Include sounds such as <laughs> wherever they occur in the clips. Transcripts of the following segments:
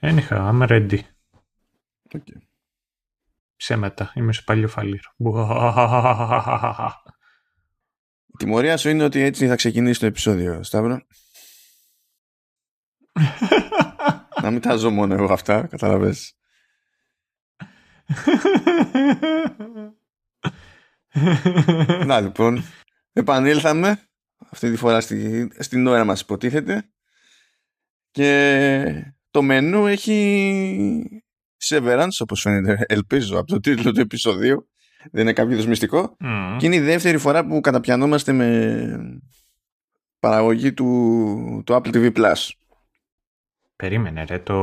Anyhow, I'm ready. Okay. Ψέματα. Είμαι σε παλιό φαλήρο. Η τιμωρία σου είναι ότι έτσι θα ξεκινήσει το επεισόδιο, Σταύρο. Να μην τα ζω μόνο εγώ αυτά, καταλαβες. Να λοιπόν, επανήλθαμε αυτή τη φορά στη, στην ώρα μας υποτίθεται και το μενού έχει Severance όπως φαίνεται ελπίζω από το τίτλο του επεισοδίου δεν είναι κάποιο μυστικό Mm. και είναι η δεύτερη φορά που καταπιανόμαστε με παραγωγή του, του Apple TV Plus Περίμενε ρε, το...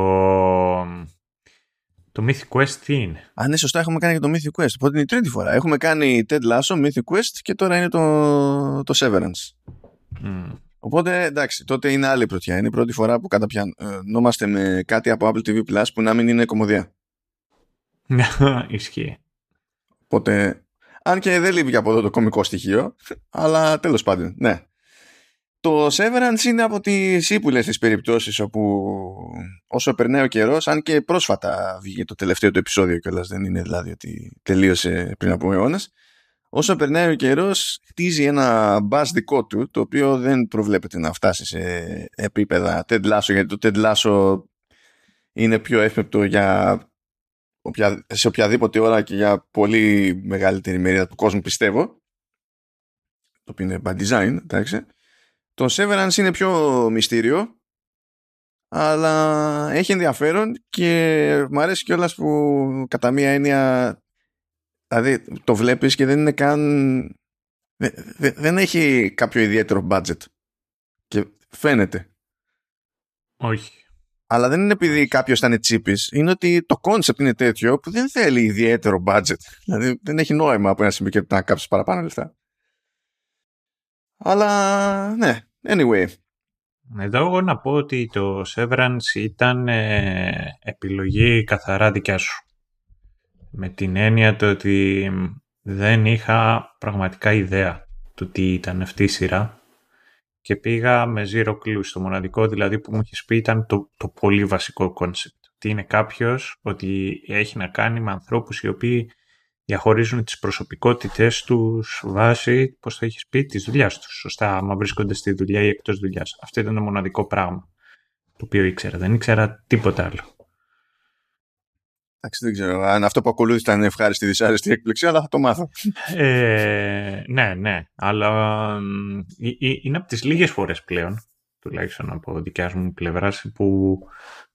Το Mythic Quest τι είναι; Α, ναι, σωστά, έχουμε κάνει και το Mythic Quest. Οπότε είναι η τρίτη φορά. Έχουμε κάνει Ted Lasso, Mythic Quest και τώρα είναι το, το Severance. Μμ. Οπότε εντάξει, τότε είναι άλλη πρωτιά. Είναι η πρώτη φορά που καταπιανόμαστε με κάτι από Apple TV Plus που να μην είναι κομμωδία. <laughs> Ισχύει. Οπότε, αν και δεν λείπει και από εδώ το κομικό στοιχείο, αλλά τέλος πάντων, ναι. Το Severance είναι από τις ύπουλες τις περιπτώσεις όπου όσο περνάει ο καιρός, αν και πρόσφατα βγήκε το τελευταίο του επεισόδιο κιόλας, δεν είναι δηλαδή ότι τελείωσε πριν από αιώνες, όσο περνάει ο καιρός χτίζει ένα μπας δικό του, το οποίο δεν προβλέπεται να φτάσει σε επίπεδα Ted Lasso, γιατί το Ted Lasso είναι πιο εύπεπτο για οποια- σε οποιαδήποτε ώρα και για πολύ μεγαλύτερη μερίδα του κόσμου πιστεύω το οποίο είναι by design εντάξει. το Severance είναι πιο μυστήριο αλλά έχει ενδιαφέρον και μου αρέσει κιόλας που κατά μία έννοια δηλαδή το βλέπεις και δεν είναι καν δε- δε- δεν έχει κάποιο ιδιαίτερο budget και φαίνεται Όχι. αλλά δεν είναι επειδή κάποιος ήταν τσίπης είναι ότι το concept είναι τέτοιο που δεν θέλει ιδιαίτερο budget. Δηλαδή δεν έχει νόημα από ένα σημείο και να κάψεις παραπάνω λεφτά. Αλλά ναι, anyway. Εδώ εγώ να πω ότι το Severance ήταν ε, επιλογή καθαρά δικιά σου. Με την έννοια το ότι δεν είχα πραγματικά ιδέα του τι ήταν αυτή η σειρά και πήγα με zero clues. Το μοναδικό δηλαδή που μου έχει πει ήταν το, το πολύ βασικό concept. Ότι είναι κάποιος ότι έχει να κάνει με ανθρώπους οι οποίοι διαχωρίζουν τις προσωπικότητες τους βάσει, πώς θα έχεις πει, της δουλειάς τους. Σωστά, άμα βρίσκονται στη δουλειά ή εκτός δουλειάς. Αυτό ήταν το μοναδικό πράγμα το οποίο ήξερα. Δεν ήξερα τίποτα άλλο. Εντάξει, δεν ξέρω αν αυτό που ακολούθησε ήταν ευχάριστη δυσάρεστη έκπληξη, αλλά θα το μάθω. Ε, ναι, ναι, αλλά μ, ε, ε, είναι από τις λίγες φορές πλέον, τουλάχιστον από δικιάς μου πλευράς, που,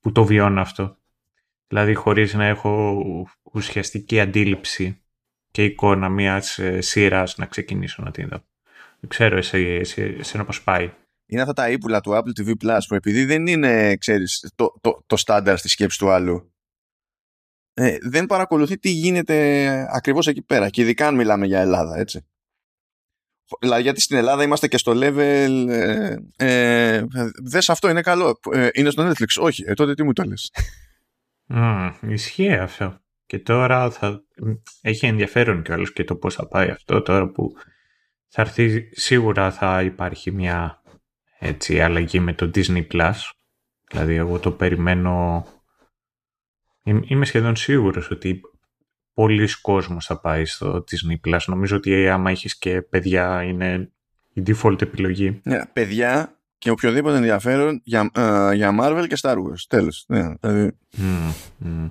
που το βιώνω αυτό. Δηλαδή χωρίς να έχω ουσιαστική αντίληψη και εικόνα μιας ε, σειράς να ξεκινήσω να την δω. Δεν ξέρω εσύ, εσύ, εσένα πώς πάει. Είναι αυτά τα ύπουλα του Apple TV Plus που επειδή δεν είναι, ξέρεις, το, το, το στάνταρ στη σκέψη του άλλου, ε, δεν παρακολουθεί τι γίνεται ακριβώς εκεί πέρα. Και ειδικά αν μιλάμε για Ελλάδα, έτσι. Δηλαδή γιατί στην Ελλάδα είμαστε και στο level ε, ε, δες αυτό είναι καλό ε, είναι στο Netflix όχι ε, τότε τι μου το λες Μμ, ισχύει αυτό. Και τώρα θα μ, έχει ενδιαφέρον κιόλας και το πώς θα πάει αυτό τώρα που θα έρθει σίγουρα θα υπάρχει μια έτσι αλλαγή με το Disney Plus. Δηλαδή εγώ το περιμένω Είμαι είμαι σχεδόν σίγουρος ότι πολλοί κόσμος θα πάει στο Disney Plus. Νομίζω ότι άμα έχεις και παιδιά είναι η default επιλογή. ναι, παιδιά και οποιοδήποτε ενδιαφέρον για, ε, για Marvel και Star Wars τέλος ναι, δηλαδή, Μμ, μμ.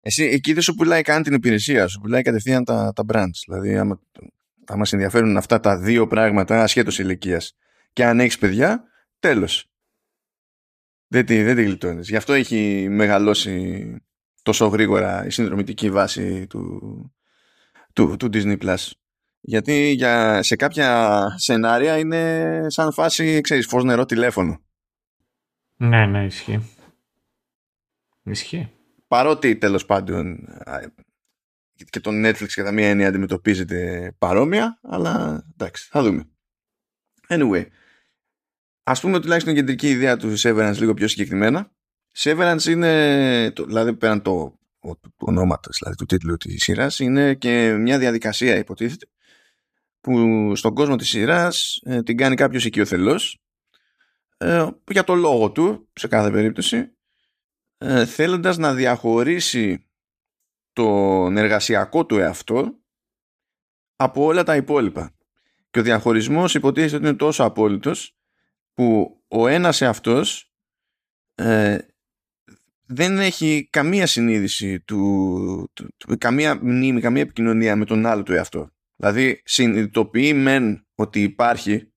εσύ εκεί δεν σου πουλάει καν την υπηρεσία σου πουλάει κατευθείαν τα, τα brands δηλαδή άμα, άμα σε ενδιαφέρουν αυτά τα δύο πράγματα ασχέτως ηλικίας. και αν έχεις παιδιά τέλος δεν τη, δεν τη γλιτώνεις. Γι' αυτό έχει μεγαλώσει τόσο γρήγορα η συνδρομητική βάση του, του, του Disney Plus. Γιατί για, σε κάποια σενάρια είναι σαν φάση, ξέρεις, φως νερό τηλέφωνο. Ναι, ναι, ισχύει. Ισχύει. Παρότι τέλος πάντων α, και το Netflix κατά μία έννοια αντιμετωπίζεται παρόμοια, αλλά εντάξει, θα δούμε. Anyway, ας πούμε τουλάχιστον η κεντρική ιδέα του Severance λίγο πιο συγκεκριμένα. Severance είναι, το, δηλαδή πέραν το, ο- του ονόματος, δηλαδή του τίτλου της σειράς, είναι και μια διαδικασία υποτίθεται που στον κόσμο της σειράς ε, την κάνει κάποιος οικειοθελός ε, για το λόγο του σε κάθε περίπτωση ε, θέλοντας να διαχωρίσει τον εργασιακό του εαυτό από όλα τα υπόλοιπα. Και ο διαχωρισμός υποτίθεται ότι είναι τόσο απόλυτος που ο ένας εαυτός ε, δεν έχει καμία συνείδηση του, του, καμία μνήμη, καμία επικοινωνία με τον άλλο του εαυτό. Δηλαδή συνειδητοποιεί μεν ότι υπάρχει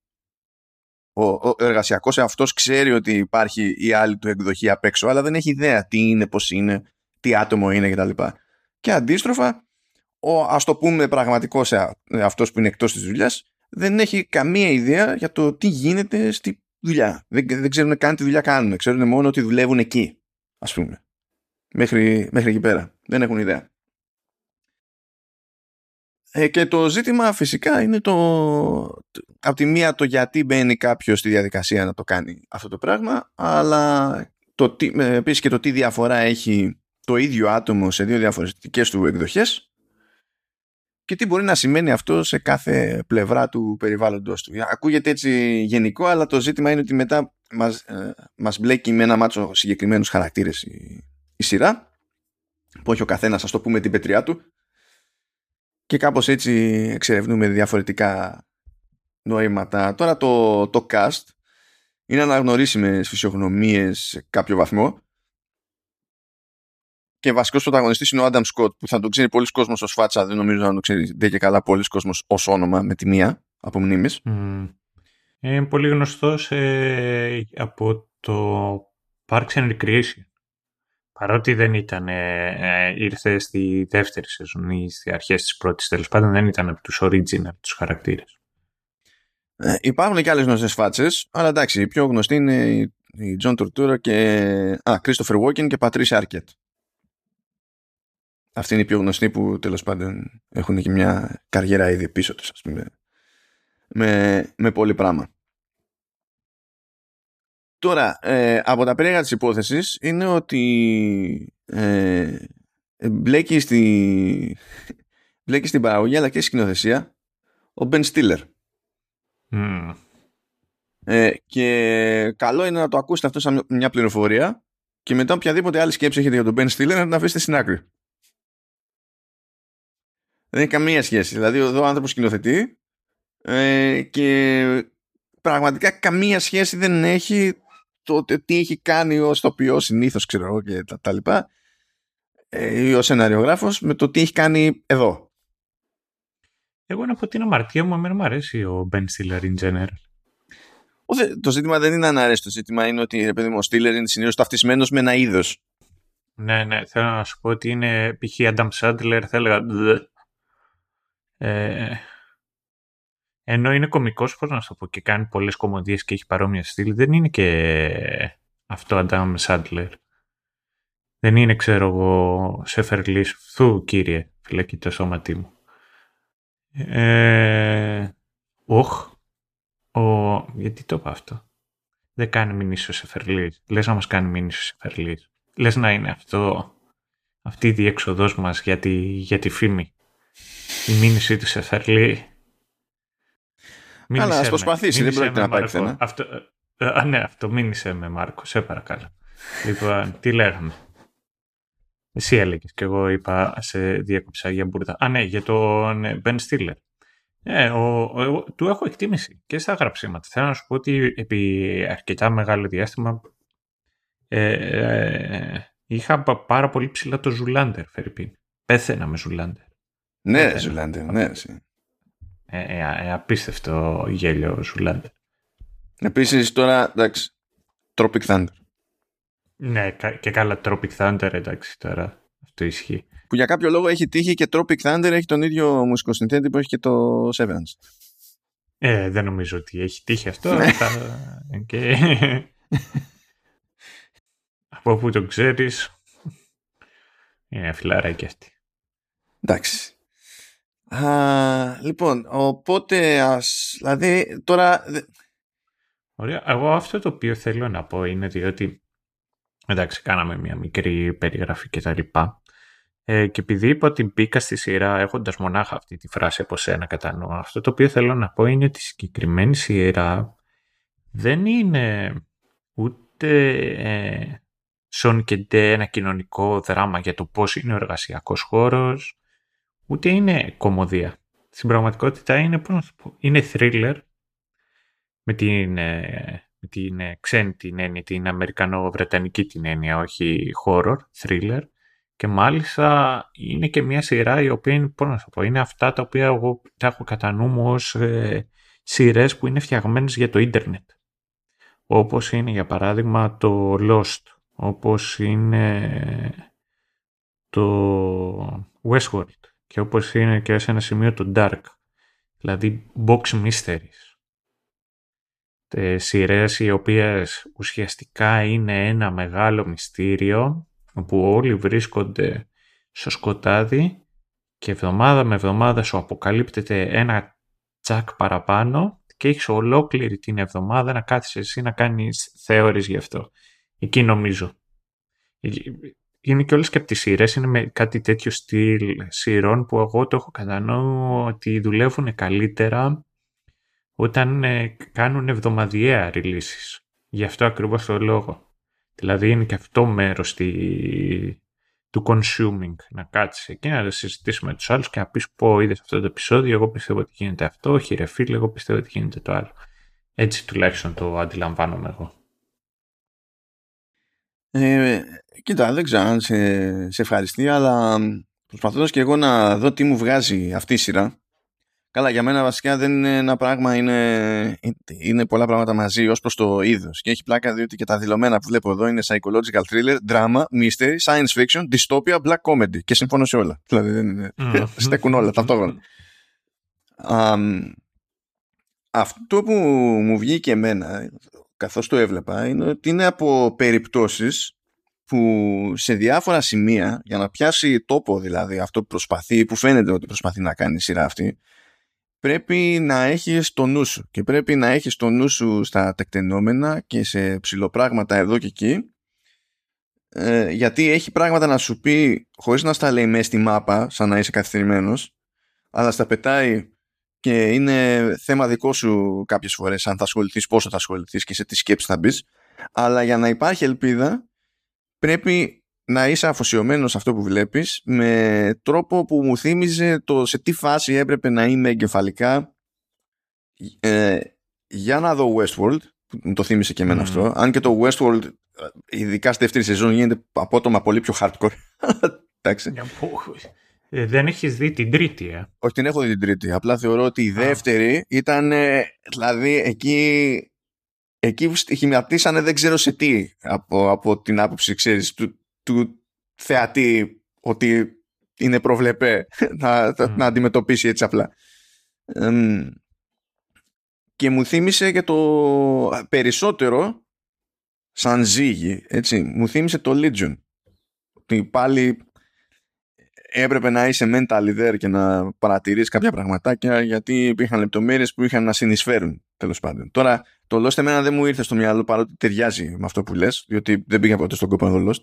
ο, ο εργασιακός εαυτός ξέρει ότι υπάρχει η άλλη του εκδοχή απ' έξω αλλά δεν έχει ιδέα τι είναι, πώς είναι, τι άτομο είναι κτλ. Και αντίστροφα ο ας το πούμε πραγματικός αυτός που είναι εκτός της δουλειάς, δεν έχει καμία ιδέα για το τι γίνεται στη δουλειά. Δεν, δεν ξέρουν καν τι δουλειά κάνουν. Ξέρουν μόνο ότι δουλεύουν εκεί, ας πούμε. Μέχρι, μέχρι εκεί πέρα. Δεν έχουν ιδέα. Ε, και το ζήτημα φυσικά είναι το, από τη μία το γιατί μπαίνει κάποιος στη διαδικασία να το κάνει αυτό το πράγμα, αλλά το τι, ε, επίσης και το τι διαφορά έχει το ίδιο άτομο σε δύο διαφορετικές του εκδοχές και τι μπορεί να σημαίνει αυτό σε κάθε πλευρά του περιβάλλοντος του. Ακούγεται έτσι γενικό, αλλά το ζήτημα είναι ότι μετά μας, ε, μας μπλέκει με ένα μάτσο συγκεκριμένους χαρακτήρες η, η σειρά που έχει ο καθένας, ας το πούμε, την πετριά του και κάπως έτσι εξερευνούμε διαφορετικά νοήματα. Τώρα το, το cast είναι αναγνωρίσιμες φυσιογνωμίες σε κάποιο βαθμό και βασικός πρωταγωνιστής είναι ο Άνταμ Σκοτ, που θα τον ξέρει πολλοί κόσμος ως φάτσα. Δεν νομίζω να τον ξέρει δεν και καλά πολλοί κόσμος ως όνομα με τη μία από μνήμης. Mm. Είναι πολύ γνωστός ε, από το Parks and Recreation. Παρότι δεν ήταν, ε, ε, ήρθε στη δεύτερη σεζόν ή στις αρχές της πρώτης τέλος πάντων, δεν ήταν από τους original, τους χαρακτήρες. Ε, υπάρχουν και άλλες γνωστές φάτσες, αλλά εντάξει, η πιο γνωστή είναι η John Tortura και α, Christopher Walken και Patricia Arquette. Αυτή είναι η πιο γνωστή που τέλος πάντων έχουν και μια καριέρα ήδη πίσω τους, ας πούμε, με, με πολύ πράγμα. Τώρα, ε, από τα περίεργα της υπόθεσης είναι ότι ε, μπλέκει, στη, μπλέκει στην παραγωγή αλλά και στη σκηνοθεσία ο Μπεν Στίλερ. Ε, και καλό είναι να το ακούσετε αυτό σαν μια πληροφορία και μετά οποιαδήποτε άλλη σκέψη έχετε για τον Μπεν Στίλερ να την αφήσετε στην άκρη. Δεν έχει καμία σχέση. Δηλαδή εδώ ο άνθρωπος σκηνοθετεί ε, και πραγματικά καμία σχέση δεν έχει το τι έχει κάνει ως τοπιός συνήθως ξέρω εγώ και τα, τα λοιπά ε, ή ο σεναριογράφος με το τι έχει κάνει εδώ. Εγώ να πω την αμαρτία μου, εμένα μου αρέσει ο Ben Stiller in general. το ζήτημα δεν είναι αν αρέσει το ζήτημα είναι ότι ρε παιδί μου, ο Stiller είναι συνήθως ταυτισμένος με ένα είδος. Ναι, ναι, θέλω να σου πω ότι είναι π.χ. Adam Sandler, θα έλεγα ε, ενώ είναι κωμικός, πώς να σου το πω, και κάνει πολλές κομμωδίες και έχει παρόμοια στυλ, δεν είναι και αυτό Adam Sandler. Δεν είναι, ξέρω εγώ, Σεφερλής, φθού κύριε, φυλακή το σώματί μου. Ε, οχ, ο, γιατί το είπα αυτό; Δεν κάνει μηνύσιο Σεφερλής. Λες να μας κάνει μηνύσιο Σεφερλής. Λες να είναι αυτό, αυτή η διέξοδός μας για τη, για τη φήμη η μήνυσή του σε Φερλί. Αλλά ας προσπαθήσει, δεν πρόκειται να πάει πουθενά. Αυτό, ε, α, ναι, αυτό μήνυσε με Μάρκο, σε παρακαλώ. λοιπόν, τι λέγαμε. Εσύ έλεγες και εγώ είπα, σε διέκοψα για μπουρδα. Α, ναι, για τον Ben Stiller. Ε, ο, του έχω εκτίμηση και στα γραψίματα. Θέλω να σου πω ότι επί αρκετά μεγάλο διάστημα ε, ε, είχα πάρα πολύ ψηλά το Zoolander, φερ' ειπείν. Πέθαινα με Zoolander. Ναι, Zoolander, ναι. Ε, ε, ε, απίστευτο γέλιο Zoolander. Επίσης τώρα, εντάξει, Tropic Thunder. Ναι, και καλά Tropic Thunder, εντάξει τώρα. Αυτό ισχύει. Που για κάποιο λόγο έχει τύχει και Tropic Thunder έχει τον ίδιο μουσικοσυνθέτη που έχει και το Severance. Ε, δεν νομίζω ότι έχει τύχει αυτό. Ναι. και... Από που το ξέρεις, είναι φιλαράκι αυτή. Εντάξει. Α, λοιπόν, οπότε ας, δηλαδή τώρα... Ωραία. Εγώ αυτό το οποίο θέλω να πω είναι διότι εντάξει κάναμε μια μικρή περιγραφή και τα λοιπά ε, και επειδή είπα ότι μπήκα στη σειρά έχοντας μονάχα αυτή τη φράση από σένα κατανοώ αυτό το οποίο θέλω να πω είναι ότι η συγκεκριμένη σειρά δεν είναι ούτε ε, Σον και ντε ένα κοινωνικό δράμα για το πώς είναι ο εργασιακός χώρος, ούτε είναι κομμωδία. Στην πραγματικότητα είναι, πώς να το πω, είναι thriller με την, ε, με την ε, ξένη την έννοια, την αμερικανο-βρετανική την έννοια, όχι horror, thriller. Και μάλιστα είναι και μια σειρά η οποία είναι, πώς να το πω, είναι αυτά τα οποία εγώ τα έχω κατά νου μου ως ε, σειρές που είναι φτιαγμένες για το ίντερνετ. Όπως είναι για παράδειγμα το Lost, όπως είναι το Westworld και όπως είναι και σε ένα σημείο το Dark, δηλαδή box mysteries. Ε, σειρές οι οποίες ουσιαστικά είναι ένα μεγάλο μυστήριο όπου όλοι βρίσκονται στο σκοτάδι και εβδομάδα με εβδομάδα σου αποκαλύπτεται ένα τσακ παραπάνω και έχεις ολόκληρη την εβδομάδα να κάθεις εσύ να κάνεις θεώρηση γι' αυτό. Εκεί νομίζω. Είναι και όλες και από τις σειρές, είναι με κάτι τέτοιο στυλ σειρών που εγώ το έχω κατά ότι δουλεύουν καλύτερα όταν ε, κάνουν εβδομαδιαία releases. Γι' αυτό ακριβώς το λόγο. Δηλαδή είναι και αυτό μέρος τη, του consuming. Να κάτσεις εκεί, να συζητήσουμε με τους άλλους και να πεις πω είδες αυτό το επεισόδιο, εγώ πιστεύω ότι γίνεται αυτό, όχι ρε φίλε, εγώ πιστεύω ότι γίνεται το άλλο. Έτσι τουλάχιστον το αντιλαμβάνομαι εγώ. Ε, κοίτα, δεν ξέρω αν σε, σε ευχαριστεί, αλλά προσπαθώντας και εγώ να δω τι μου βγάζει αυτή η σειρά, Καλά, για μένα βασικά δεν είναι ένα πράγμα, είναι, είναι πολλά πράγματα μαζί ως προς το είδος. Και έχει πλάκα διότι και τα δηλωμένα που βλέπω εδώ είναι psychological thriller, drama, mystery, science fiction, dystopia, black comedy. Και συμφωνώ σε όλα. Δηλαδή δεν είναι. Στέκουν όλα ταυτόχρονα. Um, αυτό που μου βγήκε εμένα καθώς το έβλεπα είναι ότι είναι από περιπτώσεις που σε διάφορα σημεία για να πιάσει τόπο δηλαδή αυτό που προσπαθεί που φαίνεται ότι προσπαθεί να κάνει η σειρά αυτή πρέπει να έχεις το νου σου και πρέπει να έχεις το νου σου στα τεκτενόμενα και σε ψηλοπράγματα εδώ και εκεί ε, γιατί έχει πράγματα να σου πει χωρίς να στα λέει μέσα στη μάπα σαν να είσαι καθυστερημένος αλλά στα πετάει και είναι θέμα δικό σου κάποιες φορές αν θα ασχοληθείς, πόσο θα ασχοληθείς και σε τι σκέψη θα μπεις. αλλά για να υπάρχει ελπίδα πρέπει να είσαι αφοσιωμένος σε αυτό που βλέπεις με τρόπο που μου θύμιζε το σε τι φάση έπρεπε να είμαι εγκεφαλικά. Ε, για να δω Westworld που το θύμισε και εμένα αυτό. Αν και το Westworld ειδικά στη δεύτερη σεζόν γίνεται απότομα πολύ πιο hardcore. <laughs> Εντάξει ε, δεν έχεις δει την τρίτη, ε; Όχι, την έχω δει την τρίτη. Απλά θεωρώ ότι η δεύτερη ήταν, δηλαδή, εκεί, εκεί στοιχηματίσανε δεν ξέρω σε τι από, από την άποψη, ξέρεις, του, του θεατή ότι είναι προβλεπέ <laughs> να, να αντιμετωπίσει έτσι απλά. και μου θύμισε και το περισσότερο σαν ζύγι, έτσι, μου θύμισε το Legion. Ότι πάλι έπρεπε να είσαι mental there και να παρατηρείς κάποια πραγματάκια γιατί υπήρχαν λεπτομέρειες που είχαν να συνεισφέρουν τέλος πάντων. Τώρα το Lost εμένα δεν μου ήρθε στο μυαλό παρότι ταιριάζει με αυτό που λες διότι δεν πήγα ποτέ στον κόπο να Lost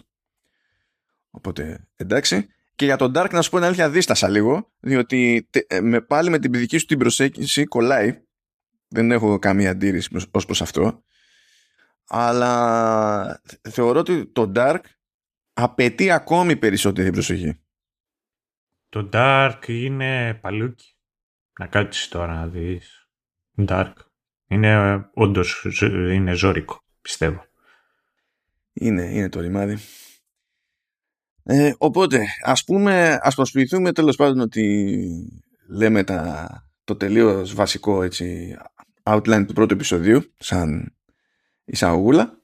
Οπότε εντάξει. Και για τον Dark να σου πω την αλήθεια δίστασα λίγο, διότι ε, με, πάλι με την δική σου την προσέγγιση κολλάει. Δεν έχω καμία αντίρρηση ως προς αυτό. Αλλά θεωρώ ότι το Dark απαιτεί ακόμη περισσότερη προσοχή. Το Dark είναι παλούκι. Να κάτσεις τώρα να δεις. Dark. Είναι όντως είναι ζώρικο, πιστεύω. Είναι, είναι το ρημάδι. Ε, οπότε, ας πούμε, ας προσποιηθούμε τέλος πάντων ότι λέμε τα, το τελείως βασικό έτσι, outline του πρώτου επεισοδίου, σαν εισαγωγούλα.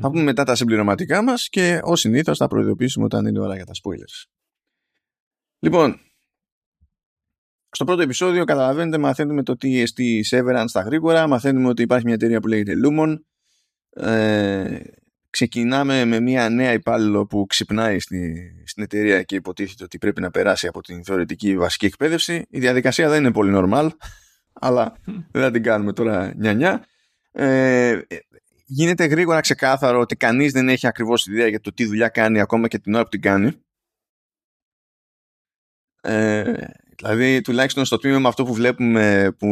Θα πούμε μετά τα συμπληρωματικά μας και ως συνήθως θα προειδοποιήσουμε όταν είναι ώρα για τα spoilers. Λοιπόν, στο πρώτο επεισόδιο καταλαβαίνετε μαθαίνουμε το τι εστί Severance στα γρήγορα, μαθαίνουμε ότι υπάρχει μια εταιρεία που λέγεται Lumon, ε, ξεκινάμε με μια νέα υπάλληλο που ξυπνάει στη, στην εταιρεία και υποτίθεται ότι πρέπει να περάσει από την θεωρητική βασική εκπαίδευση. Η διαδικασία δεν είναι πολύ normal, αλλά δεν θα την κάνουμε τώρα νιά-νιά. Ε, γίνεται γρήγορα ξεκάθαρο ότι κανείς δεν έχει ακριβώς ιδέα για το τι δουλειά κάνει ακόμα και την ώρα που την κάνει. Ε, δηλαδή τουλάχιστον στο τμήμα με αυτό που βλέπουμε που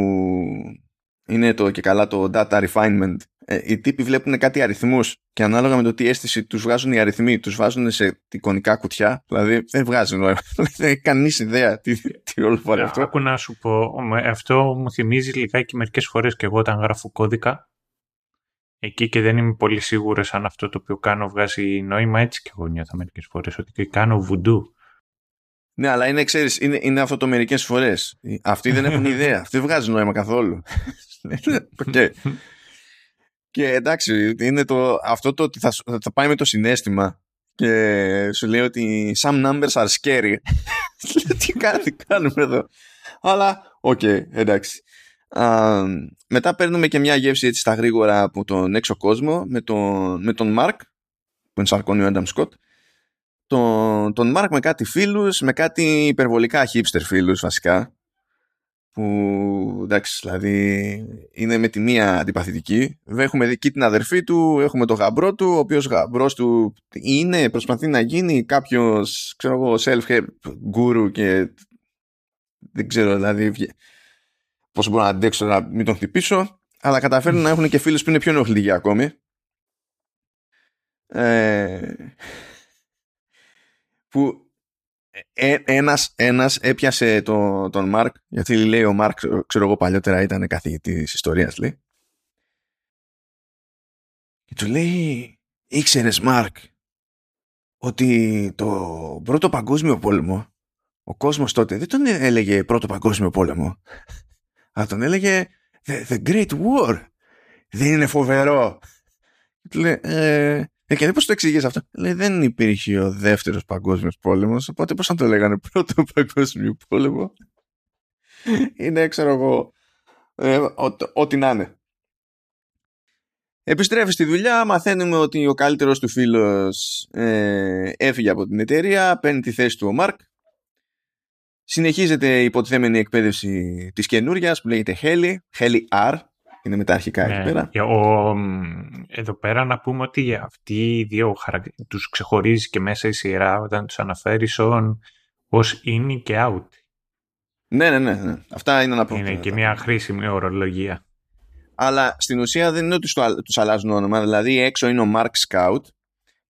είναι το και καλά το data refinement ε, οι τύποι βλέπουν κάτι αριθμούς και ανάλογα με το τι αίσθηση τους βγάζουν οι αριθμοί, τους βάζουν σε εικονικά κουτιά, δηλαδή δεν βγάζουν νόημα. <laughs> δεν έχει κανείς ιδέα τι, τι όλο φορά αυτό. Άκου να σου πω, αυτό μου θυμίζει λιγάκι μερικές φορές και εγώ όταν γράφω κώδικα, εκεί και δεν είμαι πολύ σίγουρος αν αυτό το οποίο κάνω βγάζει νόημα, έτσι και εγώ νιώθω μερικές φορές ότι κάνω βουντού. Ναι, αλλά είναι, ξέρεις, είναι, είναι αυτό το μερικές φορές. Αυτοί δεν έχουν <laughs> ιδέα. Αυτοί δεν βγάζουν νόημα καθόλου. <laughs> okay. Και εντάξει, είναι το, αυτό το ότι θα, θα πάει με το συνέστημα και σου λέει ότι some numbers are scary. <laughs> τι, τι κάνουμε εδώ. Αλλά, ok, okay, εντάξει. μετά παίρνουμε και μια γεύση έτσι στα γρήγορα από τον έξω κόσμο με τον, με τον Mark που ενσαρκώνει ο Adam Scott τον, τον Mark με κάτι φίλους με κάτι υπερβολικά hipster φίλους βασικά που εντάξει, δηλαδή είναι με τη μία αντιπαθητικοί. Έχουμε δει την αδερφή του, έχουμε τον γαμπρό του, ο οποίος γαμπρός του είναι, προσπαθεί να γίνει κάποιος, ξέρω εγώ, self-help guru και δεν ξέρω δηλαδή πώς μπορώ να αντέξω να μην τον χτυπήσω. Αλλά καταφέρνουν να έχουν και φίλους που είναι πιο ενοχλητικοί ακόμη. Ε, που ε, ένας, ένας έπιασε το, τον Μάρκ, γιατί λέει ο Μάρκ, ξέρω εγώ παλιότερα ήταν καθηγητής ιστορίας, λέει. Και του λέει, ήξερες Μάρκ, ότι το πρώτο παγκόσμιο πόλεμο, ο κόσμος τότε δεν τον έλεγε πρώτο παγκόσμιο πόλεμο, αλλά τον έλεγε The, the Great War. Δεν είναι φοβερό. Του λέει, ε, ε, και πώς το εξηγείς αυτό; Λέει δεν υπήρχε ο δεύτερος παγκόσμιος πόλεμος. Οπότε πώς θα το λέγανε πρώτο παγκόσμιο πόλεμο; Είναι, ξέρω εγώ, ε, ό,τι να είναι. Επιστρέφεις στη δουλειά, μαθαίνουμε ότι ο καλύτερος του φίλος ε, έφυγε από την εταιρεία, παίρνει τη θέση του ο Μάρκ. Συνεχίζεται η υποτιθέμενη εκπαίδευση της καινούριας που λέγεται Heli, Heli R, είναι με τα αρχικά ναι, εκεί πέρα. Ο, εδώ πέρα να πούμε ότι αυτοί οι δύο χαρακ... τους ξεχωρίζεις και μέσα η σειρά όταν τους αναφέρεις ω ως in και out. Ναι, ναι, ναι, ναι. Αυτά είναι να πούμε. Είναι και μια χρήσιμη ορολογία. Αλλά στην ουσία δεν είναι ότι τους αλλάζουν όνομα. Δηλαδή έξω είναι ο Mark Scout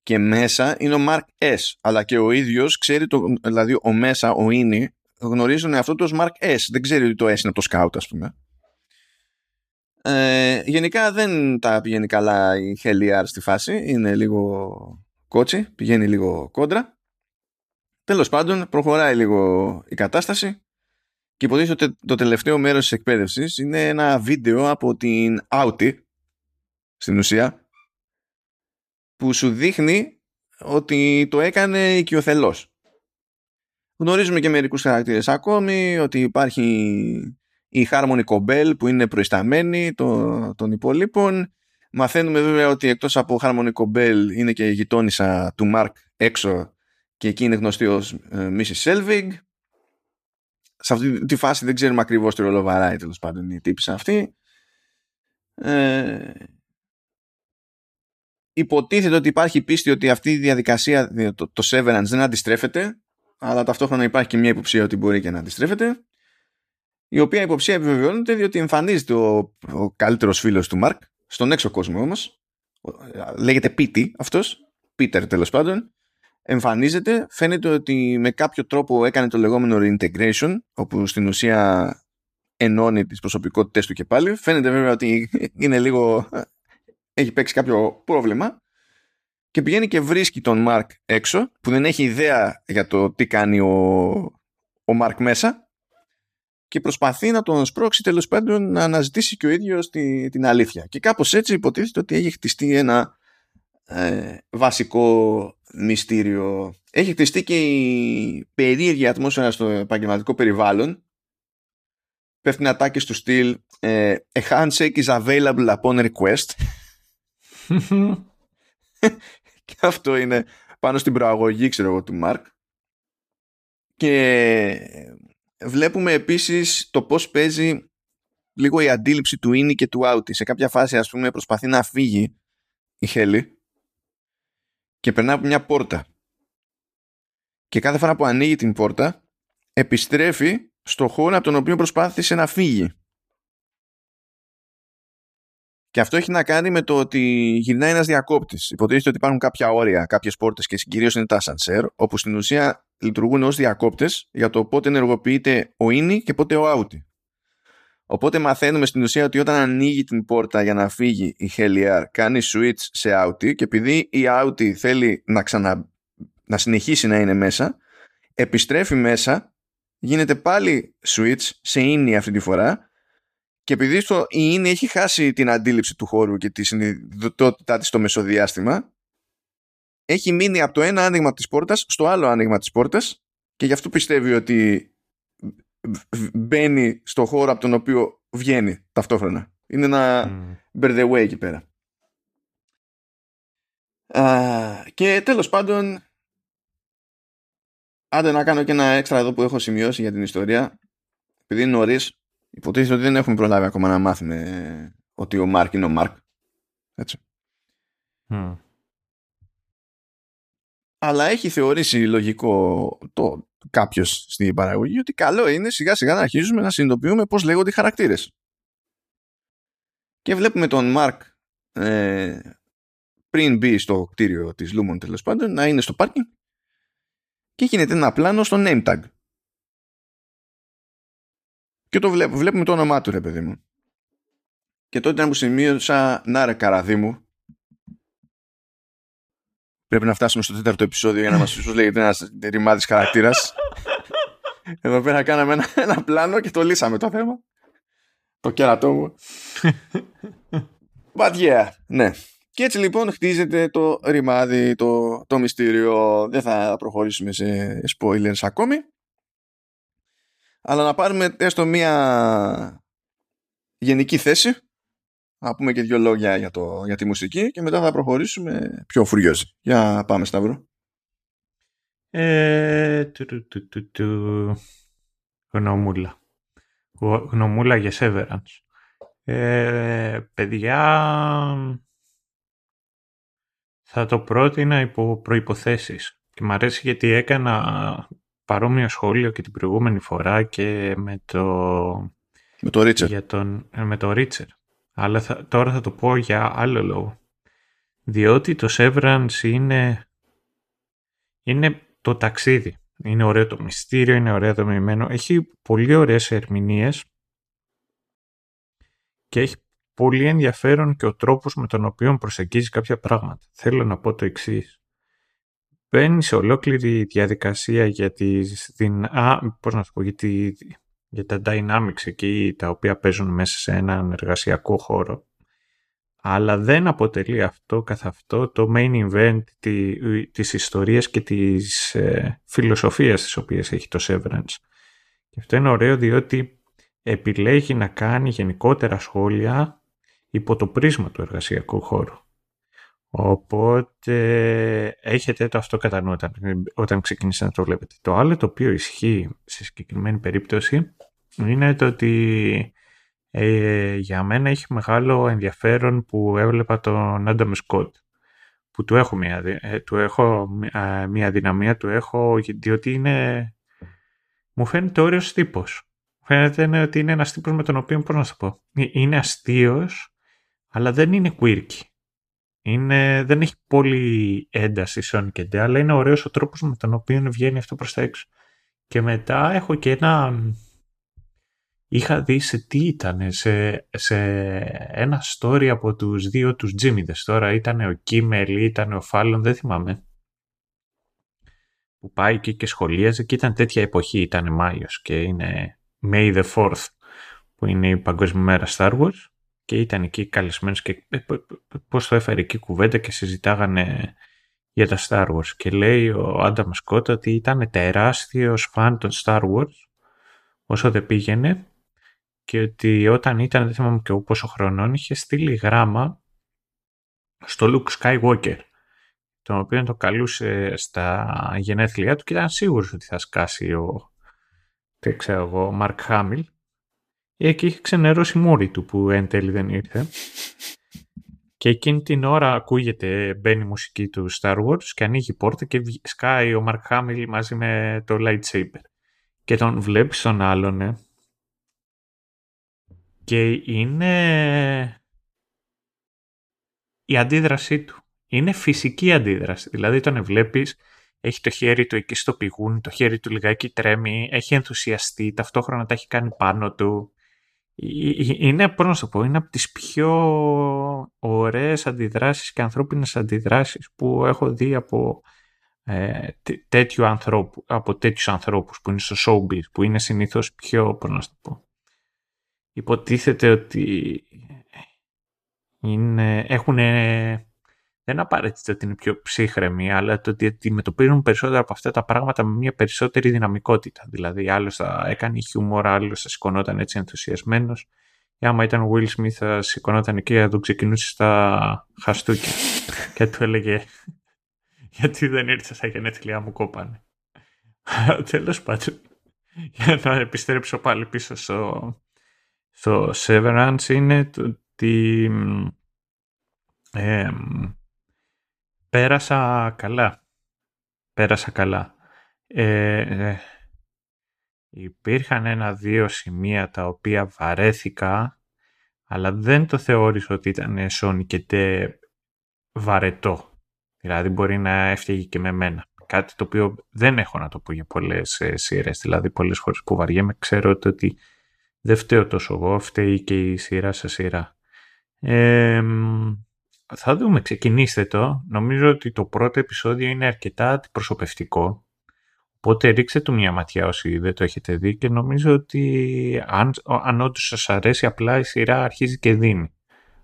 και μέσα είναι ο Mark S. Αλλά και ο ίδιος ξέρει, το, δηλαδή ο μέσα, ο είναι, γνωρίζουν αυτό το Mark S. Δεν ξέρει ότι το S είναι το Scout ας πούμε. Ε, γενικά δεν τα πηγαίνει καλά η Heliar στη φάση. Είναι λίγο κότσι, πηγαίνει λίγο κόντρα. Τέλος πάντων, προχωράει λίγο η κατάσταση και υποτίθεται ότι το τελευταίο μέρος της εκπαίδευσης είναι ένα βίντεο από την Audi στην ουσία που σου δείχνει ότι το έκανε οικειοθελώς. Γνωρίζουμε και μερικούς χαρακτήρες ακόμη, ότι υπάρχει η Harmony Cobell που είναι προϊσταμένη των, των υπολείπων. Μαθαίνουμε βέβαια ότι εκτός από Harmony Cobell είναι και η γειτόνισσα του Mark έξω και εκεί είναι γνωστή ως ε, Mrs. Selvig. Σε αυτή τη φάση δεν ξέρουμε ακριβώς τι ρόλο βαράει τέλος πάντων η τύπησα αυτή. Ε, υποτίθεται ότι υπάρχει πίστη ότι αυτή η διαδικασία, το, το Severance δεν αντιστρέφεται αλλά ταυτόχρονα υπάρχει και μια υποψία ότι μπορεί και να αντιστρέφεται η οποία υποψία επιβεβαιώνεται διότι εμφανίζεται ο, ο καλύτερος φίλος του Μαρκ στον έξω κόσμο όμως. Λέγεται Πίτι αυτός Πίτερ τέλος πάντων. Εμφανίζεται, φαίνεται ότι με κάποιο τρόπο έκανε το λεγόμενο reintegration όπου στην ουσία ενώνει τις προσωπικότητες του και πάλι. Φαίνεται βέβαια ότι είναι λίγο έχει παίξει κάποιο πρόβλημα. Και πηγαίνει και βρίσκει τον Μαρκ έξω που δεν έχει ιδέα για το τι κάνει ο, ο Μαρκ μέσα και προσπαθεί να τον σπρώξει τέλος πάντων να αναζητήσει και ο ίδιος τη, την αλήθεια. Και κάπως έτσι υποτίθεται ότι έχει χτιστεί ένα ε, βασικό μυστήριο. Έχει χτιστεί και η περίεργη ατμόσφαιρα στο επαγγελματικό περιβάλλον. Πέφτουν ατάκες του στυλ ε, A handshake is available upon request. <laughs> και αυτό είναι πάνω στην προαγωγή ξέρω εγώ του Μάρκ. Και Βλέπουμε επίσης το πώς παίζει λίγο η αντίληψη του είναι και του out. Σε κάποια φάση ας πούμε προσπαθεί να φύγει η Χέλη και περνάει από μια πόρτα. Και κάθε φορά που ανοίγει την πόρτα επιστρέφει στο χώρο από τον οποίο προσπάθησε να φύγει. Και αυτό έχει να κάνει με το ότι γυρνάει ένας διακόπτης. Υποτίθεται ότι υπάρχουν κάποια όρια, κάποιες πόρτες και κυρίω είναι τα ασανσέρ, όπου στην ουσία λειτουργούν ως διακόπτες για το πότε ενεργοποιείται ο ίνι και πότε ο άουτι. Οπότε μαθαίνουμε στην ουσία ότι όταν ανοίγει την πόρτα για να φύγει η Heliar κάνει switch σε outie και επειδή η outie θέλει να, ξανα... να συνεχίσει να είναι μέσα επιστρέφει μέσα γίνεται πάλι switch σε ίνι αυτή τη φορά και επειδή στο, η ίνι έχει χάσει την αντίληψη του χώρου και τη συνειδητότητά της στο μεσοδιάστημα έχει μείνει από το ένα άνοιγμα της πόρτας στο άλλο άνοιγμα της πόρτας και γι' αυτό πιστεύει ότι μπαίνει στο χώρο από τον οποίο βγαίνει ταυτόχρονα. Είναι ένα mm. bird away εκεί πέρα. και τέλος πάντων άντε να κάνω και ένα έξτρα εδώ που έχω σημειώσει για την ιστορία επειδή είναι νωρίς, υποτίθεται ότι δεν έχουμε προλάβει ακόμα να μάθουμε ότι ο Μάρκ είναι ο Μάρκ. Έτσι. Αλλά έχει θεωρήσει λογικό το, κάποιος στην παραγωγή ότι καλό είναι σιγά σιγά να αρχίζουμε να συνειδητοποιούμε πώς λέγονται οι χαρακτήρες. Και βλέπουμε τον Μάρκ ε, πριν μπει στο κτίριο της Λούμον τέλος πάντων να είναι στο πάρκινγκ και γίνεται ένα πλάνο στο name tag. Και το βλέπω, βλέπουμε το όνομά του ρε παιδί μου. Και τότε να μου σημείωσα να ρε καραδί μου Πρέπει να φτάσουμε στο τέταρτο επεισόδιο για να μας πει λέγεται ένας ρημάδης χαρακτήρας. Εδώ πέρα κάναμε ένα, ένα πλάνο και το λύσαμε το θέμα. Το κέρατό μου. <laughs> But yeah, ναι. Και έτσι λοιπόν χτίζεται το ρημάδι, το, το μυστήριο. Δεν θα προχωρήσουμε σε spoilers ακόμη. Αλλά να πάρουμε έστω μία γενική θέση να πούμε και δύο λόγια για, το, για τη μουσική και μετά θα προχωρήσουμε πιο φουριόζι. Για πάμε Σταύρο. Ε, του, του, του, του, του. Γνωμούλα. Γνωμούλα για Severance. Ε, παιδιά, θα το πρότεινα υπό προϋποθέσεις. Και μ' αρέσει γιατί έκανα παρόμοιο σχόλιο και την προηγούμενη φορά και με το... Με το Ρίτσερ. Για τον, ε, με το Ρίτσερ. Αλλά θα, τώρα θα το πω για άλλο λόγο. Διότι το Severance είναι, είναι το ταξίδι. Είναι ωραίο το μυστήριο, είναι ωραίο το μοιημένο. Έχει πολύ ωραίες ερμηνείες και έχει πολύ ενδιαφέρον και ο τρόπος με τον οποίο προσεγγίζει κάποια πράγματα. Θέλω να πω το εξής. Μπαίνει σε ολόκληρη διαδικασία για, τη, α, πώς να το πω, για τη για τα dynamics εκεί τα οποία παίζουν μέσα σε έναν εργασιακό χώρο. Αλλά δεν αποτελεί αυτό καθ' αυτό το main event τη, της ιστορίας και της ε, φιλοσοφίας της οποίας έχει το Severance. Και αυτό είναι ωραίο διότι επιλέγει να κάνει γενικότερα σχόλια υπό το πρίσμα του εργασιακού χώρου. Οπότε έχετε το αυτό κατά νου όταν, όταν ξεκινήσετε να το βλέπετε. Το άλλο το οποίο ισχύει σε συγκεκριμένη περίπτωση είναι το ότι ε, για μένα έχει μεγάλο ενδιαφέρον που έβλεπα τον Adam Scott που του έχω μια, ε, του έχω μια δυναμία, του έχω διότι είναι μου φαίνεται όριος τύπος. Φαίνεται ότι είναι ένας τύπος με τον οποίο, πώς να σου πω, ε, είναι αστείος, αλλά δεν είναι quirky. Είναι, δεν έχει πολύ ένταση Sonic και αλλά είναι ωραίος ο τρόπος με τον οποίο βγαίνει αυτό προς τα έξω. Και μετά έχω και ένα είχα δει σε τι ήταν, σε, σε ένα story από τους δύο τους Τζίμιδες. Τώρα ήταν ο Κίμελ, ήταν ο Φάλλον, δεν θυμάμαι. Που πάει εκεί και σχολίαζε και ήταν τέτοια εποχή, ήταν Μάιος και είναι May the 4th που είναι η παγκόσμια μέρα Star Wars και ήταν εκεί καλεσμένος και ε, πώς το έφερε εκεί κουβέντα και συζητάγανε για τα Star Wars και λέει ο Άνταμ Σκότ ότι ήταν τεράστιος φαν των Star Wars όσο δεν πήγαινε και ότι όταν ήταν, δεν θυμάμαι και πόσο χρονών, είχε στείλει γράμμα στο Luke Skywalker, τον οποίο το καλούσε στα γενέθλιά του και ήταν σίγουρος ότι θα σκάσει ο, δεν ξέρω εγώ, Μαρκ Χάμιλ. Και είχε ξενερώσει μούρη του που εν τέλει δεν ήρθε. Και εκείνη την ώρα ακούγεται, μπαίνει η μουσική του Star Wars και ανοίγει η πόρτα και σκάει ο Μαρκ Χάμιλ μαζί με το lightsaber. Και τον βλέπεις τον άλλον, ε, και είναι... η αντίδρασή του. Είναι φυσική αντίδραση. Δηλαδή τον βλέπεις, έχει το χέρι του εκεί στο πηγούν, το χέρι του λιγάκι τρέμει, έχει ενθουσιαστεί, ταυτόχρονα τα έχει κάνει πάνω του. Είναι, πώς να το πω, είναι από τις πιο ωραίες αντιδράσεις και ανθρώπινες αντιδράσεις που έχω δει από, ε, τέτοιου ανθρώπου, από τέτοιους ανθρώπους που είναι στο showbiz, που είναι συνήθως πιο, πώς να το πω, υποτίθεται ότι είναι, έχουν, δεν απαραίτητα ότι είναι πιο ψύχρεμοι, αλλά το ότι αντιμετωπίζουν περισσότερα από αυτά τα πράγματα με μια περισσότερη δυναμικότητα. Δηλαδή, άλλος θα έκανε χιούμορ, άλλος θα σηκωνόταν έτσι ενθουσιασμένος. Άμα ήταν ο Will Smith, θα σηκωνόταν εκεί, θα τον ξεκινούσε στα χαστούκια <laughs> και του έλεγε Γιατί δεν ήρθες στα γενέθλιά μου, κόπανε. <laughs> Τέλος πάντων, για να επιστρέψω πάλι πίσω στο, στο Severance είναι το ότι πέρασα καλά. Πέρασα καλά. Ε, ε, υπήρχαν ένα-δύο σημεία τα οποία βαρέθηκα, αλλά δεν το θεώρησα ότι ήταν σόνι και τε βαρετό. Δηλαδή μπορεί να έφτιαγε και με μένα. Κάτι το οποίο δεν έχω να το πω για πολλές ε, σειρές. Δηλαδή πολλές φορές που βαριέμαι ξέρω ότι δεν φταίω τόσο εγώ, φταίει και η σειρά σε σειρά. Ε, θα δούμε, ξεκινήστε το. Νομίζω ότι το πρώτο επεισόδιο είναι αρκετά αντιπροσωπευτικό. Οπότε ρίξτε του μια ματιά όσοι δεν το έχετε δει και νομίζω ότι αν, αν όντως σας αρέσει απλά η σειρά αρχίζει και δίνει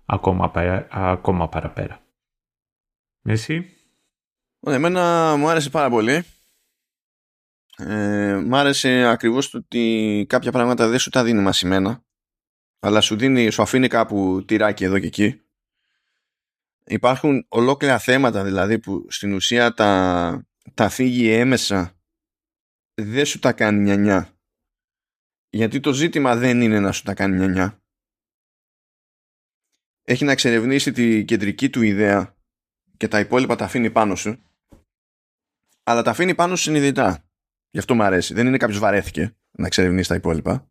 ακόμα, ακόμα παραπέρα. Εσύ; Εμένα μου άρεσε πάρα πολύ. Ε, μ' άρεσε ακριβώς το ότι κάποια πράγματα δεν σου τα δίνει μασημένα αλλά σου, δίνει, σου αφήνει κάπου τυράκι εδώ και εκεί. Υπάρχουν ολόκληρα θέματα δηλαδή που στην ουσία τα, τα φύγει έμεσα δεν σου τα κάνει νιανιά. Γιατί το ζήτημα δεν είναι να σου τα κάνει νιανιά. Έχει να εξερευνήσει τη κεντρική του ιδέα και τα υπόλοιπα τα αφήνει πάνω σου. Αλλά τα αφήνει πάνω σου συνειδητά. Γι' αυτό μου αρέσει. Δεν είναι κάποιος βαρέθηκε να εξερευνήσει τα υπόλοιπα.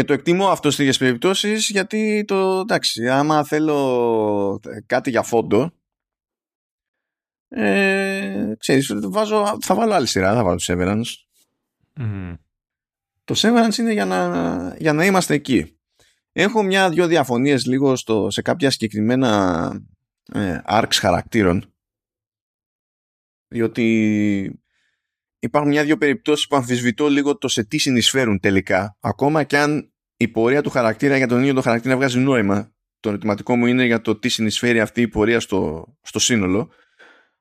Και το εκτιμώ αυτό σε τέτοιε περιπτώσεις γιατί το εντάξει, άμα θέλω κάτι για φόντο. Ε, ξέρεις, βάζω, θα βάλω άλλη σειρά, θα βάλω το Severance. Το Severance είναι για να, για να είμαστε εκεί. Έχω μια-δυο διαφωνίες λίγο στο, σε κάποια συγκεκριμένα ε, arcs χαρακτήρων διότι υπάρχουν μια-δυο περιπτώσεις που αμφισβητώ λίγο το σε τι συνεισφέρουν τελικά. Ακόμα και αν η πορεία του χαρακτήρα για τον ίδιο τον χαρακτήρα βγάζει νόημα. Το ερωτηματικό μου είναι για το τι συνεισφέρει αυτή η πορεία στο, στο σύνολο.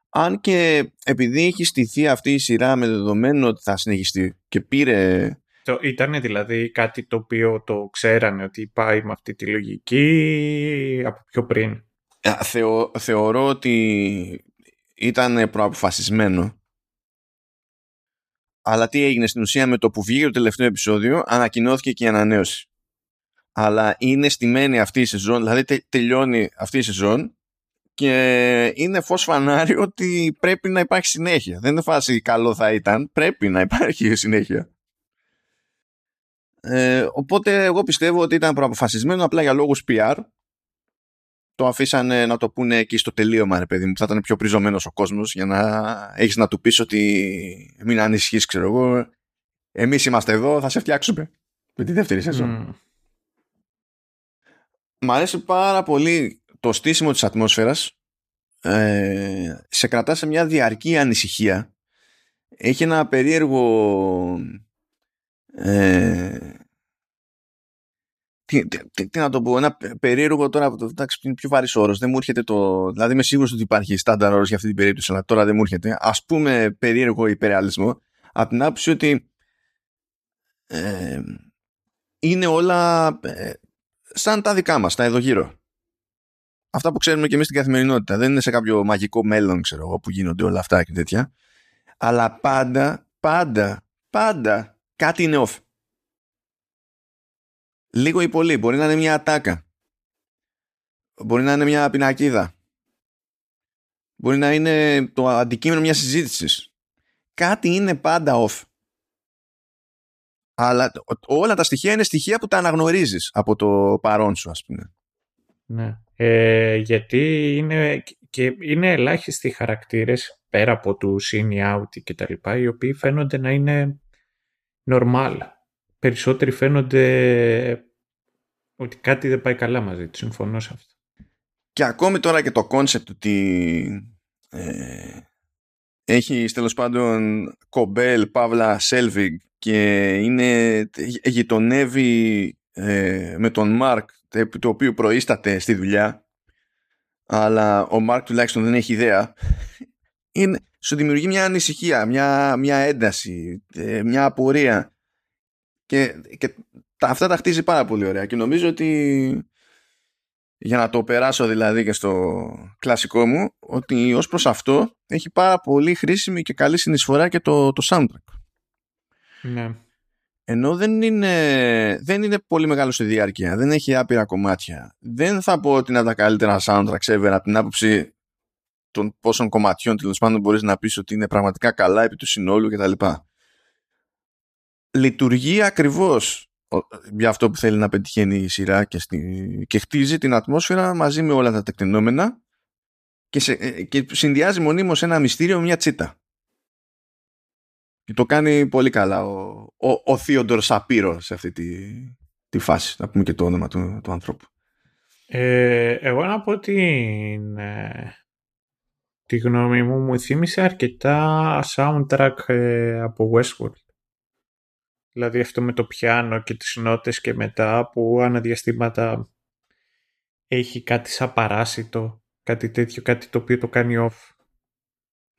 Αν και επειδή έχει στηθεί αυτή η σειρά με δεδομένο ότι θα συνεχιστεί και πήρε το, ήταν δηλαδή κάτι το οποίο το ξέρανε ότι πάει με αυτή τη λογική από πιο πριν. Θεω, θεωρώ ότι ήταν προαποφασισμένο αλλά τι έγινε στην ουσία με το που βγήκε το τελευταίο επεισόδιο, ανακοινώθηκε και η ανανέωση. Αλλά είναι στημένη αυτή η σεζόν, δηλαδή τε, τελειώνει αυτή η σεζόν και είναι φως φανάρι ότι πρέπει να υπάρχει συνέχεια. Δεν είναι φάση καλό θα ήταν, πρέπει να υπάρχει <laughs> συνέχεια. Ε, οπότε εγώ πιστεύω ότι ήταν προαποφασισμένο απλά για λόγους PR το αφήσανε να το πούνε εκεί στο τελείωμα, ρε παιδί μου, που θα ήταν πιο πριζωμένος ο κόσμος για να έχεις να του πεις ότι μην ανησυχείς, ξέρω εγώ, εμείς είμαστε εδώ, θα σε φτιάξουμε με τη δεύτερη σεζόν. Mm. Μ' αρέσει πάρα πολύ το στήσιμο της ατμόσφαιρας ε, σε κρατά σε μια διαρκή ανησυχία έχει ένα περίεργο ε, τι, τι, τι, να το πω, ένα περίεργο τώρα, εντάξει, είναι πιο βαρύς όρος. Δεν μου έρχεται το. Δηλαδή, είμαι σίγουρος ότι υπάρχει στάνταρ όρος για αυτή την περίπτωση, αλλά τώρα δεν μου έρχεται. Α πούμε, περίεργο υπερεαλισμό, από την άποψη ότι ε, είναι όλα ε, σαν τα δικά μας, τα εδώ γύρω. Αυτά που ξέρουμε και εμείς στην καθημερινότητα. Δεν είναι σε κάποιο μαγικό μέλλον, ξέρω εγώ, που γίνονται όλα αυτά και τέτοια. Αλλά πάντα, πάντα, πάντα κάτι είναι off λίγο ή πολύ. Μπορεί να είναι μια ατάκα. Μπορεί να είναι μια πινακίδα. Μπορεί να είναι το αντικείμενο μιας συζήτησης. Κάτι είναι πάντα off. Αλλά όλα τα στοιχεία είναι στοιχεία που τα αναγνωρίζεις από το παρόν σου, ας πούμε. Ναι. Ε, γιατί είναι, και είναι ελάχιστοι χαρακτήρες πέρα από του in out και τα λοιπά, οι οποίοι φαίνονται να είναι normal. Περισσότεροι φαίνονται ότι κάτι δεν πάει καλά μαζί τους. Συμφωνώ σε αυτό. Και ακόμη τώρα και το concept ότι ε, έχει τέλος πάντων Cobel, παύλα, Selvig και είναι, γειτονεύει ε, με τον Μάρκ το οποίο προΐσταται στη δουλειά αλλά ο Μάρκ τουλάχιστον δεν έχει ιδέα. Είναι, σου δημιουργεί μια ανησυχία, μια, μια ένταση, ε, μια απορία. Και, και τα, αυτά τα χτίζει πάρα πολύ ωραία. Και νομίζω ότι για να το περάσω δηλαδή και στο κλασικό μου ότι ως προς αυτό έχει πάρα πολύ χρήσιμη και καλή συνεισφορά και το, το soundtrack. Ναι. Ενώ δεν είναι, δεν είναι πολύ μεγάλο στη διάρκεια, δεν έχει άπειρα κομμάτια. Δεν θα πω ότι είναι τα καλύτερα soundtrack ever από την άποψη των πόσων κομματιών τέλος πάντων μπορείς να πεις ότι είναι πραγματικά καλά επί του συνόλου κτλ. Λειτουργεί ακριβώς για αυτό που θέλει να πετυχαίνει η σειρά και, στη, και χτίζει την ατμόσφαιρα μαζί με όλα τα τεκτενόμενα και, σε, ε, και συνδυάζει μονίμως ένα μυστήριο με μια τσίτα. Και το κάνει πολύ καλά ο, ο, ο Θείοντορ Σαπύρο σε αυτή τη, τη φάση. Να πούμε και το όνομα του, του ανθρώπου. Ε, εγώ να πω την, τη γνώμη μου μου θύμισε αρκετά soundtrack ε, από Westworld. Δηλαδή αυτό με το πιάνο και τις νότες και μετά που αναδιαστήματα έχει κάτι σαν παράσιτο, κάτι τέτοιο, κάτι το οποίο το κάνει off.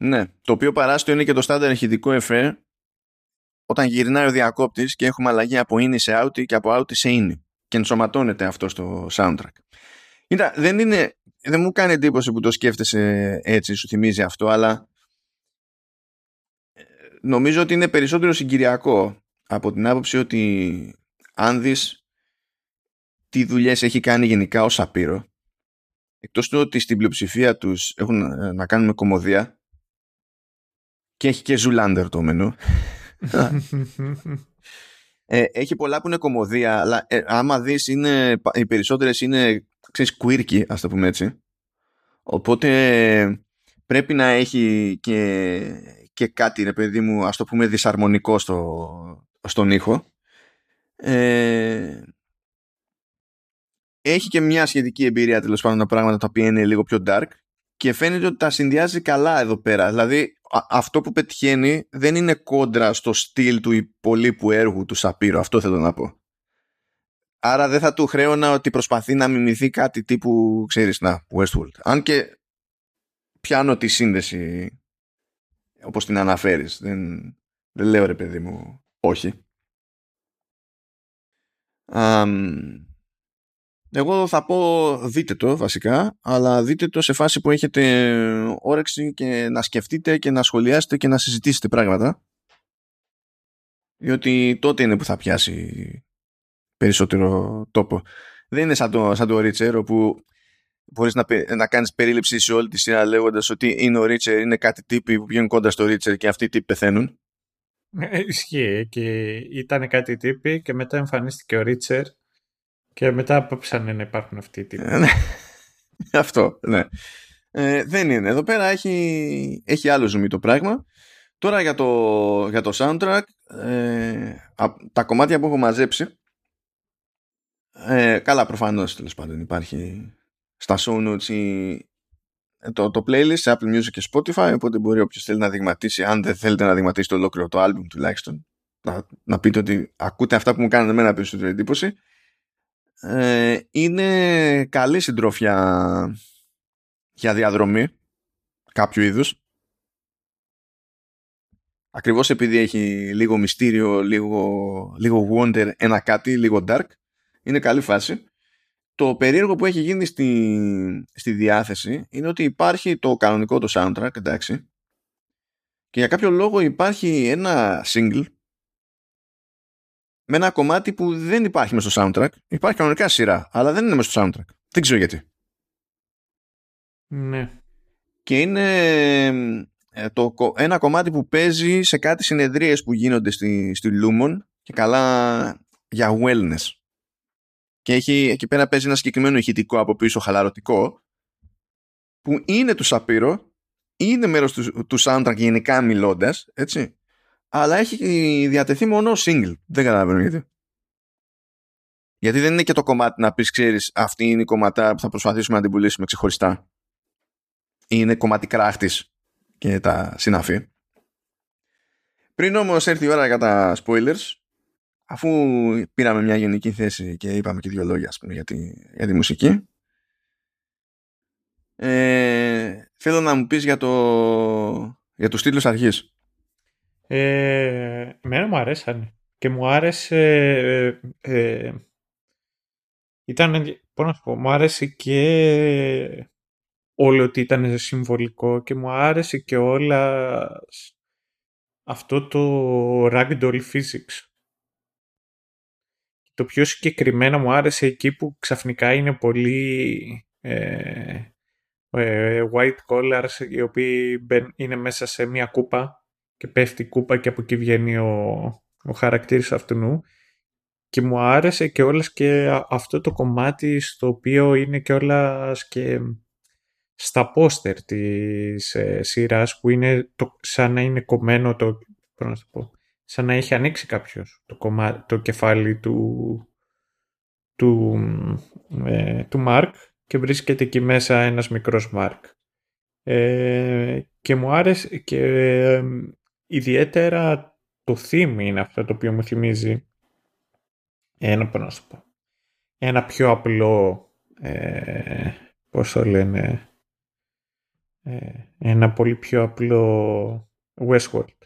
Ναι, το οποίο παράσιτο είναι και το στάνταρ ηχητικό εφέ όταν γυρνάει ο διακόπτης και έχουμε αλλαγή από είναι σε out και από out σε είναι και ενσωματώνεται αυτό στο soundtrack. Κοίτα, δεν, είναι, δεν μου κάνει εντύπωση που το σκέφτεσαι έτσι, σου θυμίζει αυτό, αλλά ε, νομίζω ότι είναι περισσότερο συγκυριακό από την άποψη ότι αν δεις τι δουλειές έχει κάνει γενικά ο Shapiro εκτός του ότι στην πλειοψηφία τους έχουν ε, να κάνουν με κωμωδία και έχει και Zoolander στο μενού. <laughs> Ε, έχει πολλά που είναι κομμωδία αλλά ε, άμα δεις είναι, οι περισσότερες είναι ξέρεις quirky ας το πούμε έτσι. Οπότε πρέπει να έχει και, και κάτι ρε παιδί μου ας το πούμε δυσαρμονικό στο, στον ήχο. Ε, έχει και μια σχετική εμπειρία τέλος πάντων τα πράγματα τα οποία είναι λίγο πιο dark και φαίνεται ότι τα συνδυάζει καλά εδώ πέρα. Δηλαδή αυτό που πετυχαίνει δεν είναι κόντρα στο στυλ του υπολείπου έργου του Σαπύρο. Αυτό θέλω να πω. Άρα δεν θα του χρέωνα ότι προσπαθεί να μιμηθεί κάτι τύπου, ξέρεις, να, Westworld. Αν και πιάνω τη σύνδεση όπως την αναφέρεις. Δεν, δεν λέω ρε παιδί μου όχι. Εγώ θα πω δείτε το βασικά, αλλά δείτε το σε φάση που έχετε όρεξη και να σκεφτείτε και να σχολιάσετε και να συζητήσετε πράγματα. Διότι τότε είναι που θα πιάσει περισσότερο τόπο. Δεν είναι σαν το, σαν το Ρίτσερ που μπορείς να, να κάνεις περίληψη σε όλη τη σειρά λέγοντας ότι είναι ο Ρίτσερ, είναι κάτι τύποι που βγαίνουν κοντά στο Ρίτσερ και αυτοί οι τύποι πεθαίνουν. Ε, ισχύει και ήταν κάτι τύποι και μετά εμφανίστηκε ο Ρίτσερ και μετά απόψανε να υπάρχουν αυτοί οι τύποι. Ε, ναι. <laughs> Αυτό, ναι. Ε, δεν είναι. Εδώ πέρα έχει, έχει άλλο ζουμί το πράγμα. Τώρα για το, για το soundtrack, ε, τα κομμάτια που έχω μαζέψει, ε, καλά προφανώς τέλος πάντων υπάρχει στα show notes η, το, το playlist σε Apple Music και Spotify οπότε μπορεί όποιος θέλει να δειγματίσει αν δεν θέλετε να δειγματίσει το ολόκληρο το album τουλάχιστον να, να πείτε ότι ακούτε αυτά που μου κάνουν εμένα περισσότερη εντύπωση ε, είναι καλή συντροφιά για διαδρομή κάποιου είδους. Ακριβώς επειδή έχει λίγο μυστήριο λίγο, λίγο wonder ένα κάτι λίγο dark είναι καλή φάση. Το περίεργο που έχει γίνει στη, στη διάθεση είναι ότι υπάρχει το κανονικό το soundtrack, εντάξει, και για κάποιο λόγο υπάρχει ένα single με ένα κομμάτι που δεν υπάρχει μέσα στο soundtrack. Υπάρχει κανονικά σειρά, αλλά δεν είναι μέσα στο soundtrack. Δεν ξέρω γιατί. Ναι. Και είναι ε, το, ένα κομμάτι που παίζει σε κάτι συνεδρίες που γίνονται στη, στη Lumon και καλά για wellness και έχει, εκεί πέρα παίζει ένα συγκεκριμένο ηχητικό από πίσω χαλαρωτικό που είναι του Σαπύρο είναι μέρος του, του soundtrack γενικά μιλώντας, έτσι αλλά έχει διατεθεί μόνο single. Δεν καταλαβαίνω γιατί. Γιατί δεν είναι και το κομμάτι να πεις ξέρεις αυτή είναι η κομματά που θα προσπαθήσουμε να την πουλήσουμε ξεχωριστά. Είναι κομμάτι κράχτης και τα συναφή. Πριν όμως έρθει η ώρα για τα spoilers αφού πήραμε μια γενική θέση και είπαμε και δύο λόγια πούμε, για, τη, για τη μουσική ε, θέλω να μου πεις για, το, για τους στήλους αρχής. Ε, εμένα μου αρέσανε και μου άρεσε ε, ε ήταν, πώς να σου πω, μου άρεσε και όλο ότι ήταν συμβολικό και μου άρεσε και όλα αυτό το ragdoll physics. Το πιο συγκεκριμένα μου άρεσε εκεί που ξαφνικά είναι πολύ ε, ε, white collars οι οποίοι είναι μέσα σε μια κούπα και πέφτει η κούπα και από εκεί βγαίνει ο, ο χαρακτήρας αυτού και μου άρεσε και όλες και αυτό το κομμάτι στο οποίο είναι και όλας και στα πόστερ της ε, σειράς που είναι το, σαν να είναι κομμένο το, να το πω, σαν να έχει ανοίξει κάποιος το, κομμάτι, το κεφάλι του, του, ε, του Μάρκ και βρίσκεται εκεί μέσα ένας μικρός Μάρκ. Ε, και μου άρεσε και ε, ιδιαίτερα το theme είναι αυτό το οποίο μου θυμίζει ένα πρόσωπο. Ένα πιο απλό, ε, πώς το λένε, ε, ένα πολύ πιο απλό Westworld.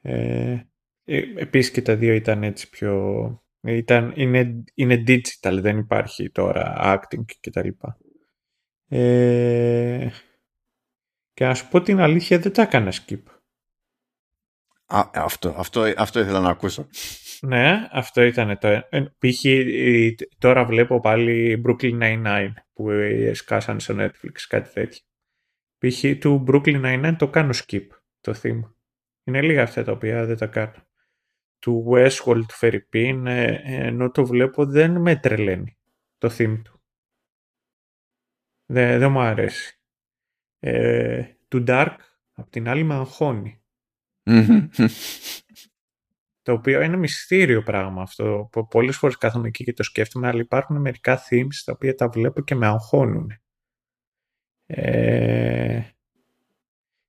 Ε, ε, επίσης και τα δύο ήταν έτσι πιο... Ήταν, είναι, είναι digital, δεν υπάρχει τώρα acting και τα λοιπά. Ε, και να σου πω την αλήθεια δεν τα έκανα skip. Α, αυτό, αυτό, αυτό ήθελα να ακούσω. Ναι, αυτό ήταν το. Ε, π.χ. τώρα βλέπω πάλι Brooklyn Nine-Nine που σκάσανε στο Netflix, κάτι τέτοιο. Π.χ. του Brooklyn Nine-Nine το κάνω skip το theme. Είναι λίγα αυτά τα οποία δεν τα κάνω. Του Westworld του Φερρυπίν, ε, ενώ το βλέπω δεν με τρελαίνει το theme του. Δεν, δεν μου αρέσει. Ε, του Dark, απ' την άλλη με αγχώνει. Το οποίο είναι μυστήριο πράγμα αυτό. Πολλές φορές κάθομαι εκεί και το σκέφτομαι, αλλά υπάρχουν μερικά themes τα οποία τα βλέπω και με αγχώνουν. Ε,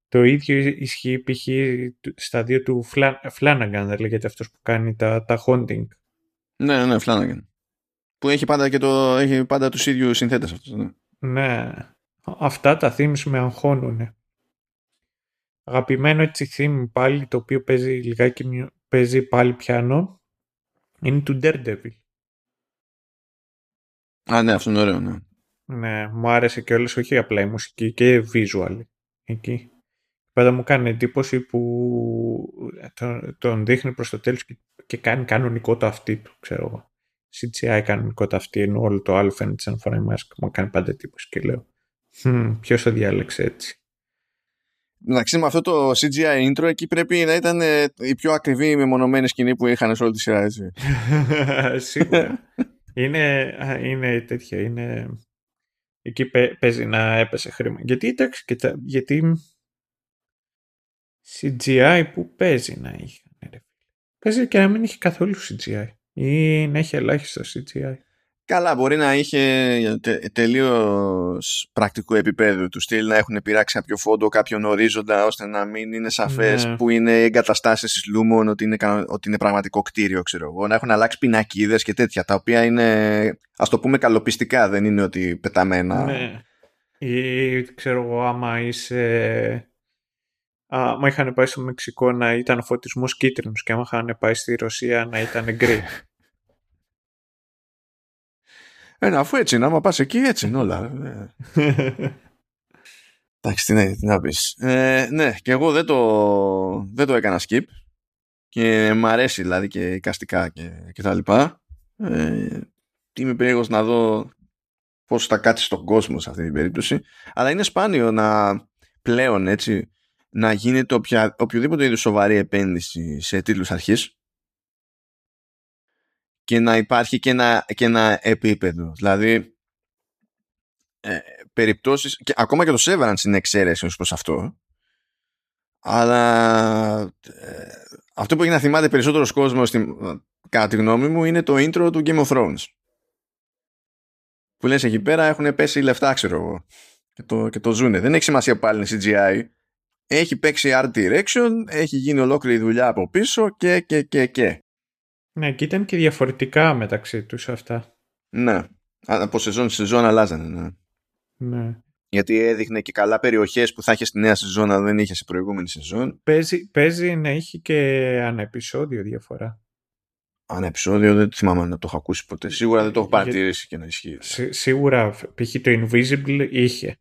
το ίδιο ισχύει π.χ. στα δύο του Flanagan, δεν λέγεται αυτός που κάνει τα, τα haunting. Ναι, ναι, Flanagan. Που έχει πάντα, και το, έχει πάντα τους ίδιους συνθέτες αυτός. Ναι. ναι. Αυτά τα themes με αγχώνουν. Αγαπημένο έτσι theme πάλι, το οποίο παίζει λιγάκι, παίζει πάλι πιάνο, είναι του Daredevil. Α, ναι, αυτό είναι ωραίο, ναι. Ναι, μου άρεσε και όλες, όχι απλά η μουσική και visual εκεί. Πάντα μου κάνει εντύπωση που τον, τον δείχνει προς το τέλος και, κάνει κανονικό το αυτή του, ξέρω εγώ. CGI κανονικό το αυτή, ενώ όλο το άλλο φαίνεται σαν φοράει μάσκα. Μου κάνει πάντα εντύπωση και λέω, hm, ποιος το διάλεξε έτσι. Εντάξει, με αυτό το CGI intro εκεί πρέπει να ήταν ε, η πιο ακριβή μεμονωμένη σκηνή που είχαν σε όλη τη σειρά, έτσι. <laughs> Σίγουρα. είναι, είναι τέτοια, είναι... Εκεί παίζει να έπεσε χρήμα. Γιατί, εντάξει, γιατί CGI που παίζει να είχε. Παίζει και να μην είχε καθόλου CGI ή να έχει ελάχιστο CGI. Καλά, μπορεί να είχε τε, τελείως πρακτικού επίπεδου του στυλ να έχουν πειράξει κάποιο φόντο, κάποιον ορίζοντα, ώστε να μην είναι σαφές ναι. που είναι εγκαταστάσεις της Λούμον, ότι είναι, ότι είναι πραγματικό κτίριο, ξέρω εγώ. Να έχουν αλλάξει πινακίδες και τέτοια, τα οποία είναι, ας το πούμε, καλοπιστικά, δεν είναι ότι πεταμένα. Ναι. Ή ξέρω εγώ, άμα είσαι Α, μα είχαν πάει στο Μεξικό να ήταν ο φωτισμός κίτρινος και άμα είχαν πάει στη Ρωσία να ήταν γκρι. <laughs> Ένα, αφού έτσι είναι, άμα πας εκεί έτσι είναι όλα. <laughs> Εντάξει, τι, ναι, τι να πεις. Ε, ναι, και εγώ δεν το, δεν το έκανα skip και μ' αρέσει δηλαδή και εικαστικά και, και τα λοιπά. Ε, είμαι περίεργος να δω πώς θα κάτσει στον κόσμο σε αυτή την περίπτωση. Αλλά είναι σπάνιο να πλέον έτσι να γίνεται οποια, οποιοδήποτε είδους σοβαρή επένδυση σε τίτλους αρχής και να υπάρχει και ένα, και ένα επίπεδο. Δηλαδή, ε, περιπτώσεις, και ακόμα και το Severance είναι εξαίρεση ως προς αυτό, αλλά ε, αυτό που έχει να θυμάται περισσότερος κόσμος στην, κατά τη γνώμη μου είναι το intro του Game of Thrones. Που λες εκεί πέρα έχουν πέσει λεφτά ξέρω εγώ. Και το, και το ζουνε δεν έχει σημασία πάλι είναι CGI. Έχει παίξει art direction έχει γίνει ολόκληρη δουλειά από πίσω και και και και ναι και ήταν και διαφορετικά μεταξύ τους αυτά ναι από σεζόν σε σεζόν αλλάζανε ναι. ναι. Γιατί έδειχνε και καλά περιοχές που θα είχες στη νέα σεζόν, αλλά δεν είχες σε προηγούμενη σεζόν. Παίζει, παίζει να έχει και ανεπισόδιο διαφορά. Ανεπισόδιο δεν θυμάμαι να το έχω ακούσει ποτέ. Σίγουρα δεν το έχω παρατηρήσει και να ισχύει. σίγουρα π.χ. το Invisible είχε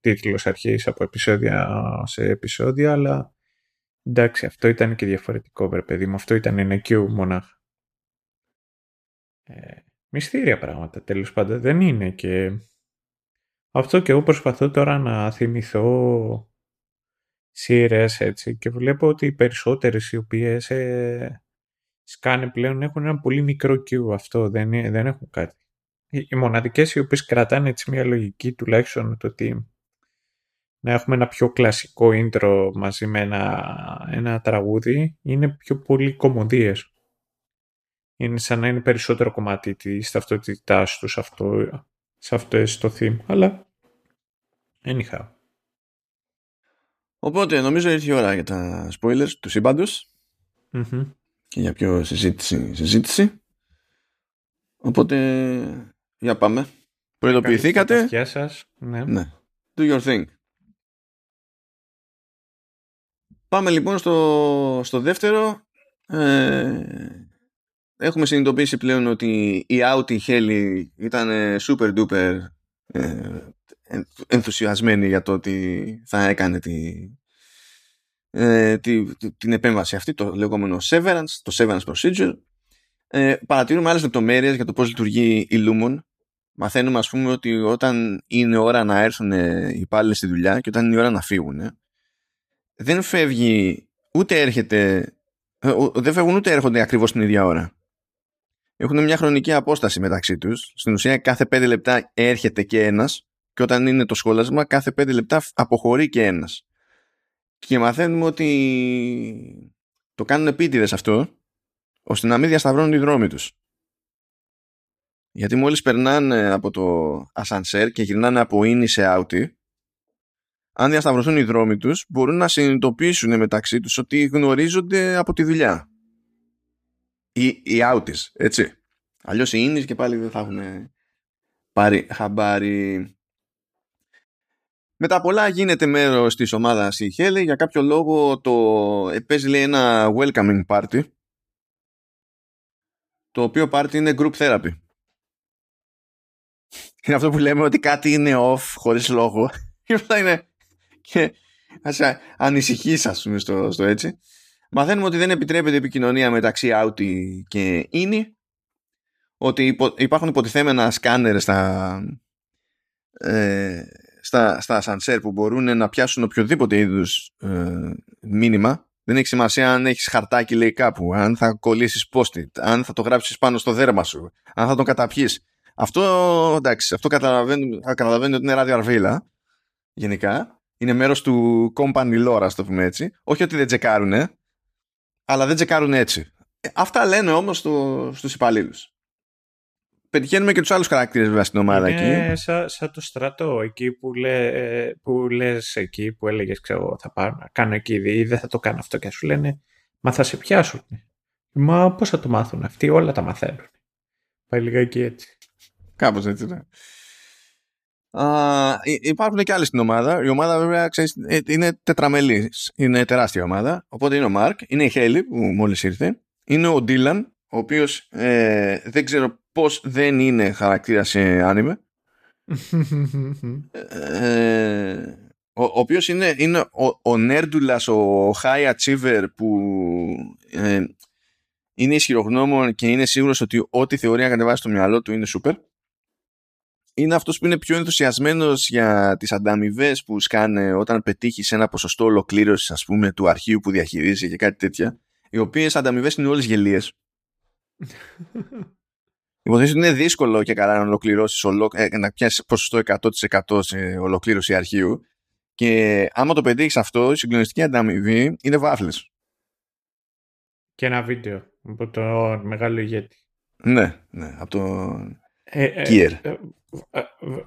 τίτλος αρχής από επεισόδια σε επεισόδια, αλλά εντάξει, αυτό ήταν και διαφορετικό, βρε παιδί μου. Αυτό ήταν ενεκίου μονάχα. Ε, μυστήρια πράγματα τέλος πάντων. Δεν είναι και αυτό και εγώ προσπαθώ τώρα να θυμηθώ σειρές έτσι και βλέπω ότι οι περισσότερες οι οποίες ε, σκάνε πλέον έχουν ένα πολύ μικρό queue αυτό, δεν, δεν έχουν κάτι. Οι, οι μοναδικές οι οποίες κρατάνε έτσι μια λογική τουλάχιστον το ότι να έχουμε ένα πιο κλασικό intro μαζί με ένα, ένα τραγούδι είναι πιο πολύ κομμωδίες. Είναι σαν να είναι περισσότερο κομμάτι της ταυτότητάς τους αυτό σε αυτό το theme, αλλά anyhow. Οπότε νομίζω ήρθε η ώρα για τα spoilers του συμπαντος και για πιο συζήτηση, συζήτηση. Οπότε για πάμε. Προειδοποιηθήκατε. Γεια σας. Ναι. ναι. Do your thing. Πάμε λοιπόν στο, στο δεύτερο. Ε, έχουμε συνειδητοποιήσει πλέον ότι η Audi Heli ήταν super duper ε, ενθουσιασμένη για το ότι θα έκανε τη, ε, τη, την επέμβαση αυτή, το λεγόμενο severance, το severance procedure. Ε, παρατηρούμε άλλες λεπτομέρειες για το πώς λειτουργεί η Lumon. Μαθαίνουμε ας πούμε ότι όταν είναι ώρα να έρθουν οι υπάλληλοι στη δουλειά και όταν είναι η ώρα να φύγουν δεν φεύγει ούτε έρχεται δεν φεύγουν ούτε έρχονται ακριβώς την ίδια ώρα έχουν μια χρονική απόσταση μεταξύ τους. Στην ουσία κάθε πέντε λεπτά έρχεται και ένας και όταν είναι το σχόλασμα κάθε πέντε λεπτά αποχωρεί και ένας. Και μαθαίνουμε ότι το κάνουν επίτηδες αυτό ώστε να μην διασταυρώνουν οι δρόμοι τους. Γιατί μόλις περνάνε από το ασανσέρ και γυρνάνε από ίνι σε άουτι αν διασταυρωθούν οι δρόμοι τους μπορούν να συνειδητοποιήσουν μεταξύ τους ότι γνωρίζονται από τη δουλειά ή οι άουτις, έτσι. Αλλιώς οι ίνις και πάλι δεν θα έχουν πάρει χαμπάρι. Μετά πολλά γίνεται μέρος της ομάδας η Χέλη. Για κάποιο λόγο το ε, παίζει λέει ένα welcoming party. Το οποίο party είναι group therapy. Είναι αυτό που λέμε ότι κάτι είναι off χωρίς λόγο. <laughs> είναι και ας ανησυχείς ας πούμε στο, στο έτσι. Μαθαίνουμε ότι δεν επιτρέπεται επικοινωνία μεταξύ Audi και Ίνι. Ότι υπάρχουν υποτιθέμενα σκάνερ στα, ε, στα, στα σανσέρ που μπορούν να πιάσουν οποιοδήποτε είδους ε, μήνυμα. Δεν έχει σημασία αν έχεις χαρτάκι λέει κάπου, αν θα κολλήσεις post-it, αν θα το γράψεις πάνω στο δέρμα σου, αν θα τον καταπιείς. Αυτό, εντάξει, αυτό καταλαβαίνει, ότι είναι ραδιοαρβίλα, γενικά. Είναι μέρος του company lore, ας το πούμε έτσι. Όχι ότι δεν τσεκάρουνε, αλλά δεν τσεκάρουν έτσι. Ε, αυτά λένε όμως στο, στους υπαλλήλους. Πετυχαίνουμε και τους άλλους χαρακτήρες βέβαια στην ομάδα Είναι εκεί. Σαν, σαν το στρατό εκεί που, λέ, που λες εκεί που έλεγες ξέρω θα πάρω να κάνω εκεί ή δεν θα το κάνω αυτό και σου λένε μα θα σε πιάσουν. Μα πώς θα το μάθουν αυτοί όλα τα μαθαίνουν. Πάει λιγάκι έτσι. Κάπως έτσι ναι. Uh, υπάρχουν και άλλοι στην ομάδα. Η ομάδα βέβαια ξέρεις, ε, είναι τετραμελής. Είναι τεράστια ομάδα. Οπότε είναι ο Μάρκ, είναι η Χέλη που μόλις ήρθε, είναι ο Ντίλαν, ο οποίος ε, δεν ξέρω πώς δεν είναι χαρακτήρας σε άνιμε. ε, ο, ο οποίος είναι, είναι ο, ο Νέρντουλας, ο high achiever που ε, είναι ισχυρογνώμων και είναι σίγουρος ότι ό,τι θεωρεί να κατεβάσει στο μυαλό του είναι super είναι αυτός που είναι πιο ενθουσιασμένος για τις ανταμοιβές που σκάνε όταν πετύχει ένα ποσοστό ολοκλήρωσης ας πούμε του αρχείου που διαχειρίζει και κάτι τέτοια οι οποίες ανταμοιβές είναι όλες γελίες <laughs> Υποθέτω ότι είναι δύσκολο και καλά να ολοκληρώσεις ε, να πιάσεις ποσοστό 100% σε ολοκλήρωση αρχείου. Και άμα το πετύχεις αυτό, η συγκλονιστική ανταμοιβή είναι βάφλε. Και ένα βίντεο από το μεγάλο ηγέτη. Ναι, ναι, από το ε, ε, ε,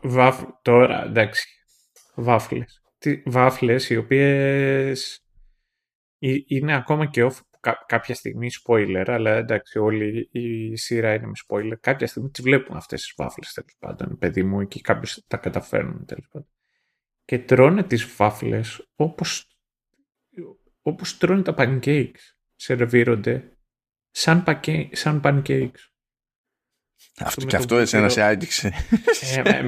βαφ, τώρα, εντάξει, βάφλες. Βάφλες οι οποίες είναι ακόμα και off κάποια στιγμή spoiler, αλλά εντάξει όλη η σειρά είναι με spoiler. Κάποια στιγμή τις βλέπουν αυτές τις βάφλες τέλος πάντων, παιδί μου, και κάποιοι τα καταφέρνουν τέλος πάντων. Και τρώνε τις βάφλες όπως, όπως τρώνε τα pancakes. Σερβίρονται σαν, σαν pancakes. Αυτό και αυτό εσένα σε άγγιξε. Ε,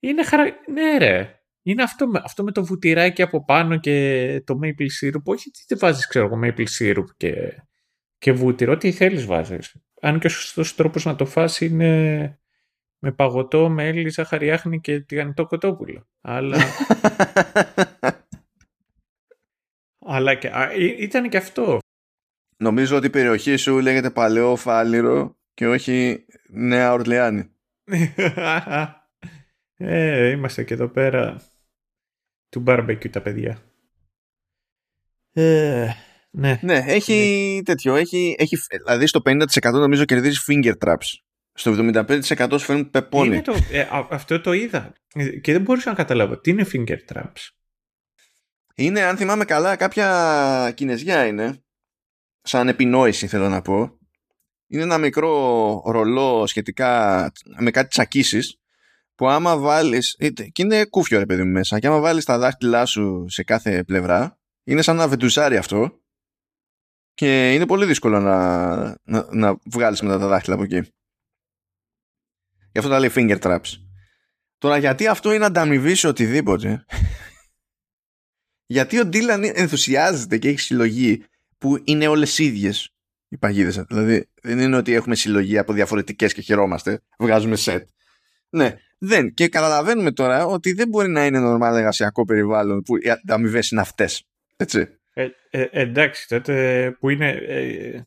είναι χαρα... Ναι ρε. Είναι αυτό, αυτό με το βουτυράκι από πάνω και το maple syrup. Όχι τι δεν βάζεις ξέρω εγώ maple syrup και, και βούτυρο. Ό,τι θέλεις βάζεις. Αν και ο σωστός τρόπος να το φας είναι με παγωτό, μέλι, ζαχαριάχνη και τηγανιτό κοτόπουλο. Αλλά... <laughs> Αλλά και, ήταν και αυτό. Νομίζω ότι η περιοχή σου λέγεται Παλαιό Φάληρο και όχι Νέα Ορλεάνη. <laughs> ε, είμαστε και εδώ πέρα του barbecue τα παιδιά. Ε, ναι. Ναι, έχει ναι. τέτοιο. Έχει, έχει, δηλαδή στο 50% νομίζω κερδίζεις finger traps. Στο 75% σου φέρνουν πεπόνι. Το, ε, αυτό το είδα. Και δεν μπορούσα να καταλάβω. Τι είναι finger traps; Είναι, αν θυμάμαι καλά, κάποια κινέζια είναι. Σαν επινόηση θέλω να πω είναι ένα μικρό ρολό σχετικά με κάτι τσακίσεις που άμα βάλεις, και είναι κούφιο ρε παιδί μου μέσα, και άμα βάλεις τα δάχτυλά σου σε κάθε πλευρά, είναι σαν να βεντουζάρει αυτό και είναι πολύ δύσκολο να, να, να βγάλεις μετά τα δάχτυλα από εκεί. Γι' αυτό τα λέει finger traps. Τώρα γιατί αυτό είναι ανταμοιβή σε οτιδήποτε; <laughs> γιατί ο Ντίλαν ενθουσιάζεται και έχει συλλογή που είναι όλες ίδιες οι παγίδες. Δηλαδή δεν είναι ότι έχουμε συλλογή από διαφορετικές και χαιρόμαστε, βγάζουμε σετ. Ναι, δεν. Και καταλαβαίνουμε τώρα ότι δεν μπορεί να είναι νορμάλ εργασιακό περιβάλλον που οι αμοιβές είναι αυτές. Έτσι. Ε, ε, εντάξει, τότε που είναι. Ε,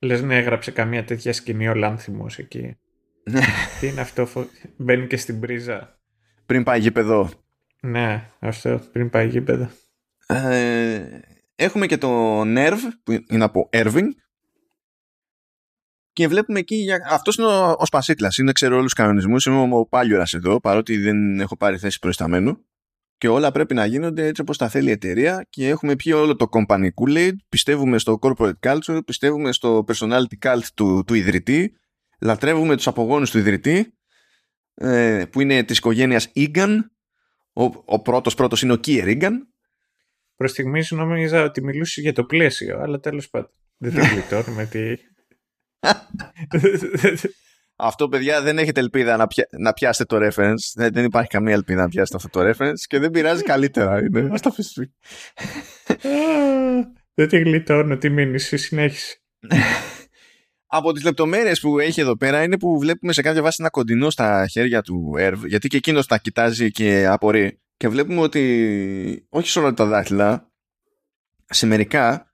Λες να έγραψε καμία τέτοια σκηνή ο Λάνθιμος εκεί. Ναι. Τι είναι αυτό, μπαίνει και στην πρίζα. Πριν πάει γήπεδο. Ναι, αυτό, πριν πάει γήπεδο. Ε, έχουμε και το Nerv, που είναι από Irving, και βλέπουμε εκεί, για... αυτός είναι ο, ο Σπασίκλας, είναι ξέρω όλους τους κανονισμούς, είμαι ο Πάλιορας εδώ, παρότι δεν έχω πάρει θέση προϊσταμένου. Και όλα πρέπει να γίνονται έτσι όπως τα θέλει η εταιρεία. Και έχουμε πει όλο το company Kool-Aid, πιστεύουμε στο corporate culture, πιστεύουμε στο personality cult του, του ιδρυτή, λατρεύουμε τους απογόνους του ιδρυτή, ε, που είναι της οικογένειας Egan, ο, ο πρώτος πρώτος είναι ο Kier Egan. Προς στιγμής νόμιζα ότι μιλούσε για το πλαίσιο, αλλά τέλος πάντων. Δεν το γλιτώνουμε τι... αυτό, παιδιά, δεν έχετε ελπίδα να, πια... να πιάσετε το reference. Δεν, δεν υπάρχει καμία ελπίδα να πιάσετε αυτό το reference και δεν πειράζει καλύτερα. Είναι. Ας το Δεν τη γλιτώνω, τι μείνει, συνέχιση. Από τις λεπτομέρειες που έχει εδώ πέρα είναι που βλέπουμε σε κάποια βάση ένα κοντινό στα χέρια του Ερβ, γιατί και εκείνος τα κοιτάζει και απορεί. Και βλέπουμε ότι όχι σε όλα τα δάχτυλα, σε μερικά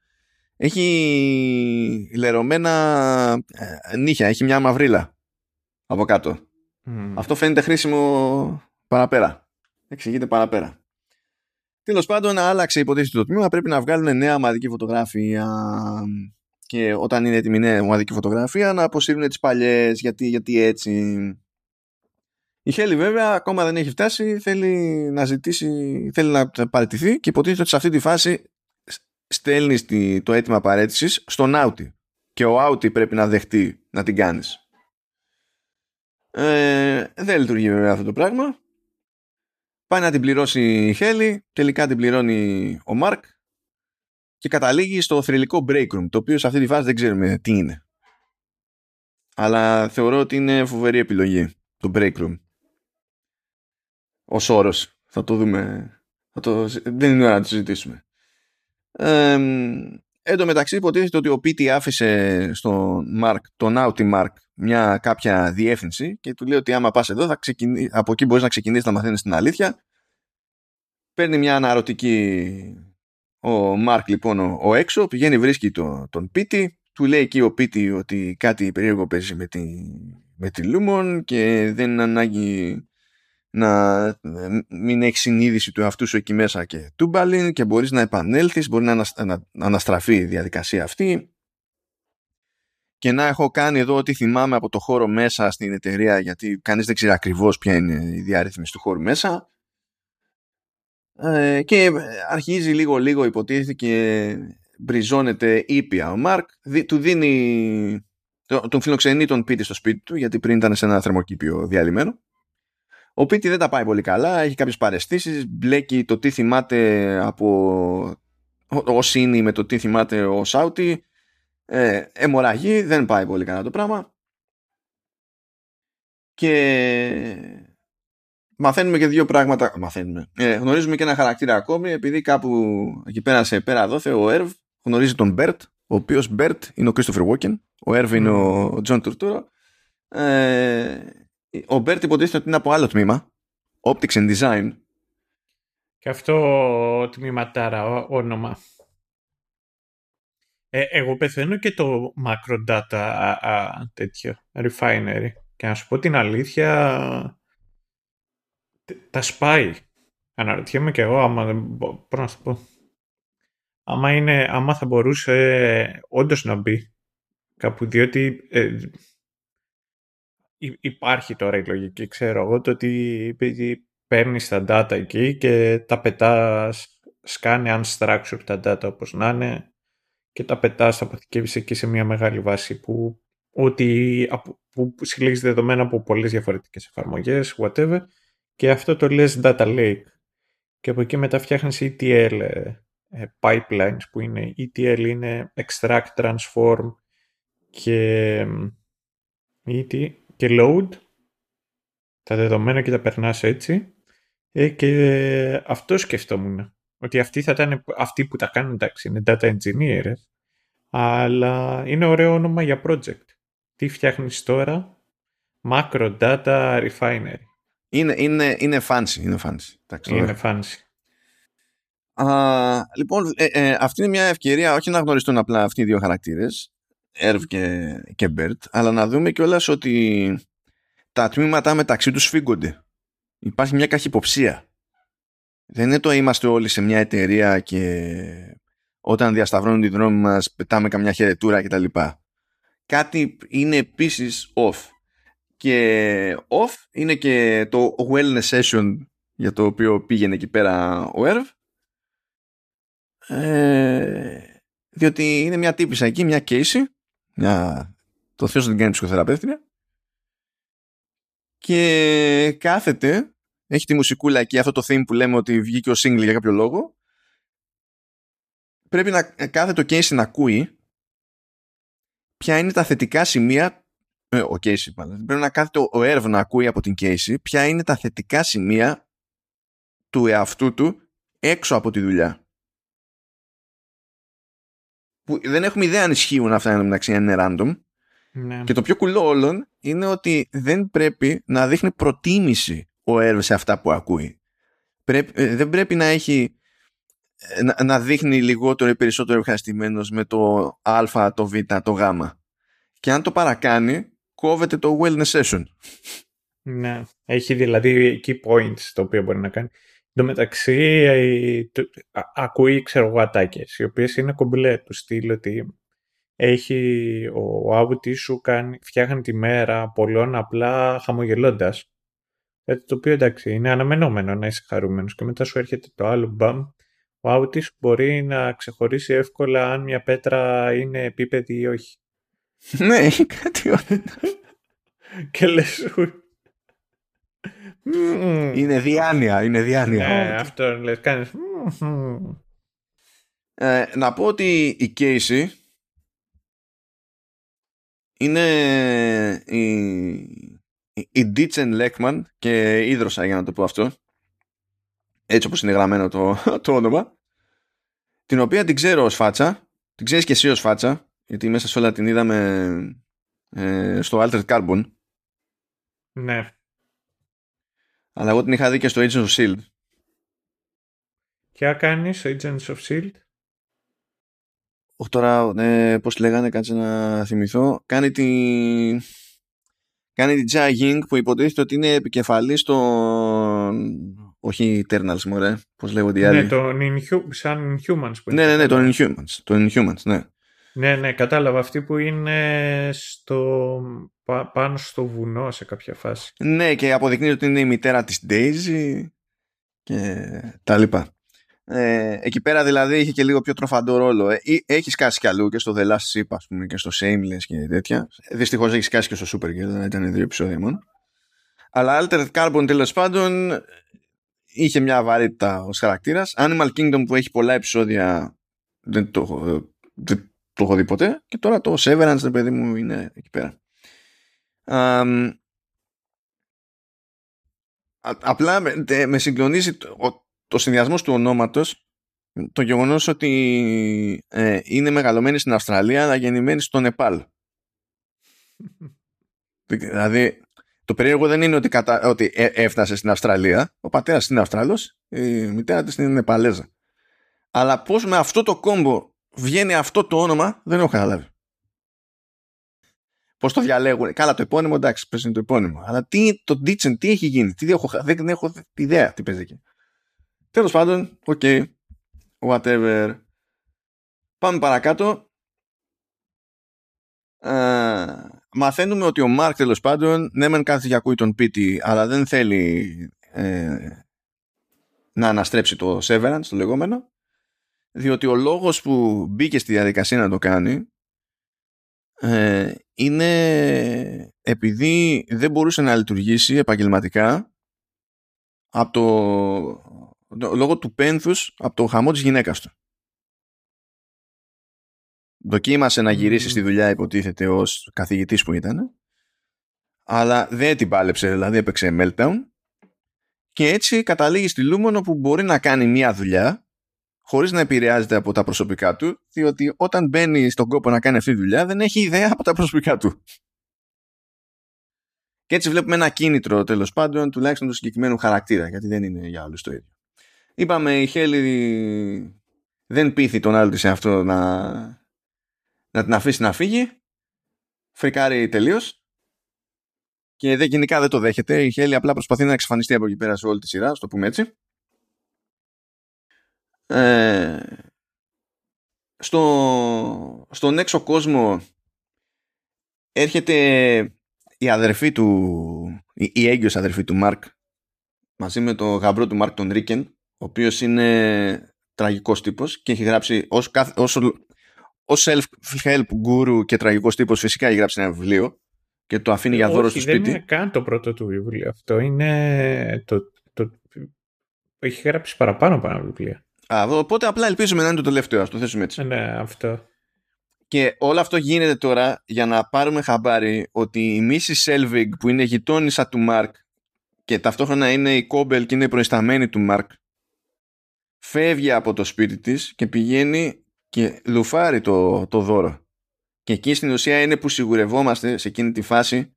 έχει λερωμένα ε, νύχια, έχει μια μαυρίλα από κάτω. Αυτό φαίνεται χρήσιμο παραπέρα. Εξηγείται παραπέρα. Τέλος πάντων, άλλαξε υποτίθεται το τμήμα. Πρέπει να βγάλουν νέα ομαδική φωτογραφία. Και όταν είναι έτοιμη νέα ομαδική φωτογραφία, να αποσύρουν τις παλιές. Γιατί, γιατί έτσι. Η Χέλη, βέβαια, ακόμα δεν έχει φτάσει. Θέλει να ζητήσει, θέλει να παραιτηθεί και υποτίθεται ότι σε αυτή τη φάση στέλνεις το αίτημα παρέτησης στον Άουτι και ο Άουτι πρέπει να δεχτεί να την κάνεις. Ε, δεν λειτουργεί βέβαια αυτό το πράγμα. Πάει να την πληρώσει η Χέλη, τελικά την πληρώνει ο Μάρκ και καταλήγει στο θρηλυκό break room, το οποίο σε αυτή τη φάση δεν ξέρουμε τι είναι. Αλλά θεωρώ ότι είναι φοβερή επιλογή το break room. Ο όρος. Θα το δούμε. Θα το... Δεν είναι ώρα να το συζητήσουμε. Ε, εν τω μεταξύ υποτίθεται ότι ο Πίτι άφησε στον Μάρκ, τον Άουτι Μάρκ, μια κάποια διεύθυνση και του λέει ότι άμα πας εδώ θα ξεκινήσει, από εκεί μπορείς να ξεκινήσεις να μαθαίνεις την αλήθεια. Παίρνει μια αναρωτική ο Μάρκ λοιπόν ο, ο έξω, πηγαίνει βρίσκει το, τον Πίτι, του λέει εκεί ο Πίτι ότι κάτι περίεργο παίζει με τη, με τη Λούμον και δεν είναι ανάγκη να μην έχεις συνείδηση του εαυτού σου εκεί μέσα και τούμπαλιν και μπορείς να επανέλθεις, μπορεί να, αναστραφεί η διαδικασία αυτή. Και να έχω κάνει εδώ ό,τι θυμάμαι από το χώρο μέσα στην εταιρεία γιατί κανείς δεν ξέρει ακριβώς ποια είναι η διαρρύθμιση του χώρου μέσα. Ε, και αρχίζει λίγο λίγο υποτίθεται και μπριζώνεται ήπια ο Μάρκ. Του δίνει τον φιλοξενεί τον Πίτι στο σπίτι του γιατί πριν ήταν σε ένα θερμοκήπιο διαλυμένο ο Πίτι δεν τα πάει πολύ καλά, έχει κάποιες παρεστήσεις, μπλέκει το τι θυμάται από ο Σίνι με το τι θυμάται ο Σάουτι, ε, αιμορραγή, δεν πάει πολύ καλά το πράγμα. Και μαθαίνουμε και δύο πράγματα, μαθαίνουμε, ε, γνωρίζουμε και ένα χαρακτήρα ακόμη, επειδή κάπου εκεί πέρα σε πέρα δώθε ο Έρβ γνωρίζει τον Μπέρτ, ο οποίος Μπέρτ είναι ο Κρίστοφερ Βόκεν, ο Έρβ είναι ο Τζον Τουρτούρο, ε, ο Μπέρτ υποτίθεται ότι είναι από άλλο τμήμα, Optics and Design. Και αυτό τμηματάρα όνομα. Ε, εγώ πεθαίνω και το macro data α, α, τέτοιο, refinery. Και να σου πω την αλήθεια, τα σπάει. Αναρωτιέμαι και εγώ, άμα δεν μπορώ να σου πω. Άμα, είναι, άμα θα μπορούσε όντως να μπει κάπου, διότι ε, υπάρχει τώρα η λογική, ξέρω εγώ, το ότι παίρνεις τα data εκεί και τα πετάς, σκάνε unstructured τα data όπως να είναι και τα πετάς, τα αποθηκεύεις εκεί σε μια μεγάλη βάση που, ότι, που συλλέγεις δεδομένα από πολλές διαφορετικές εφαρμογές, whatever, και αυτό το λες data lake. Και από εκεί μετά φτιάχνεις ETL ε, ε, pipelines που είναι ETL είναι extract, transform και ET, και load τα δεδομένα και τα περνάς έτσι. Ε, και αυτό σκεφτόμουν ότι αυτοί θα ήταν αυτοί που τα κάνουν εντάξει είναι data engineers αλλά είναι ωραίο όνομα για project. Τι φτιάχνεις τώρα; Macro data refinery. Είναι, είναι, είναι fancy είναι fancy, εντάξει, είναι fancy. Α, λοιπόν, ε, ε, αυτή είναι μια ευκαιρία όχι να γνωριστούν απλά αυτοί οι δύο χαρακτήρες Ερβ και, και Μπέρτ, αλλά να δούμε κιόλας ότι τα τμήματα μεταξύ τους φύγονται. Υπάρχει μια καχυποψία. Δεν είναι το είμαστε όλοι σε μια εταιρεία και όταν διασταυρώνουν τη δρόμη μας πετάμε καμιά χαιρετούρα κτλ. Κάτι είναι επίσης off. Και off είναι και το wellness session για το οποίο πήγαινε εκεί πέρα ο Ερβ. Ε, διότι είναι μια τύπησα εκεί, μια Casey μια... Το θεός την κάνει ψυχοθεραπεύτρια. Και κάθεται, έχει τη μουσικούλα εκεί, αυτό το theme που λέμε ότι βγήκε ο single για κάποιο λόγο. Πρέπει να κάθεται ο Casey να ακούει ποια είναι τα θετικά σημεία ε, ο Casey πάντα. Πρέπει να κάθεται ο Έρβ να ακούει από την Casey ποια είναι τα θετικά σημεία του εαυτού του έξω από τη δουλειά που δεν έχουμε ιδέα αν ισχύουν αυτά εν μεταξύ είναι random. Ναι. Και το πιο κουλό όλων είναι ότι δεν πρέπει να δείχνει προτίμηση ο Έρβ σε αυτά που ακούει. Πρέπει, ε, δεν πρέπει να έχει ε, να, να δείχνει λιγότερο ή περισσότερο ευχαριστημένος με το α, το β, το γ. Και αν το παρακάνει, κόβεται το wellness session. Ναι. Έχει δηλαδή key points το οποίο μπορεί να κάνει. Εν τω μεταξύ, ε, ακούει, ξέρω εγώ, ατάκες, οι οποίες είναι κομπλέ του στυλ ότι έχει ο άουτι σου κάνει, φτιάχνει τη μέρα πολλών απλά χαμογελώντας. Έτσι το οποίο εντάξει είναι αναμενόμενο να είσαι χαρούμενος και μετά σου έρχεται το άλλο μπαμ. Ο άουτι σου μπορεί να ξεχωρίσει εύκολα αν μια πέτρα είναι επίπεδη ή όχι. Ναι, κάτι ωραίο. και λες είναι διάνοια, είναι διάνοια. Ε, αυτό λες, κάνεις... Ε, να πω ότι η Casey είναι η, η Ditchen Λέκμαν και ίδρωσα για να το πω αυτό. Έτσι όπως είναι γραμμένο το, <laughs> το όνομα. Την οποία την ξέρω ως φάτσα. Την ξέρεις και εσύ ως φάτσα γιατί μέσα σε όλα την είδαμε ε, στο Altered Carbon. Ναι αλλά εγώ την είχα δει και στο Agents of S.H.I.E.L.D. Ποια κάνεις στο Agents of S.H.I.E.L.D. όχι τώρα ε, πώς λέγανε κάτσε να θυμηθώ κάνει τη κάνει τη Jia Ying που υποτίθεται ότι είναι επικεφαλής των όχι Eternals μωρέ πώς λέγονται οι Ναι, άλλοι τον Inhu... σαν Inhumans που είναι. ναι ναι ναι τον Inhumans τον Inhumans ναι Ναι, ναι, κατάλαβα. Αυτή που είναι στο... πα- πάνω στο βουνό σε κάποια φάση. Ναι, και αποδεικνύει ότι είναι η μητέρα της Daisy και τα λοιπά. Ε, εκεί πέρα δηλαδή είχε και λίγο πιο τροφαντό ρόλο. Ε, ή- έχεις σκάσει κι αλλού και στο The Last Ship, ας πούμε, και στο Shameless και τέτοια. Δυστυχώς έχεις σκάσει και στο Supergirl, δεν ήταν δύο επεισόδια μόνο. Αλλά Altered Carbon τέλος πάντων είχε μια βαρύτητα ως χαρακτήρας. Animal Kingdom που έχει πολλά επεισόδια δεν το, έχω- δεν το έχω δει ποτέ. Και τώρα το Severance, ρε παιδί μου, είναι εκεί πέρα. Αμ, Α- απλά με, τε- με συγκλονίζει το, ο, το συνδυασμός του ονόματος το γεγονός ότι ε, είναι μεγαλωμένη στην Αυστραλία αλλά γεννημένη στο Νεπάλ. <laughs> δηλαδή το περίεργο δεν είναι ότι, κατα... ότι ε- έφτασε στην Αυστραλία ο πατέρας είναι Αυστραλός η μητέρα της είναι Νεπαλέζα αλλά πως με αυτό το κόμπο βγαίνει αυτό το όνομα δεν έχω καταλάβει Πώς το διαλέγουν. Καλά, το επώνυμο εντάξει, πες είναι το επώνυμο. Αλλά τι, το Dichen, τι έχει γίνει, τι έχω, δεν έχω ιδέα τι παίζει εκεί. Τέλος πάντων, OK, whatever. Πάμε παρακάτω. Ε, μαθαίνουμε ότι ο Μάρκ τέλος πάντων, ναι, μεν κάθεται και ακούει τον Πίτη, αλλά δεν θέλει ε, να αναστρέψει το Severance, το λεγόμενο, διότι ο λόγος που μπήκε στη διαδικασία να το κάνει ε, είναι επειδή δεν μπορούσε να λειτουργήσει επαγγελματικά από το, το- λόγω του πένθους από το χαμό της γυναίκας του. Δοκίμασε να γυρίσει Μμμ. στη δουλειά υποτίθεται ως καθηγητής που ήταν αλλά δεν την πάλεψε δηλαδή έπαιξε meltdown και έτσι καταλήγει στη Λούμονο που μπορεί να κάνει μία δουλειά χωρίς να επηρεάζεται από τα προσωπικά του, διότι όταν μπαίνει στον κόπο να κάνει αυτή τη δουλειά δεν έχει ιδέα από τα προσωπικά του. Και έτσι βλέπουμε ένα κίνητρο τέλος πάντων, τουλάχιστον του συγκεκριμένου χαρακτήρα, γιατί δεν είναι για όλους το ίδιο. Είπαμε η Χέλη δεν πείθει τον άλλο της σε αυτό να, να την αφήσει να φύγει. Φρικάρει τελείως. Και δεν, γενικά δεν το δέχεται. Η Χέλη απλά προσπαθεί να εξαφανιστεί από εκεί πέρα σε όλη τη σειρά, ας το πούμε έτσι. Ε, στο, στον έξω κόσμο έρχεται η αδερφή του η, η έγκυος αδερφή του Μάρκ μαζί με το γαμπρό του Μάρκ τον Ρίκεν ο οποίος είναι τραγικός τύπος και έχει γράψει ως, κάθε, ως, ως self-help guru και τραγικός τύπος φυσικά έχει γράψει ένα βιβλίο και το αφήνει για δώρο Όχι, στο σπίτι δεν είναι καν το πρώτο του βιβλίο αυτό. Είναι το, το... Έχει γράψει παραπάνω από ένα βιβλίο. Α, οπότε απλά ελπίζουμε να είναι το τελευταίο, ας το θέσουμε έτσι. Ε, Ναι, αυτό. Και όλο αυτό γίνεται τώρα για να πάρουμε χαμπάρι ότι η Μίσης Σέλβιγκ που είναι γειτόνισσα του Μάρκ και ταυτόχρονα είναι η Κόμπελ και είναι προϊσταμένη του Μάρκ φεύγει από το σπίτι της και πηγαίνει και λουφάρει το, το δώρο. Και εκεί στην ουσία είναι που σιγουρευόμαστε σε εκείνη τη φάση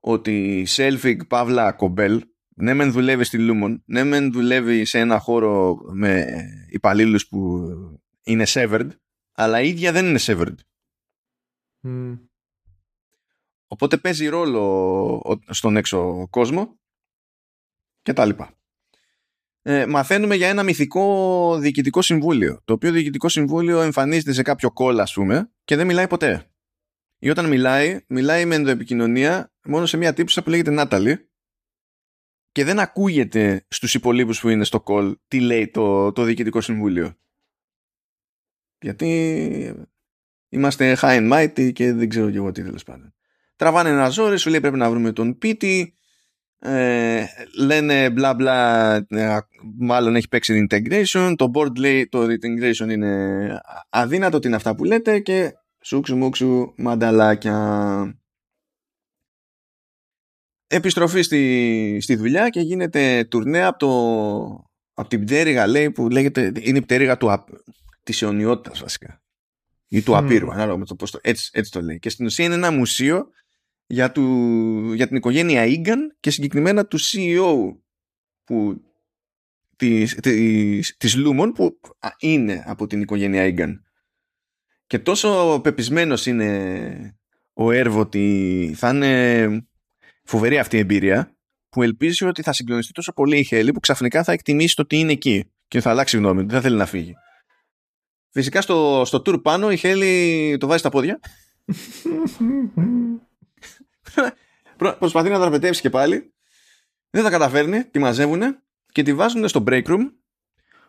ότι η Σέλβιγκ Παύλα Κομπέλ ναι μεν δουλεύει στη Λούμον, ναι μεν δουλεύει σε ένα χώρο με υπαλλήλους που είναι severed, αλλά η ίδια δεν είναι severed. Μμ. Οπότε παίζει ρόλο ο- στον έξω κόσμο και τα λοιπά. Ε, μαθαίνουμε για ένα μυθικό διοικητικό συμβούλιο, το οποίο διοικητικό συμβούλιο εμφανίζεται σε κάποιο call, ας πούμε, και δεν μιλάει ποτέ. Ή όταν μιλάει, μιλάει με ενδοεπικοινωνία μόνο σε μια τύψη που λέγεται Νάταλη και δεν ακούγεται στους υπολείπους που είναι στο call τι λέει το, το διοικητικό συμβούλιο. Γιατί είμαστε high and mighty και δεν ξέρω και εγώ τι τέλος πάντων. Τραβάνε ένα ζόρι, σου λέει πρέπει να βρούμε τον Πίτη. Ε, λένε μπλα μπλα, ε, μάλλον έχει παίξει integration. Το board λέει το integration είναι αδύνατο, τι είναι αυτά που λέτε και σούξου μουξου μανταλάκια. Επιστροφή στη, στη δουλειά και γίνεται τουρνέ από, το, από την πτέρυγα λέει που λέγεται, είναι η πτέρυγα του, απ- της αιωνιότητας βασικά ή του Μμμ. απείρου, ανάλογα με το πώς το, έτσι, έτσι το λέει. Και στην ουσία είναι ένα μουσείο για, του, για την οικογένεια Ίγκαν και συγκεκριμένα του CEO που, της, της, της Λούμον που α, είναι από την οικογένεια Ίγκαν. και τόσο πεπισμένος είναι ο Έρβο ότι θα είναι φοβερή αυτή η εμπειρία που ελπίζει ότι θα συγκλονιστεί τόσο πολύ η Χέλη που ξαφνικά θα εκτιμήσει το ότι είναι εκεί και θα αλλάξει γνώμη, δεν θα θέλει να φύγει. Φυσικά στο, στο tour πάνω η Χέλη το βάζει στα πόδια. <laughs> Προσπαθεί να δραπετεύσει και πάλι. Δεν τα καταφέρνει, τη μαζεύουν και τη βάζουν στο break room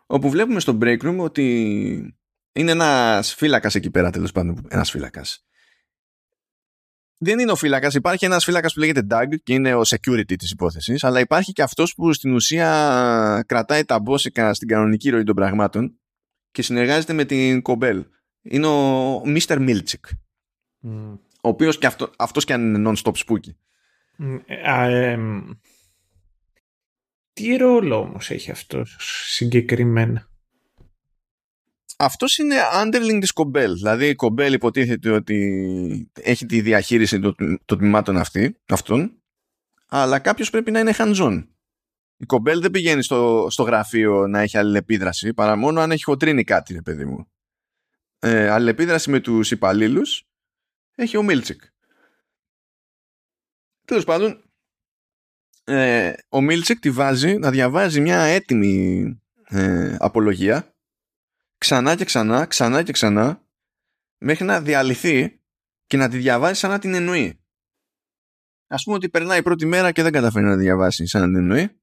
όπου βλέπουμε στο break room ότι είναι ένας φύλακας εκεί πέρα τέλος πάντων. Ένας φύλακας δεν είναι ο φύλακας. Υπάρχει ένας φύλακας που λέγεται Doug και είναι ο security της υπόθεσης, αλλά υπάρχει και αυτός που στην ουσία κρατάει τα μπόσικα στην κανονική ροή των πραγμάτων και συνεργάζεται με την Κομπέλ. Είναι ο Mr. Milchik. Mm. Ο οποίος και αυτό, αυτός και αν είναι non-stop spooky. Mm, ε, τι ρόλο όμως έχει αυτός συγκεκριμένα; Αυτός είναι underling της Κομπέλ. Δηλαδή η Κομπέλ υποτίθεται ότι έχει τη διαχείριση των, των τμήματων αυτή, αυτών, αλλά κάποιος πρέπει να είναι hands-on. Η Κομπέλ δεν πηγαίνει στο, στο γραφείο να έχει αλληλεπίδραση, παρά μόνο αν έχει χοντρίνει κάτι, ρε παιδί μου. Ε, αλληλεπίδραση με τους υπαλλήλους έχει ο Μίλτσικ. Τέλος πάντων, ε, ο Μίλτσικ τη βάζει να διαβάζει μια έτοιμη ε, απολογία ξανά και ξανά, ξανά και ξανά, μέχρι να διαλυθεί και να τη διαβάσει σαν να την εννοεί. Ας πούμε ότι περνάει η πρώτη μέρα και δεν καταφέρει να τη διαβάσει σαν να την εννοεί.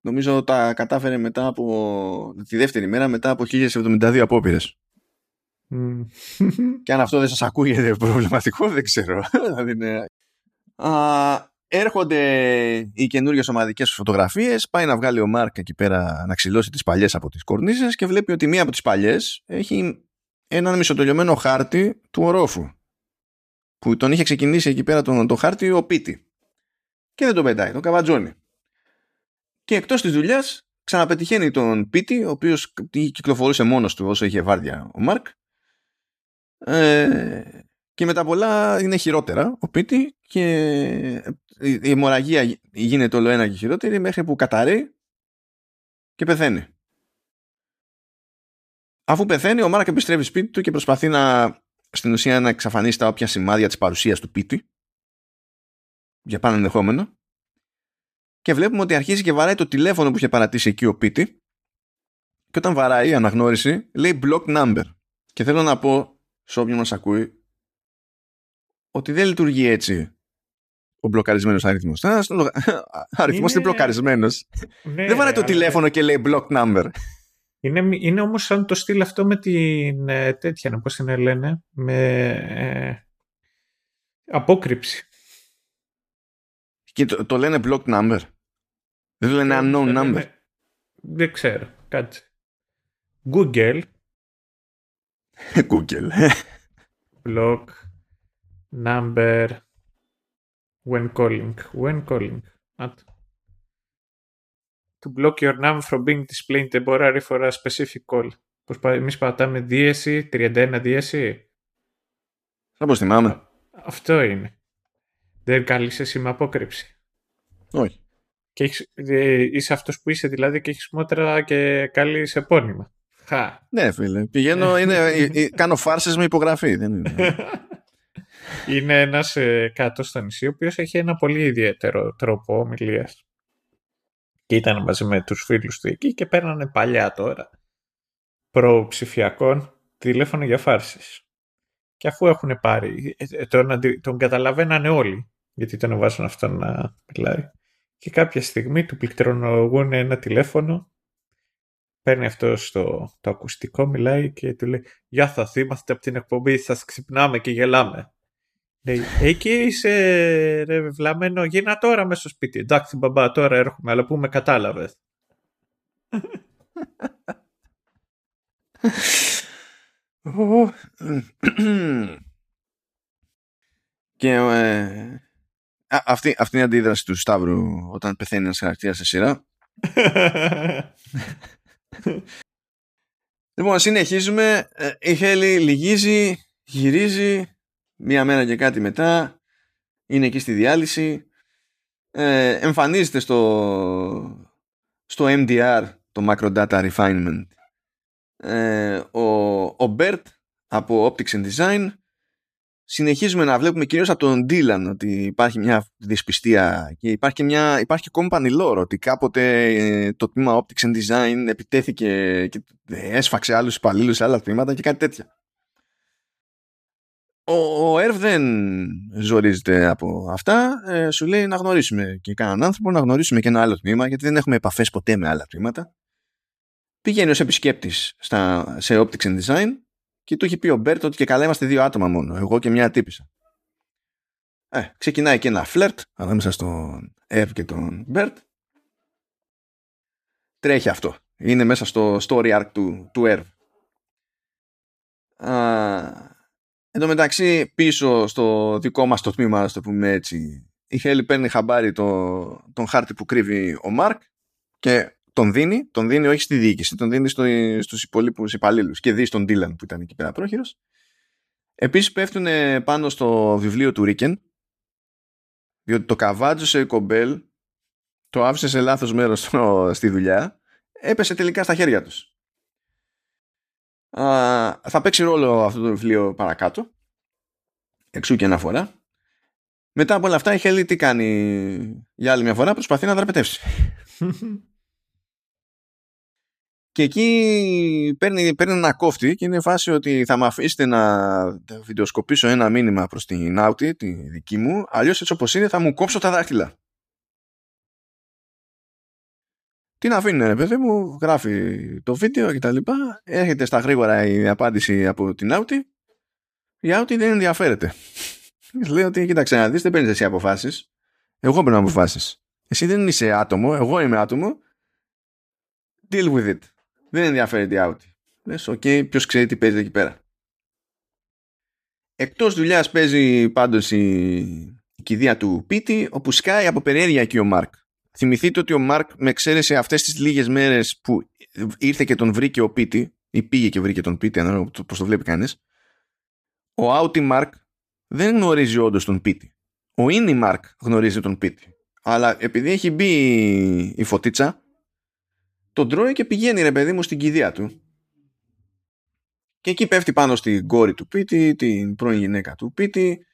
Νομίζω τα κατάφερε μετά από τη δεύτερη μέρα μετά από 1072 απόπειρες. Mm. και αν αυτό δεν σας ακούγεται <laughs> προβληματικό δεν ξέρω. <laughs> Δηλαδή έρχονται οι καινούριε ομαδικές φωτογραφίες. Πάει να βγάλει ο Μάρκ εκεί πέρα να ξυλώσει τις παλιές από τις κορνίζες και βλέπει ότι μία από τις παλιές έχει έναν μισοτολιωμένο χάρτη του ορόφου. Που τον είχε ξεκινήσει εκεί πέρα τον, το χάρτη ο Πίτη. Και δεν τον πετάει, τον καβατζώνει. Και εκτός της δουλειάς ξαναπετυχαίνει τον Πίτη, ο οποίος κυκλοφορούσε μόνος του όσο είχε βάρδια ο Μάρκ. Ε, και μετά πολλά είναι χειρότερα ο Πίτη και η αιμορραγία γίνεται όλο ένα και χειρότερη μέχρι που καταρρεί και πεθαίνει. Αφού πεθαίνει, ο Μάρκ επιστρέφει σπίτι του και προσπαθεί να στην ουσία να εξαφανίσει τα όποια σημάδια της παρουσίας του Πίτη για πάνω ενδεχόμενο και βλέπουμε ότι αρχίζει και βαράει το τηλέφωνο που είχε παρατήσει εκεί ο Πίτη και όταν βαράει η αναγνώριση λέει block number. Και θέλω να πω σε όποιον μας ακούει ότι δεν λειτουργεί έτσι ο μπλοκαρισμένος αριθμός. Ο <laughs> αριθμός είναι, μπλοκαρισμένος. Ναι, δεν βαράει το τηλέφωνο και λέει block number. Είναι, είναι όμως σαν το στυλ αυτό με την ε, τέτοια, πώς την λένε, με ε, απόκρυψη. Και το, το λένε block number. Δεν το λένε unknown number. δεν ξέρω. Κάτσε. Google. <laughs> Google. block number when calling. When calling. At. To block your number from being displayed temporarily for a specific call. Πώς εμείς πατάμε δίεση, 31 δίεση. Όπως θυμάμαι. Αυτό είναι. Δεν καλείς εσύ με απόκρυψη. Όχι. Και έχεις, είσαι αυτός που είσαι δηλαδή και έχεις μότρα και καλείς επώνυμα. Χα. Ναι φίλε. Πηγαίνω, είναι, ε, ε, κάνω φάρσες με υπογραφή. Δεν είναι. <laughs> είναι ένας ε, κάτω στο νησί, ο οποίος έχει ένα πολύ ιδιαίτερο τρόπο ομιλίας. Και ήταν μαζί με τους φίλους του εκεί και παίρνανε παλιά τώρα προψηφιακών τηλέφωνο για φάρσεις. Και αφού έχουν πάρει, ε, ε, τον, τον καταλαβαίνανε όλοι, γιατί τον βάζουν αυτόν να μιλάει. Και κάποια στιγμή του πληκτρολογούν ένα τηλέφωνο, παίρνει αυτό στο το ακουστικό, μιλάει και του λέει «Γεια θα είμαστε από την εκπομπή, σας ξυπνάμε και γελάμε». Λέει, εκεί είσαι ρε βλαμμένο, γίνα τώρα μέσα στο σπίτι. Εντάξει μπαμπά, τώρα έρχομαι, αλλά που με κατάλαβες. Και ε, αυτή, αυτή είναι η αντίδραση του Σταύρου όταν πεθαίνει ένας χαρακτήρας σε σειρά. <laughs> λοιπόν, συνεχίζουμε. Ε, η Χέλη λυγίζει, γυρίζει, μία μέρα και κάτι μετά είναι εκεί στη διάλυση. Ε, εμφανίζεται στο στο MDR το Macro Data Refinement. Ε, ο, ο Bert από Optics and Design. Συνεχίζουμε να βλέπουμε κυρίως από τον Dylan ότι υπάρχει μια δυσπιστία και υπάρχει και, μια, υπάρχει και company lore ότι κάποτε ε, το τμήμα Optics and Design επιτέθηκε και έσφαξε άλλους υπαλλήλους σε άλλα τμήματα και κάτι τέτοια. Ο, ο Ερβ δεν ζορίζεται από αυτά. Ε, σου λέει να γνωρίσουμε και κανέναν άνθρωπο, να γνωρίσουμε και ένα άλλο τμήμα, γιατί δεν έχουμε επαφές ποτέ με άλλα τμήματα. Πηγαίνει ως επισκέπτης στα, σε Optics and Design και του έχει πει ο Μπέρτ ότι και καλά είμαστε δύο άτομα μόνο, εγώ και μια τύπισσα. Ε, ξεκινάει και ένα φλερτ ανάμεσα στον Ερβ και τον Μπέρτ. Τρέχει αυτό. Είναι μέσα στο story arc του, του Ερβ. Εν τω μεταξύ πίσω στο δικό μας το τμήμα, το πούμε έτσι, η Χέλη παίρνει χαμπάρι το, τον χάρτη που κρύβει ο Μάρκ και τον δίνει, τον δίνει όχι στη διοίκηση, τον δίνει στο, στους υπολείπους υπαλλήλους και δει στον Ντίλαν που ήταν εκεί πέρα πρόχειρος. Επίσης πέφτουν πάνω στο βιβλίο του Ρίκεν διότι το καβάτζωσε η κομπέλ το άφησε σε λάθος μέρος στη δουλειά έπεσε τελικά στα χέρια τους θα παίξει ρόλο αυτό το βιβλίο παρακάτω. Εξού και αναφορά. Μετά από όλα αυτά η Χέλη τι κάνει; Για άλλη μια φορά προσπαθεί να δραπετεύσει. <laughs> και εκεί παίρνει, παίρνει ένα κόφτη και είναι φάση ότι θα με αφήσετε να βιντεοσκοπήσω ένα μήνυμα προς την Audi, τη δική μου, αλλιώς έτσι όπως είναι θα μου κόψω τα δάχτυλα. Την αφήνει ρε παιδί μου, γράφει το βίντεο και τα λοιπά, έρχεται στα γρήγορα η απάντηση από την Audi, η outie δεν ενδιαφέρεται. <laughs> Λέει ότι κοίταξε να δεις, δεν παίρνεις εσύ αποφάσεις, εγώ παίρνω αποφάσεις. Εσύ δεν είσαι άτομο, εγώ είμαι άτομο, deal with it. Δεν ενδιαφέρεται η outie. Λες, OK, okay, ποιος ξέρει τι παίζει εκεί πέρα. Εκτός δουλειάς παίζει πάντως η, η κηδεία του Πίτη, όπου σκάει από περιέργεια εκεί ο Μάρκ. Θυμηθείτε ότι ο Μάρκ με εξαίρεση αυτές τις λίγες μέρες που ήρθε και τον βρήκε ο Πίτη ή πήγε και βρήκε τον Πίτη, ανάλογα πώς το βλέπει κανείς. Ο outie Μάρκ δεν γνωρίζει όντως τον Πίτη. Ο innie Μάρκ γνωρίζει τον Πίτη. Αλλά επειδή έχει μπει η φωτίτσα, τον τρώει και πηγαίνει ρε παιδί μου στην κηδεία του. Και εκεί πέφτει πάνω στην κόρη του Πίτη, την πρώην γυναίκα του Πίτη,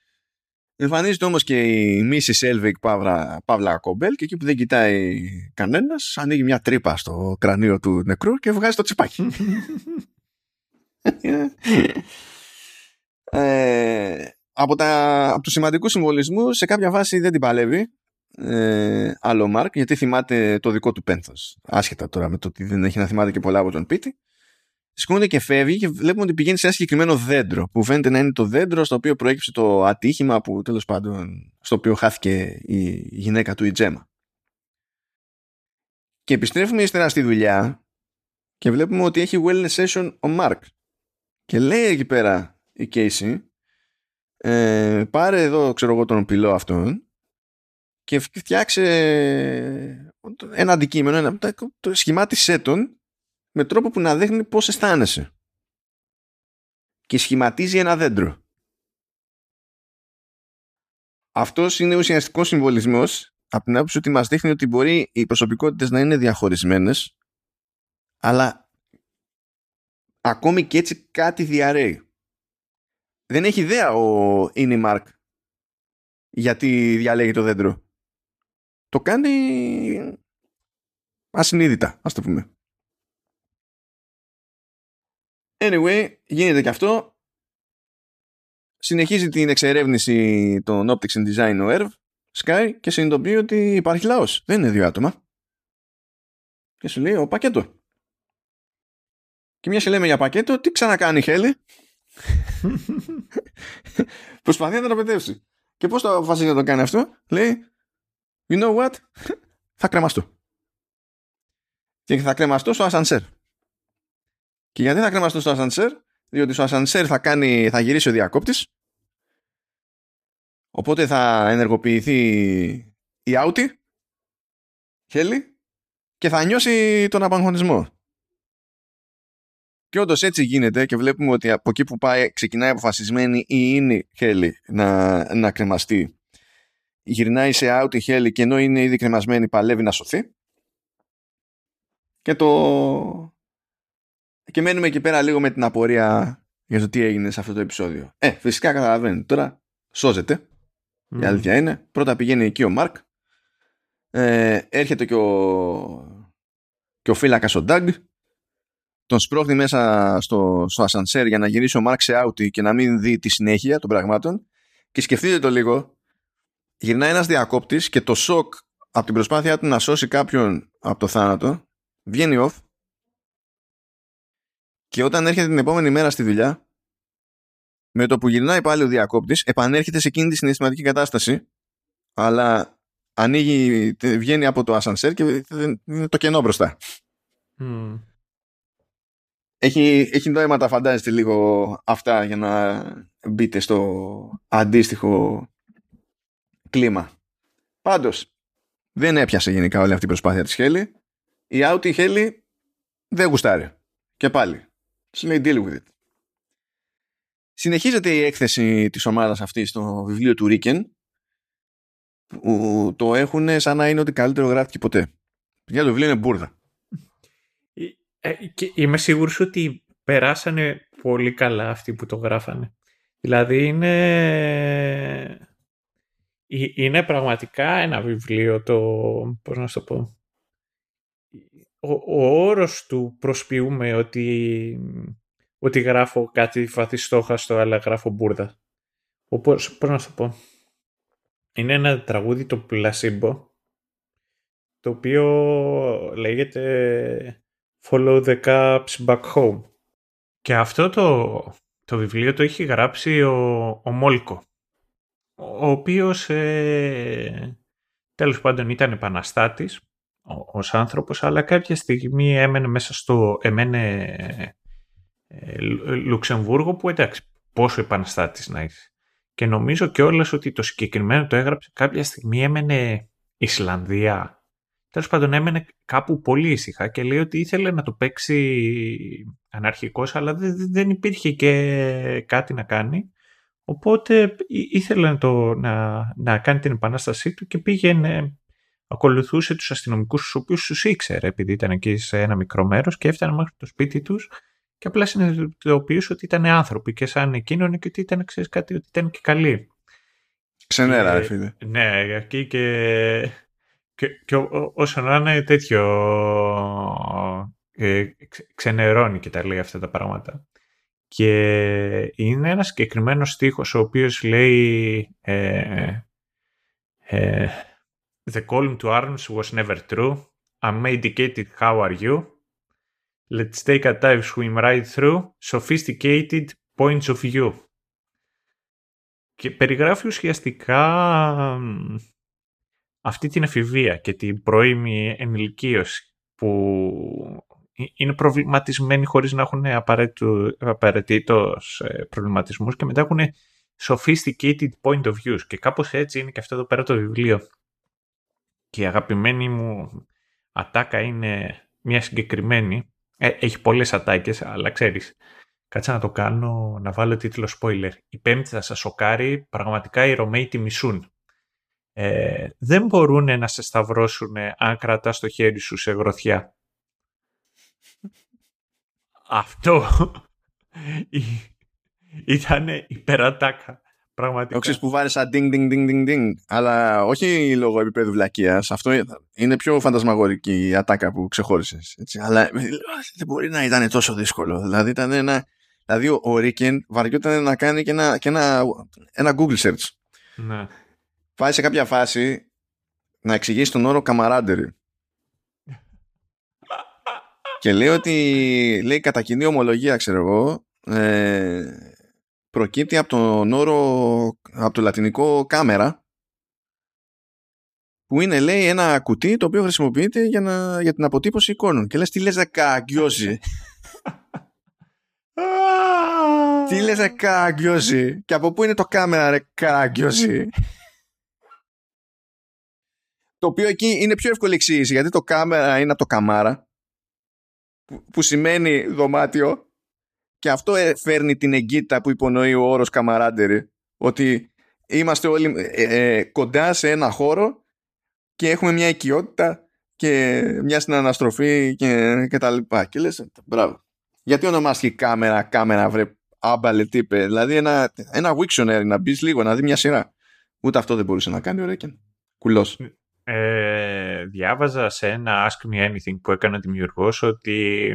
Εμφανίζεται όμως και η Mrs. Selvig Παύλα, Παύλα Κομπέλ και εκεί που δεν κοιτάει κανένας ανοίγει μια τρύπα στο κρανίο του νεκρού και βγάζει το τσιπάκι. <laughs> ε, από, τα, από τους σημαντικούς συμβολισμούς σε κάποια βάση δεν την παλεύει ε, άλλο Μάρκ γιατί θυμάται το δικό του πένθος άσχετα τώρα με το ότι δεν έχει να θυμάται και πολλά από τον Πίτη σηκώνεται και φεύγει και βλέπουμε ότι πηγαίνει σε ένα συγκεκριμένο δέντρο που φαίνεται να είναι το δέντρο στο οποίο προέκυψε το ατύχημα που τέλος πάντων στο οποίο χάθηκε η γυναίκα του η Τζέμα. Και επιστρέφουμε ύστερα στη δουλειά και βλέπουμε ότι έχει wellness session ο Μάρκ και λέει εκεί πέρα η Casey ε, πάρε εδώ ξέρω εγώ τον πυλό αυτόν και φτιάξε ένα αντικείμενο, ένα, το σχημάτισέ τον με τρόπο που να δείχνει πώς αισθάνεσαι. Και σχηματίζει ένα δέντρο. Αυτός είναι ουσιαστικός συμβολισμός από την άποψη ότι μας δείχνει ότι μπορεί οι προσωπικότητες να είναι διαχωρισμένες αλλά ακόμη και έτσι κάτι διαρρέει. Δεν έχει ιδέα ο Ίνι Μάρκ γιατί διαλέγει το δέντρο. Το κάνει ασυνείδητα, ας το πούμε. Anyway, γίνεται και αυτό. Συνεχίζει την εξερεύνηση των Optics and Design ο ERV, Sky και συνειδητοποιεί ότι υπάρχει λαός. Δεν είναι δύο άτομα. Και σου λέει ο πακέτο. Και μια σε λέμε για πακέτο, τι ξανακάνει η Χέλη; <laughs> Προσπαθεί να το παιδεύσει. Και πώς το αποφασίζει να το κάνει αυτό; Λέει, you know what, θα κρεμαστώ. Και θα κρεμαστώ στο ασανσέρ. Και γιατί θα κρεμαστώ στο ασανσέρ, διότι στο ασανσέρ θα, κάνει, θα γυρίσει ο διακόπτης, οπότε θα ενεργοποιηθεί η άουτη, χέλη, και θα νιώσει τον απαγχωνισμό. Και όντως έτσι γίνεται και βλέπουμε ότι από εκεί που πάει ξεκινάει αποφασισμένη ή είναι χέλη να, να κρεμαστεί. Γυρνάει σε out η χέλη και ενώ είναι ήδη κρεμασμένη παλεύει να σωθεί. Και το, και μένουμε εκεί πέρα λίγο με την απορία για το τι έγινε σε αυτό το επεισόδιο. Ε, φυσικά καταλαβαίνετε. Τώρα σώζεται. Η αλήθεια είναι. Πρώτα πηγαίνει εκεί ο Μάρκ. Ε, έρχεται και ο, και ο φύλακας ο Ντάγκ. Τον σπρώχνει μέσα στο, στο ασανσέρ για να γυρίσει ο Μάρκ σε άουτι και να μην δει τη συνέχεια των πραγμάτων. Και σκεφτείτε το λίγο. Γυρνάει ένας διακόπτης και το σοκ από την προσπάθειά του να σώσει κάποιον από το θάνατο βγαίνει off και όταν έρχεται την επόμενη μέρα στη δουλειά με το που γυρνάει πάλι ο διακόπτης επανέρχεται σε εκείνη τη συναισθηματική κατάσταση αλλά ανοίγει, βγαίνει από το ασανσέρ και είναι το κενό μπροστά. Έχει, έχει νόημα τα φαντάζεστε λίγο αυτά για να μπείτε στο αντίστοιχο κλίμα. Πάντως, δεν έπιασε γενικά όλη αυτή η προσπάθεια της Χέλη. Η Audi Χέλη δεν γουστάρει. Και πάλι. Σου λέει deal with it. Συνεχίζεται η έκθεση της ομάδας αυτή στο βιβλίο του Ρίκεν που το έχουν σαν να είναι ότι καλύτερο γράφτηκε ποτέ. Για το βιβλίο είναι μπουρδα. Ε, και είμαι σίγουρος ότι περάσανε πολύ καλά αυτοί που το γράφανε. Δηλαδή είναι, είναι πραγματικά ένα βιβλίο το, πώς να το πω, ο, ο όρος του προσποιούμε ότι, ότι γράφω κάτι φαθιστόχαστο αλλά γράφω μπουρδα. Πώς, πώς να το πω. Είναι ένα τραγούδι το Placebo το οποίο λέγεται Follow the Caps Back Home. Και αυτό το, το βιβλίο το έχει γράψει ο, ο Μόλκο, ο οποίος ε, τέλος πάντων ήταν επαναστάτης ως άνθρωπος, αλλά κάποια στιγμή έμενε μέσα στο εμένε ε, Λουξεμβούργο που εντάξει πόσο επαναστάτης να είσαι. Και νομίζω και όλες ότι το συγκεκριμένο το έγραψε κάποια στιγμή έμενε Ισλανδία Τέλος πάντων έμενε κάπου πολύ ήσυχα και λέει ότι ήθελε να το παίξει αναρχικός αλλά δεν υπήρχε και κάτι να κάνει. Οπότε ήθελε να, το, να, να κάνει την επανάστασή του και πήγαινε, ακολουθούσε τους αστυνομικούς τους οποίους τους ήξερε επειδή ήταν εκεί σε ένα μικρό μέρος και έφτανε μέχρι το σπίτι τους και απλά συνειδητοποιούσε ότι ήταν άνθρωποι και σαν εκείνον και ότι ήταν, ξέρεις κάτι, ότι ήταν και καλοί. Ξενέρα, φίλε. Ναι, εκεί και και, και όσο να είναι τέτοιο ε, ξενερώνει και τα λέει αυτά τα πράγματα. Και είναι ένας συγκεκριμένος στίχος ο οποίος λέει ε, ε, The calling to arms was never true. I'm medicated, how are you? Let's take a dive swim right through sophisticated points of view. Και περιγράφει ουσιαστικά αυτή την εφηβεία και την πρώιμη ενηλικίωση που είναι προβληματισμένοι χωρίς να έχουν απαραίτητος ε, προβληματισμούς και μετά έχουν sophisticated point of views και κάπως έτσι είναι και αυτό εδώ πέρα το βιβλίο. Και η αγαπημένη μου ατάκα είναι μια συγκεκριμένη. Ε, έχει πολλές ατάκες, αλλά ξέρεις, κάτσε να το κάνω, να βάλω τίτλο spoiler. Η πέμπτη θα σας σοκάρει, πραγματικά οι Ρωμαίοι τη μισούν ε, δεν μπορούν να σε σταυρώσουν αν κρατάς το χέρι σου σε γροθιά. Αυτό <laughs> ήταν υπερατάκα. Πραγματικά. Όχι που βάλει σαν ding ding ding ding ding. Αλλά όχι λόγω επίπεδου βλακείας. Αυτό είναι πιο φαντασμαγορική η ατάκα που ξεχώρισες. Αλλά δεν μπορεί να ήταν τόσο δύσκολο. Δηλαδή ήταν ένα. Δηλαδή ο Ρίκεν βαριόταν να κάνει και ένα, και ένα, ένα Google search. Ναι πάει σε κάποια φάση να εξηγήσει τον όρο καμαράντερη. και λέει ότι λέει κατά κοινή ομολογία ξέρω εγώ ε, προκύπτει από τον όρο από το λατινικό κάμερα που είναι λέει ένα κουτί το οποίο χρησιμοποιείται για, να, για την αποτύπωση εικόνων. Και λες τι λες ρε καγκιόζη τι λες ρε καγκιόζη και από πού είναι το κάμερα ρε καγκιόζη το οποίο εκεί είναι πιο εύκολη εξήγηση γιατί το κάμερα είναι από το καμάρα που, σημαίνει δωμάτιο και αυτό ε, φέρνει την εγκύτητα που υπονοεί ο όρος καμαράντερη ότι είμαστε όλοι ε, ε, κοντά σε ένα χώρο και έχουμε μια οικειότητα και μια στην αναστροφή και, και τα λοιπά και λες μπράβο Γιατί ονομάστηκε κάμερα, κάμερα, βρε άμπαλε τύπε. Δηλαδή ένα, ένα Wiktionary να μπεις λίγο, να δει μια σειρά. Ούτε αυτό δεν μπορούσε να κάνει ο Ρέκεν. Κουλός. Ε, διάβαζα σε ένα Ask Me Anything που έκανε ο δημιουργός ότι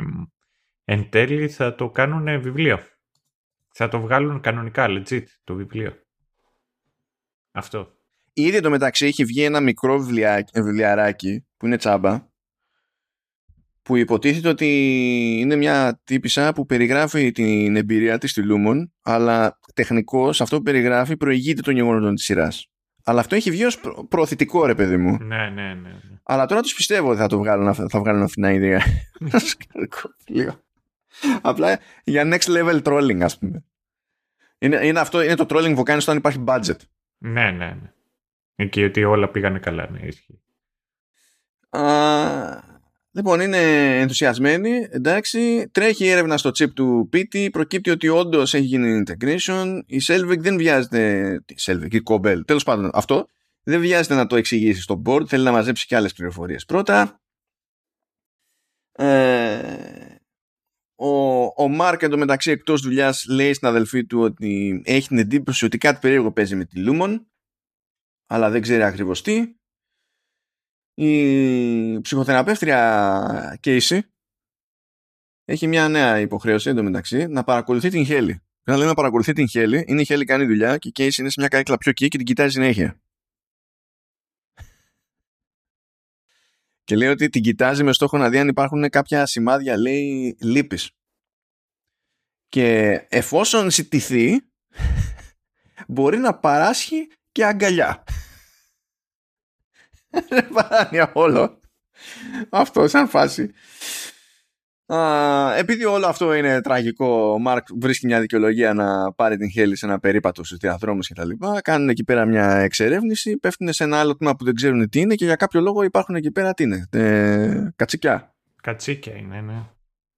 εν τέλει θα το κάνουν βιβλίο. Θα το βγάλουν κανονικά, legit, το βιβλίο. Αυτό. Ήδη το μεταξύ έχει βγει ένα μικρό βιβλιαράκι που είναι τσάμπα που υποτίθεται ότι είναι μια τύπησα που περιγράφει την εμπειρία της στη Λούμον αλλά τεχνικώς αυτό που περιγράφει προηγείται των γεγονότων της σειράς. Αλλά αυτό έχει βγει ως προωθητικό ρε παιδί μου. Ναι, ναι, ναι. ναι. Αλλά τώρα τους πιστεύω ότι θα το βγάλουν, θα βγάλουν αυτήν την ιδέα. <laughs> Απλά για next level trolling ας πούμε. Είναι, είναι, αυτό, είναι το trolling που κάνεις όταν υπάρχει budget. Ναι, ναι, ναι. Εκεί ότι όλα πήγανε καλά, ναι, ισχύει. Λοιπόν, είναι ενθουσιασμένη, εντάξει, τρέχει έρευνα στο chip του Πίτι, προκύπτει ότι όντως έχει γίνει integration, η Selvig δεν βιάζεται, η Selvig, η Κομπέλ, τέλος πάντων αυτό, δεν βιάζεται να το εξηγήσει στο board, θέλει να μαζέψει και άλλες πληροφορίες. Πρώτα, ε, ο, ο Μάρκ εντωμεταξύ εκτός δουλειάς λέει στην αδελφή του ότι έχει την εντύπωση ότι κάτι περίεργο παίζει με τη Λούμον, αλλά δεν ξέρει ακριβώς τι η ψυχοθεραπεύτρια Casey έχει μια νέα υποχρέωση εντωμεταξύ να παρακολουθεί την Χέλη. Όταν λέει να παρακολουθεί την Χέλη, είναι η Χέλη κάνει δουλειά και η Casey είναι σε μια καρέκλα πιο εκεί και την κοιτάζει συνέχεια. Και λέει ότι την κοιτάζει με στόχο να δει αν υπάρχουν κάποια σημάδια, λέει, λύπης. Και εφόσον ζητηθεί, <laughs> μπορεί να παράσχει και αγκαλιά. <laughs> Παράνοια όλο. Αυτό σαν φάση. Α, επειδή όλο αυτό είναι τραγικό, ο Μάρκ βρίσκει μια δικαιολογία να πάρει την Χέλη σε ένα περίπατο στους διαδρόμους κτλ. Κάνουν εκεί πέρα μια εξερεύνηση, πέφτουν σε ένα άλλο τμήμα που δεν ξέρουν τι είναι και για κάποιο λόγο υπάρχουν εκεί πέρα τι είναι. Ε, κατσικιά. Κατσίκια είναι, ναι.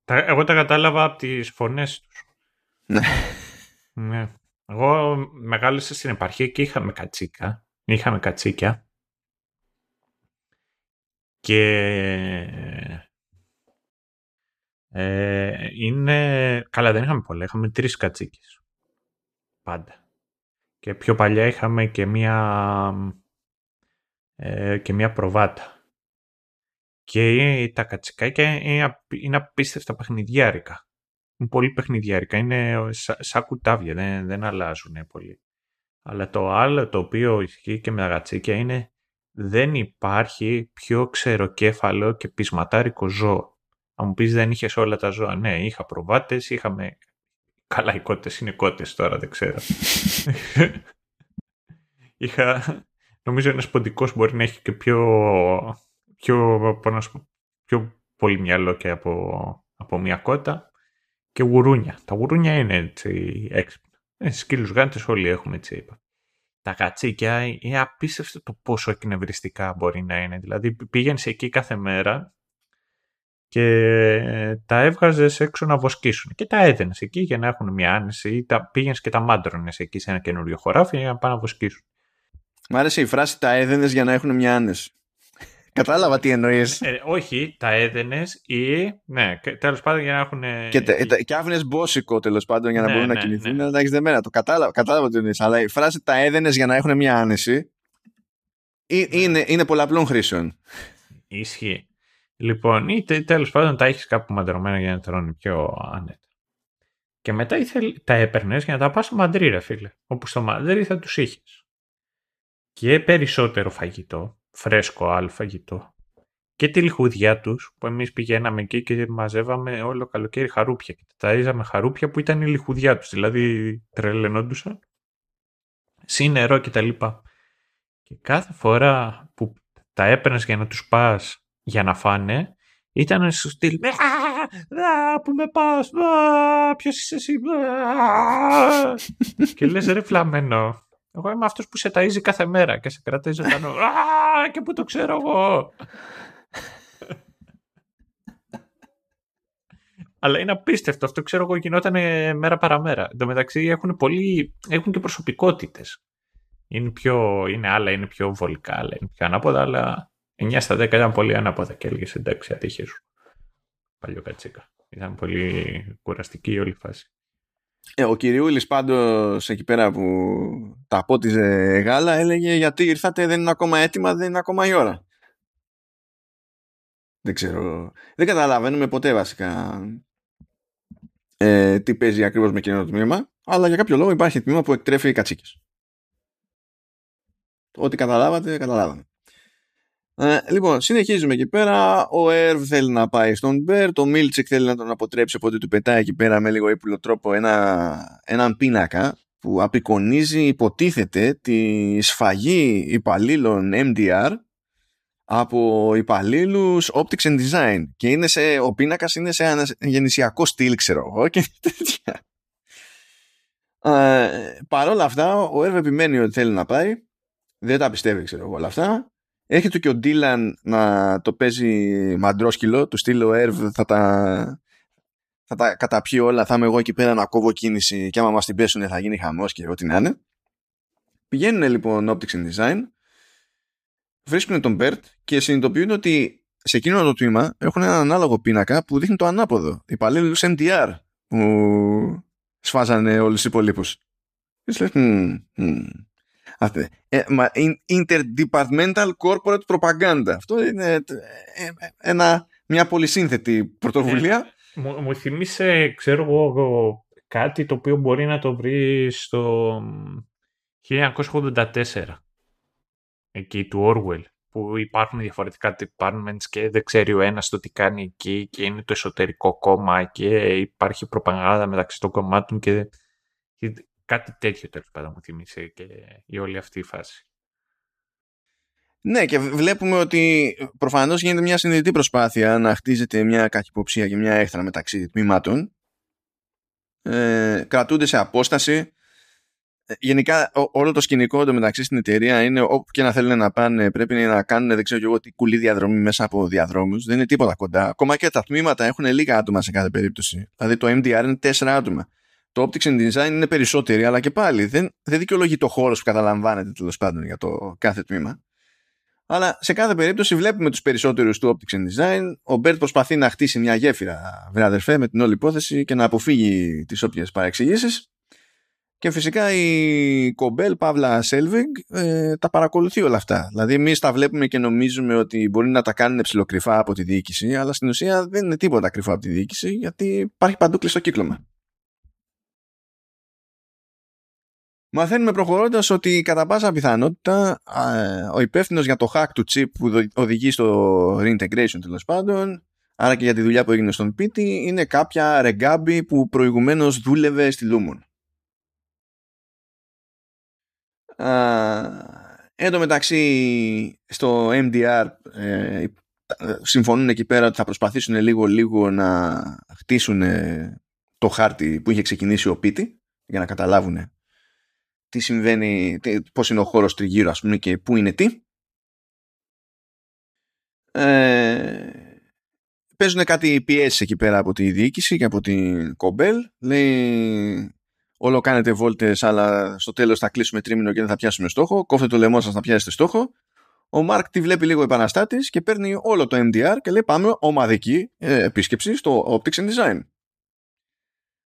Εγώ τα κατάλαβα από τις φωνές τους. Ναι. ναι. Εγώ μεγάλωσα στην επαρχία και είχαμε κατσίκα. Είχαμε κατσίκια. Και ε, είναι... Καλά, δεν είχαμε πολλά. Είχαμε τρεις κατσίκες. Πάντα. Και πιο παλιά είχαμε και μία, ε, και μία προβάτα. Και τα κατσικάκια είναι, είναι απίστευτα παιχνιδιάρικα. Είναι πολύ παιχνιδιάρικα. Είναι σαν σα κουτάβια. Δεν, δεν αλλάζουν πολύ. Αλλά το άλλο το οποίο ισχύει και με τα κατσίκια είναι δεν υπάρχει πιο ξεροκέφαλο και πεισματάρικο ζώο. Αν μου πεις δεν είχες όλα τα ζώα. Ναι, είχα προβάτες, είχαμε... Καλά, οι κότες είναι κότες τώρα, δεν ξέρω. <laughs> είχα... Νομίζω ένας ποντικός μπορεί να έχει και πιο... πιο, πιο πολύ μυαλό και από, από μια κότα. Και γουρούνια. Τα γουρούνια είναι έτσι έξυπνα. Ε, σκύλους γάντες όλοι έχουμε έτσι είπα τα κατσίκια είναι απίστευτο το πόσο εκνευριστικά μπορεί να είναι. Δηλαδή πήγαινε εκεί κάθε μέρα και τα έβγαζες έξω να βοσκήσουν και τα έδαινε εκεί για να έχουν μια άνεση ή τα πήγαινες και τα μάντρωνες εκεί σε ένα καινούριο χωράφι για να πάνε να βοσκήσουν. Μ' άρεσε η φράση τα έδαινε για να έχουν μια άνεση. <laughs> Κατάλαβα τι εννοείς. Ε, όχι, τα έδαινε ή. Ναι, τέλος πάντων για να έχουν. Και, τε, και άφηνες μπόσικο τέλος πάντων για να ναι, μπορούν ναι, να κινηθούν, ναι. να τα έχεις δεμένα. Το κατάλαβα, κατάλαβα τι εννοείς. Αλλά η φράση τα έδαινε για να έχουν μια άνεση ναι. είναι, είναι πολλαπλών χρήσεων. Ισχύει. Λοιπόν, ή τέλος πάντων τα έχεις κάπου μαντρωμένα για να τρώνε πιο άνετα. Και μετά ήθελ, τα έπαιρνες για να τα πας στο Μαντρί, ρε φίλε. Όπου στο Μαντρί θα τους είχες. Και περισσότερο φαγητό φρέσκο άλλο φαγητό. Και τη λιχουδιά τους που εμείς πηγαίναμε εκεί και μαζεύαμε όλο καλοκαίρι χαρούπια και τα ρίζαμε χαρούπια που ήταν η λιχουδιά τους, δηλαδή τρελαινόντουσαν. Συν νερό και τα λοιπά. Και κάθε φορά που τα έπαιρνες για να τους πας για να φάνε, ήταν στο στυλ «Α, που με πας, ποιος είσαι εσύ» και λες ρε φλαμμένο, εγώ είμαι αυτός που σε ταΐζει κάθε μέρα και σε κρατάει ζωντανό. Α, και πού το ξέρω εγώ. Αλλά είναι απίστευτο. Αυτό ξέρω εγώ γινόταν μέρα παραμέρα. Εν τω μεταξύ έχουν, πολύ, έχουν και προσωπικότητες. Είναι, πιο, είναι άλλα, είναι πιο βολικά, άλλα είναι πιο ανάποδα, αλλά 9 στα 10 ήταν πολύ ανάποδα και έλεγες εντάξει, ατύχε σου. Παλιό κατσίκα. Ήταν πολύ κουραστική η όλη φάση. Ε, ο κυριούλης πάντως εκεί πέρα που τα πότιζε γάλα έλεγε γιατί ήρθατε δεν είναι ακόμα έτοιμα, δεν είναι ακόμα η ώρα. Δεν ξέρω. Δεν καταλαβαίνουμε ποτέ βασικά ε, τι παίζει ακριβώς με εκείνο το τμήμα, αλλά για κάποιο λόγο υπάρχει τμήμα που εκτρέφει οι κατσίκες. Ό,τι καταλάβατε, καταλάβαμε. Ε, λοιπόν, συνεχίζουμε εκεί πέρα. Ο Ερβ θέλει να πάει στον Μπέρ. Το Μίλτσικ θέλει να τον αποτρέψει, οπότε του πετάει εκεί πέρα με λίγο ύπουλο τρόπο ένα, έναν πίνακα που απεικονίζει, υποτίθεται, τη σφαγή υπαλλήλων MDR από υπαλλήλους Optics and Design. Και είναι σε, ο πίνακας είναι σε ένας γεννησιακό στυλ, ξέρω εγώ, και τέτοια. Ε, Παρ' όλα αυτά, ο Ερβ επιμένει ότι θέλει να πάει. Δεν τα πιστεύει, ξέρω εγώ όλα αυτά. Έρχεται και ο Ντίλαν να το παίζει μαντρόσκυλο, του στείλω Ερβ θα τα, θα τα καταπιεί όλα, θα είμαι εγώ εκεί πέρα να κόβω κίνηση και άμα μας την πέσουν θα γίνει χαμός και ό,τι να είναι. Πηγαίνουν λοιπόν Optics and Design, βρίσκουν τον Bert και συνειδητοποιούν ότι σε εκείνο το τμήμα έχουν ένα ανάλογο πίνακα που δείχνει το ανάποδο. Υπαλλήλους MDR που σφάζανε όλους τους υπολείπους. Και ε, interdepartmental Corporate Propaganda. Αυτό είναι ε, ε, ένα, μια πολυσύνθετη πρωτοβουλία. μου, μου θυμίσε, ξέρω εγώ, κάτι το οποίο μπορεί να το βρεις στο 1984. Εκεί του Orwell που υπάρχουν διαφορετικά departments και δεν ξέρει ο ένας το τι κάνει εκεί και είναι το εσωτερικό κόμμα και υπάρχει προπαγάνδα μεταξύ των κομμάτων και Κάτι τέτοιο τέλος πάντων μου θυμίσε και η όλη αυτή η φάση. Ναι, και βλέπουμε ότι προφανώς γίνεται μια συνειδητή προσπάθεια να χτίζεται μια καχυποψία και μια έχθρα μεταξύ τμήματων. Ε, κρατούνται σε απόσταση. Ε, γενικά όλο το σκηνικό το μεταξύ στην εταιρεία είναι όπου και να θέλουν να πάνε πρέπει να κάνουν δεν ξέρω εγώ τι κουλή διαδρομή μέσα από διαδρόμους. Δεν είναι τίποτα κοντά. Ακόμα και τα τμήματα έχουν λίγα άτομα σε κάθε περίπτωση. Δηλαδή το MDR είναι τέσσερα άτομα. Το Optics and Design είναι περισσότεροι, αλλά και πάλι δεν, δεν δικαιολογεί το χώρος που καταλαμβάνεται τέλος πάντων για το κάθε τμήμα. Αλλά σε κάθε περίπτωση βλέπουμε τους περισσότερους του Optics and Design. Ο Μπέρτ προσπαθεί να χτίσει μια γέφυρα, βρε με την όλη υπόθεση και να αποφύγει τις όποιες παρεξηγήσεις. Και φυσικά η Κομπέλ, Παύλα Σέλβιγκ, ε, τα παρακολουθεί όλα αυτά. Δηλαδή, εμείς τα βλέπουμε και νομίζουμε ότι μπορεί να τα κάνουν ψηλοκρυφά από τη διοίκηση, αλλά στην ουσία δεν είναι τίποτα κρυφό από τη διοίκηση, γιατί υπάρχει παντού κλειστό κύκλωμα. Μαθαίνουμε προχωρώντας ότι κατά πάσα πιθανότητα ο υπεύθυνος για το hack του chip που οδηγεί στο reintegration τέλος πάντων, άρα και για τη δουλειά που έγινε στον πίτι, είναι κάποια ρεγκάμπη που προηγουμένως δούλευε στη Lumon. Εν τω μεταξύ στο MDR ε, συμφωνούν εκεί πέρα ότι θα προσπαθήσουν λίγο λίγο να χτίσουν το χάρτη που είχε ξεκινήσει ο Πίτι για να καταλάβουν τι συμβαίνει, πώς είναι ο χώρος τριγύρω ας πούμε και πού είναι τι. Ε, παίζουν κάτι πιέσεις εκεί πέρα από τη διοίκηση και από την Κομπέλ. Λέει όλο κάνετε βόλτες αλλά στο τέλος θα κλείσουμε τρίμηνο και δεν θα πιάσουμε στόχο. Κόφτε το λαιμό σας να πιάσετε στόχο. Ο Μάρκ τη βλέπει λίγο επαναστάτης και παίρνει όλο το MDR και λέει πάμε ομαδική ε, επίσκεψη στο Optics and Design.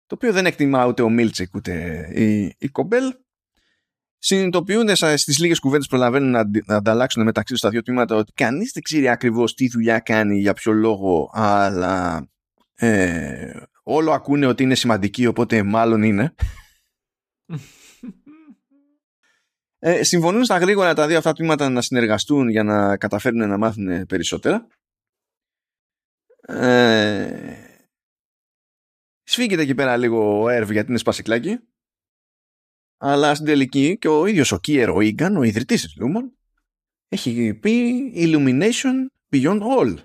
Το οποίο δεν εκτιμά ούτε ο Μίλτσεκ ούτε η, η Κομπέλ συνειδητοποιούν στις λίγες κουβέντες που προλαβαίνουν να, να ανταλλάξουν μεταξύ τους τα δύο τμήματα ότι κανείς δεν ξέρει ακριβώς τι δουλειά κάνει, για ποιο λόγο, αλλά ε, όλο ακούνε ότι είναι σημαντική, οπότε μάλλον είναι. ε, συμφωνούν στα γρήγορα τα δύο αυτά τμήματα να συνεργαστούν για να καταφέρουν να μάθουν περισσότερα. Ε, σφίγγεται εκεί πέρα λίγο ο Έρβ γιατί είναι σπασικλάκι αλλά στην τελική και ο ίδιος ο Κίερο Ίγκαν, ο ιδρυτής της Lumon, έχει πει Illumination beyond all.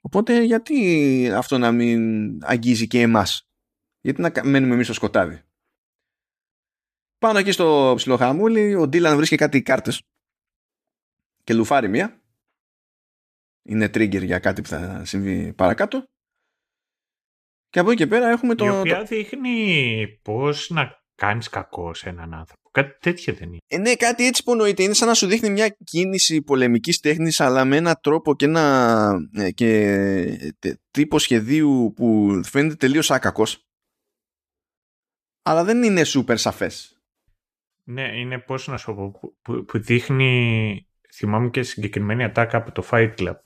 Οπότε γιατί αυτό να μην αγγίζει και εμάς; Γιατί να μένουμε εμείς στο σκοτάδι; Πάνω εκεί στο ψιλοχαμούλι ο Ντίλαν βρίσκει κάτι κάρτες και λουφάρει μία. Είναι trigger για κάτι που θα συμβεί παρακάτω. Και από εκεί και πέρα έχουμε το... Η οποία δείχνει πώς να κάνεις κακό σε έναν άνθρωπο. Κάτι τέτοιο δεν είναι. Ε, ναι, κάτι έτσι που εννοείται. Είναι σαν να σου δείχνει μια κίνηση πολεμικής τέχνης αλλά με έναν τρόπο και ένα ε, και, τύπο σχεδίου που φαίνεται τελείως άκακος. Αλλά δεν είναι σούπερ σαφές. Ναι, είναι πώς να σου πω, που, που δείχνει, θυμάμαι και συγκεκριμένη ατάκα από το Fight Club,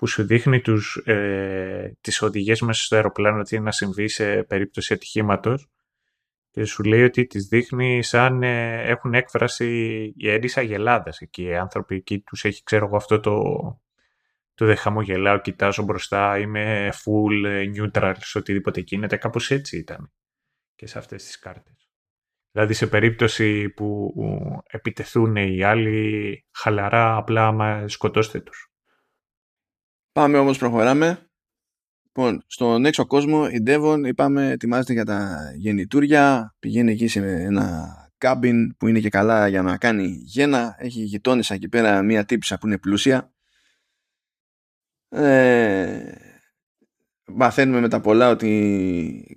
που σου δείχνει τους, ε, τις οδηγίες μέσα στο αεροπλάνο τι να συμβεί σε περίπτωση ατυχήματος και σου λέει ότι τις δείχνει σαν ε, έχουν έκφραση η έντισα γελάδας εκεί. Οι άνθρωποι εκεί τους έχει ξέρω εγώ αυτό το, το δεν χαμογελάω, κοιτάζω μπροστά, είμαι full ε, neutral σε οτιδήποτε γίνεται. Κάπως έτσι ήταν και σε αυτές τις κάρτες. Δηλαδή σε περίπτωση που επιτεθούν οι άλλοι χαλαρά απλά άμα σκοτώστε τους. Πάμε όμως προχωράμε. Λοιπόν, στον έξω κόσμο η Devon είπαμε ετοιμάζεται για τα γεννητούρια, πηγαίνει εκεί σε ένα κάμπιν που είναι και καλά για να κάνει γένα, έχει γειτόνισσα εκεί πέρα μία τύψα που είναι πλούσια. Ε, μαθαίνουμε με τα πολλά ότι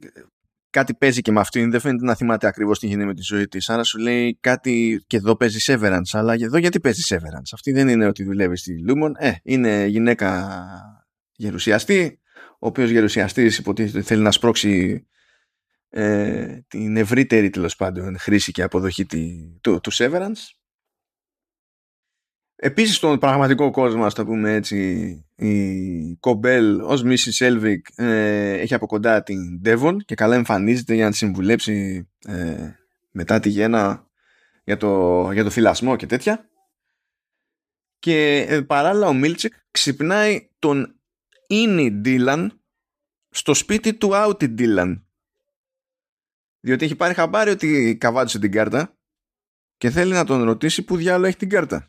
κάτι παίζει και με αυτήν, δεν φαίνεται να θυμάται ακριβώς τι γίνεται με τη ζωή της, άρα σου λέει κάτι και εδώ παίζει Severance, αλλά εδώ γιατί παίζει Severance, αυτή δεν είναι ότι δουλεύει στη Lumon, ε, είναι γυναίκα γερουσιαστή, ο οποίος γερουσιαστής υποτίθεται θέλει να σπρώξει ε, την ευρύτερη τέλος πάντων χρήση και αποδοχή του, του Severance. Επίσης στον πραγματικό κόσμο, ας το πούμε έτσι, η Κομπέλ ως Mrs. Selvig ε, έχει από κοντά την Devon και καλά εμφανίζεται για να τη συμβουλέψει ε, μετά τη γέννα για το, για το θηλασμό και τέτοια. Και ε, παράλληλα ο Μίλτσικ ξυπνάει τον innie Ντίλαν στο σπίτι του outie Ντίλαν. Διότι έχει πάρει χαμπάρι ότι καβάτωσε την κάρτα και θέλει να τον ρωτήσει που διάλογο έχει την κάρτα.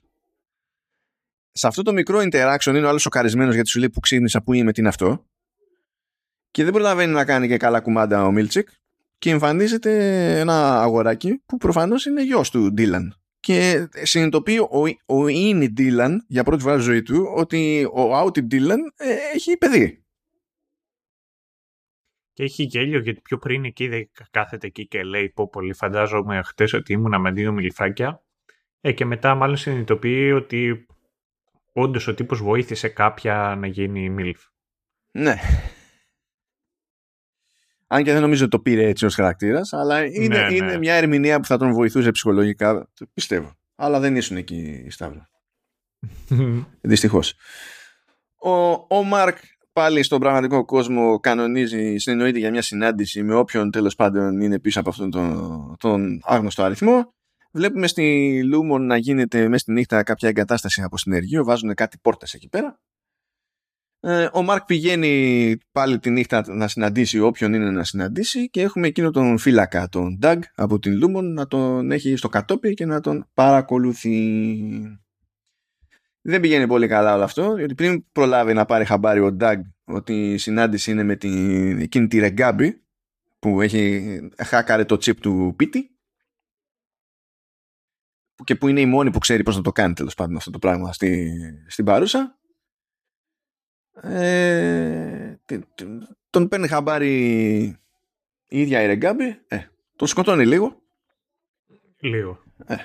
Σε αυτό το μικρό interaction είναι ο άλλος σοκαρισμένος γιατί σου λέει που ξύπνησα, που είμαι, τι είναι αυτό. Και δεν προλαβαίνει να κάνει και καλά κουμάντα ο Μίλτσικ. Και εμφανίζεται ένα αγοράκι που προφανώς είναι γιος του Ντίλαν. Και συνειδητοποιεί ο, ο Ίνι Ντίλαν για πρώτη φορά στη ζωή του ότι ο Άουτι Ντίλαν ε, έχει παιδί. Και έχει γέλιο γιατί πιο πριν εκεί δεν κάθεται εκεί και λέει πω πολύ φαντάζομαι χτες ότι ήμουν με δύο μιλφάκια. Ε, και μετά μάλλον συνειδητοποιεί ότι όντως ο τύπος βοήθησε κάποια να γίνει μιλφ. Ναι. Αν και δεν νομίζω ότι το πήρε έτσι ως χαρακτήρας, αλλά είναι, ναι, είναι ναι. μια ερμηνεία που θα τον βοηθούσε ψυχολογικά, πιστεύω. Αλλά δεν ήσουν εκεί, Σταύρο. <laughs> Δυστυχώς. Ο, ο Μαρκ πάλι στον πραγματικό κόσμο κανονίζει, συνεννοείται για μια συνάντηση με όποιον τέλος πάντων είναι πίσω από αυτόν τον, τον άγνωστο αριθμό. Βλέπουμε στη Λούμον να γίνεται μέσα στη νύχτα κάποια εγκατάσταση από συνεργείο, βάζουν κάτι πόρτες εκεί πέρα. Ε, ο Μάρκ πηγαίνει πάλι τη νύχτα να συναντήσει όποιον είναι να συναντήσει και έχουμε εκείνο τον φύλακα, τον Ντάγκ από την Λούμον να τον έχει στο κατόπι και να τον παρακολουθεί. Δεν πηγαίνει πολύ καλά όλο αυτό, γιατί πριν προλάβει να πάρει χαμπάρι ο Ντάγκ ότι η συνάντηση είναι με την, εκείνη τη Ρεγκάμπη που έχει χάκαρε το τσίπ του Πίτι και που είναι η μόνη που ξέρει πώς να το κάνει τέλος πάντων αυτό το πράγμα στη, στην παρούσα. Ε, τον παίρνει χαμπάρι η ίδια η Ρεγκάμπη. Ε, τον σκοτώνει λίγο. Λίγο. Ε,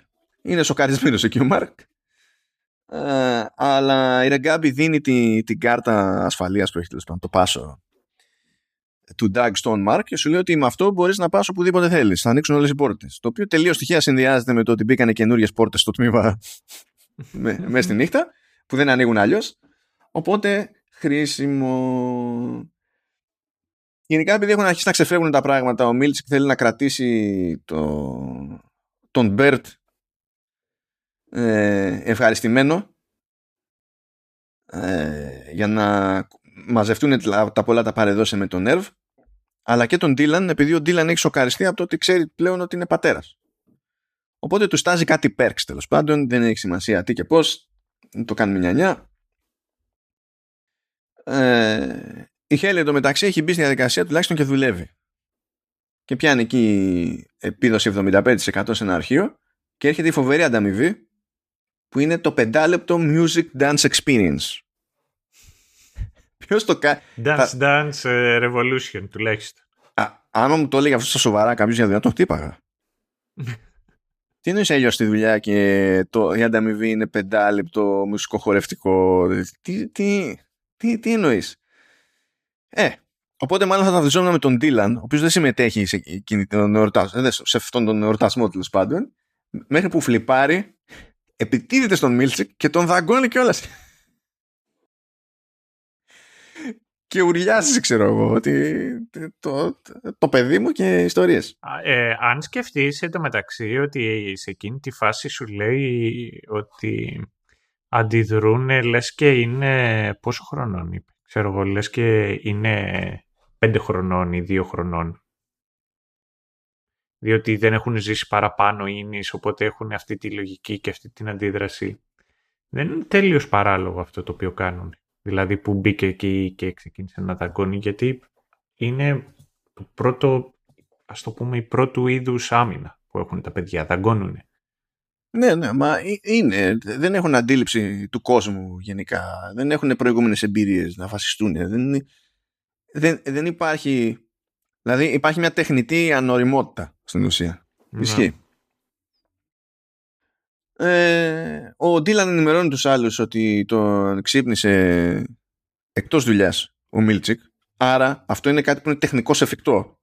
είναι σοκαρισμένος εκεί ο Μάρκ. Ε, αλλά η Ρεγκάμπη δίνει τη, την κάρτα ασφαλείας που έχει τέλος πάντων το πάσο του Doug στον Mark και σου λέει ότι με αυτό μπορείς να πας οπουδήποτε θέλεις. Θα ανοίξουν όλες οι πόρτες. Το οποίο τελείως τυχαία συνδυάζεται με το ότι μπήκανε καινούριες πόρτες στο τμήμα <laughs> μέσα στη νύχτα, που δεν ανοίγουν αλλιώς. Οπότε χρήσιμο. Γενικά, επειδή έχουν αρχίσει να ξεφεύγουν τα πράγματα, ο Μίλτσικ θέλει να κρατήσει το... τον Μπέρτ ε, ευχαριστημένο ε, για να μαζευτούν τα πολλά τα παρεδώσε με τον Νερβ αλλά και τον Ντίλαν επειδή ο Ντίλαν έχει σοκαριστεί από το ότι ξέρει πλέον ότι είναι πατέρας. Οπότε του στάζει κάτι perks τέλος πάντων, δεν έχει σημασία τι και πώς, το κάνουμε νιανιά. Ε, η Χέλη εντωμεταξύ έχει μπει στη διαδικασία τουλάχιστον και δουλεύει. Και πιάνει εκεί επίδοση 75% σε ένα αρχείο και έρχεται η φοβερή ανταμοιβή που είναι το πεντάλεπτο Music Dance Experience. Ποιος το κάνει. Dance Dance ε, Revolution τουλάχιστον. Αν μου το έλεγε αυτός στα σοβαρά κάποιος για δουλειά, τον χτύπαγα. <laughs> Τι εννοείς έλειος στη δουλειά και το, η ανταμοιβή είναι πεντάλεπτο μουσικό χορευτικό. Τι, τι, τι, τι εννοείς; Ε, οπότε μάλλον θα τα με τον Ντίλαν, ο οποίος δεν συμμετέχει σε, τον εορτασμό, ε, σε αυτόν τον εορτασμό τέλος πάντων, μέχρι που φλιπάρει, επιτίθεται στον Μίλτσικ και τον δαγκώνει κιόλας και ουρλιάζει, ξέρω εγώ, ότι το, το, παιδί μου και ιστορίες. Ε, αν σκεφτείς μεταξύ ότι σε εκείνη τη φάση σου λέει ότι αντιδρούν λες και είναι πόσο χρονών είπε. Ξέρω εγώ, λες και είναι πέντε χρονών ή δύο χρονών. Διότι δεν έχουν ζήσει παραπάνω ίνις, οπότε έχουν αυτή τη λογική και αυτή την αντίδραση. Δεν είναι τέλειος παράλογο αυτό το οποίο κάνουν δηλαδή που μπήκε εκεί και ξεκίνησε να δαγκώνει, γιατί είναι το πρώτο, ας το πούμε, η πρώτου είδους άμυνα που έχουν τα παιδιά, δαγκώνουν. Ναι, ναι, μα είναι. Δεν έχουν αντίληψη του κόσμου γενικά. Δεν έχουν προηγούμενες εμπειρίες να βασιστούν. Δεν, δεν, δεν υπάρχει... Δηλαδή υπάρχει μια τεχνητή ανοριμότητα στην ουσία. Ναι. Ισχύει. Ε, ο Ντίλαν ενημερώνει τους άλλους ότι τον ξύπνησε εκτός δουλειάς ο Μίλτσικ. Άρα αυτό είναι κάτι που είναι τεχνικώς εφικτό.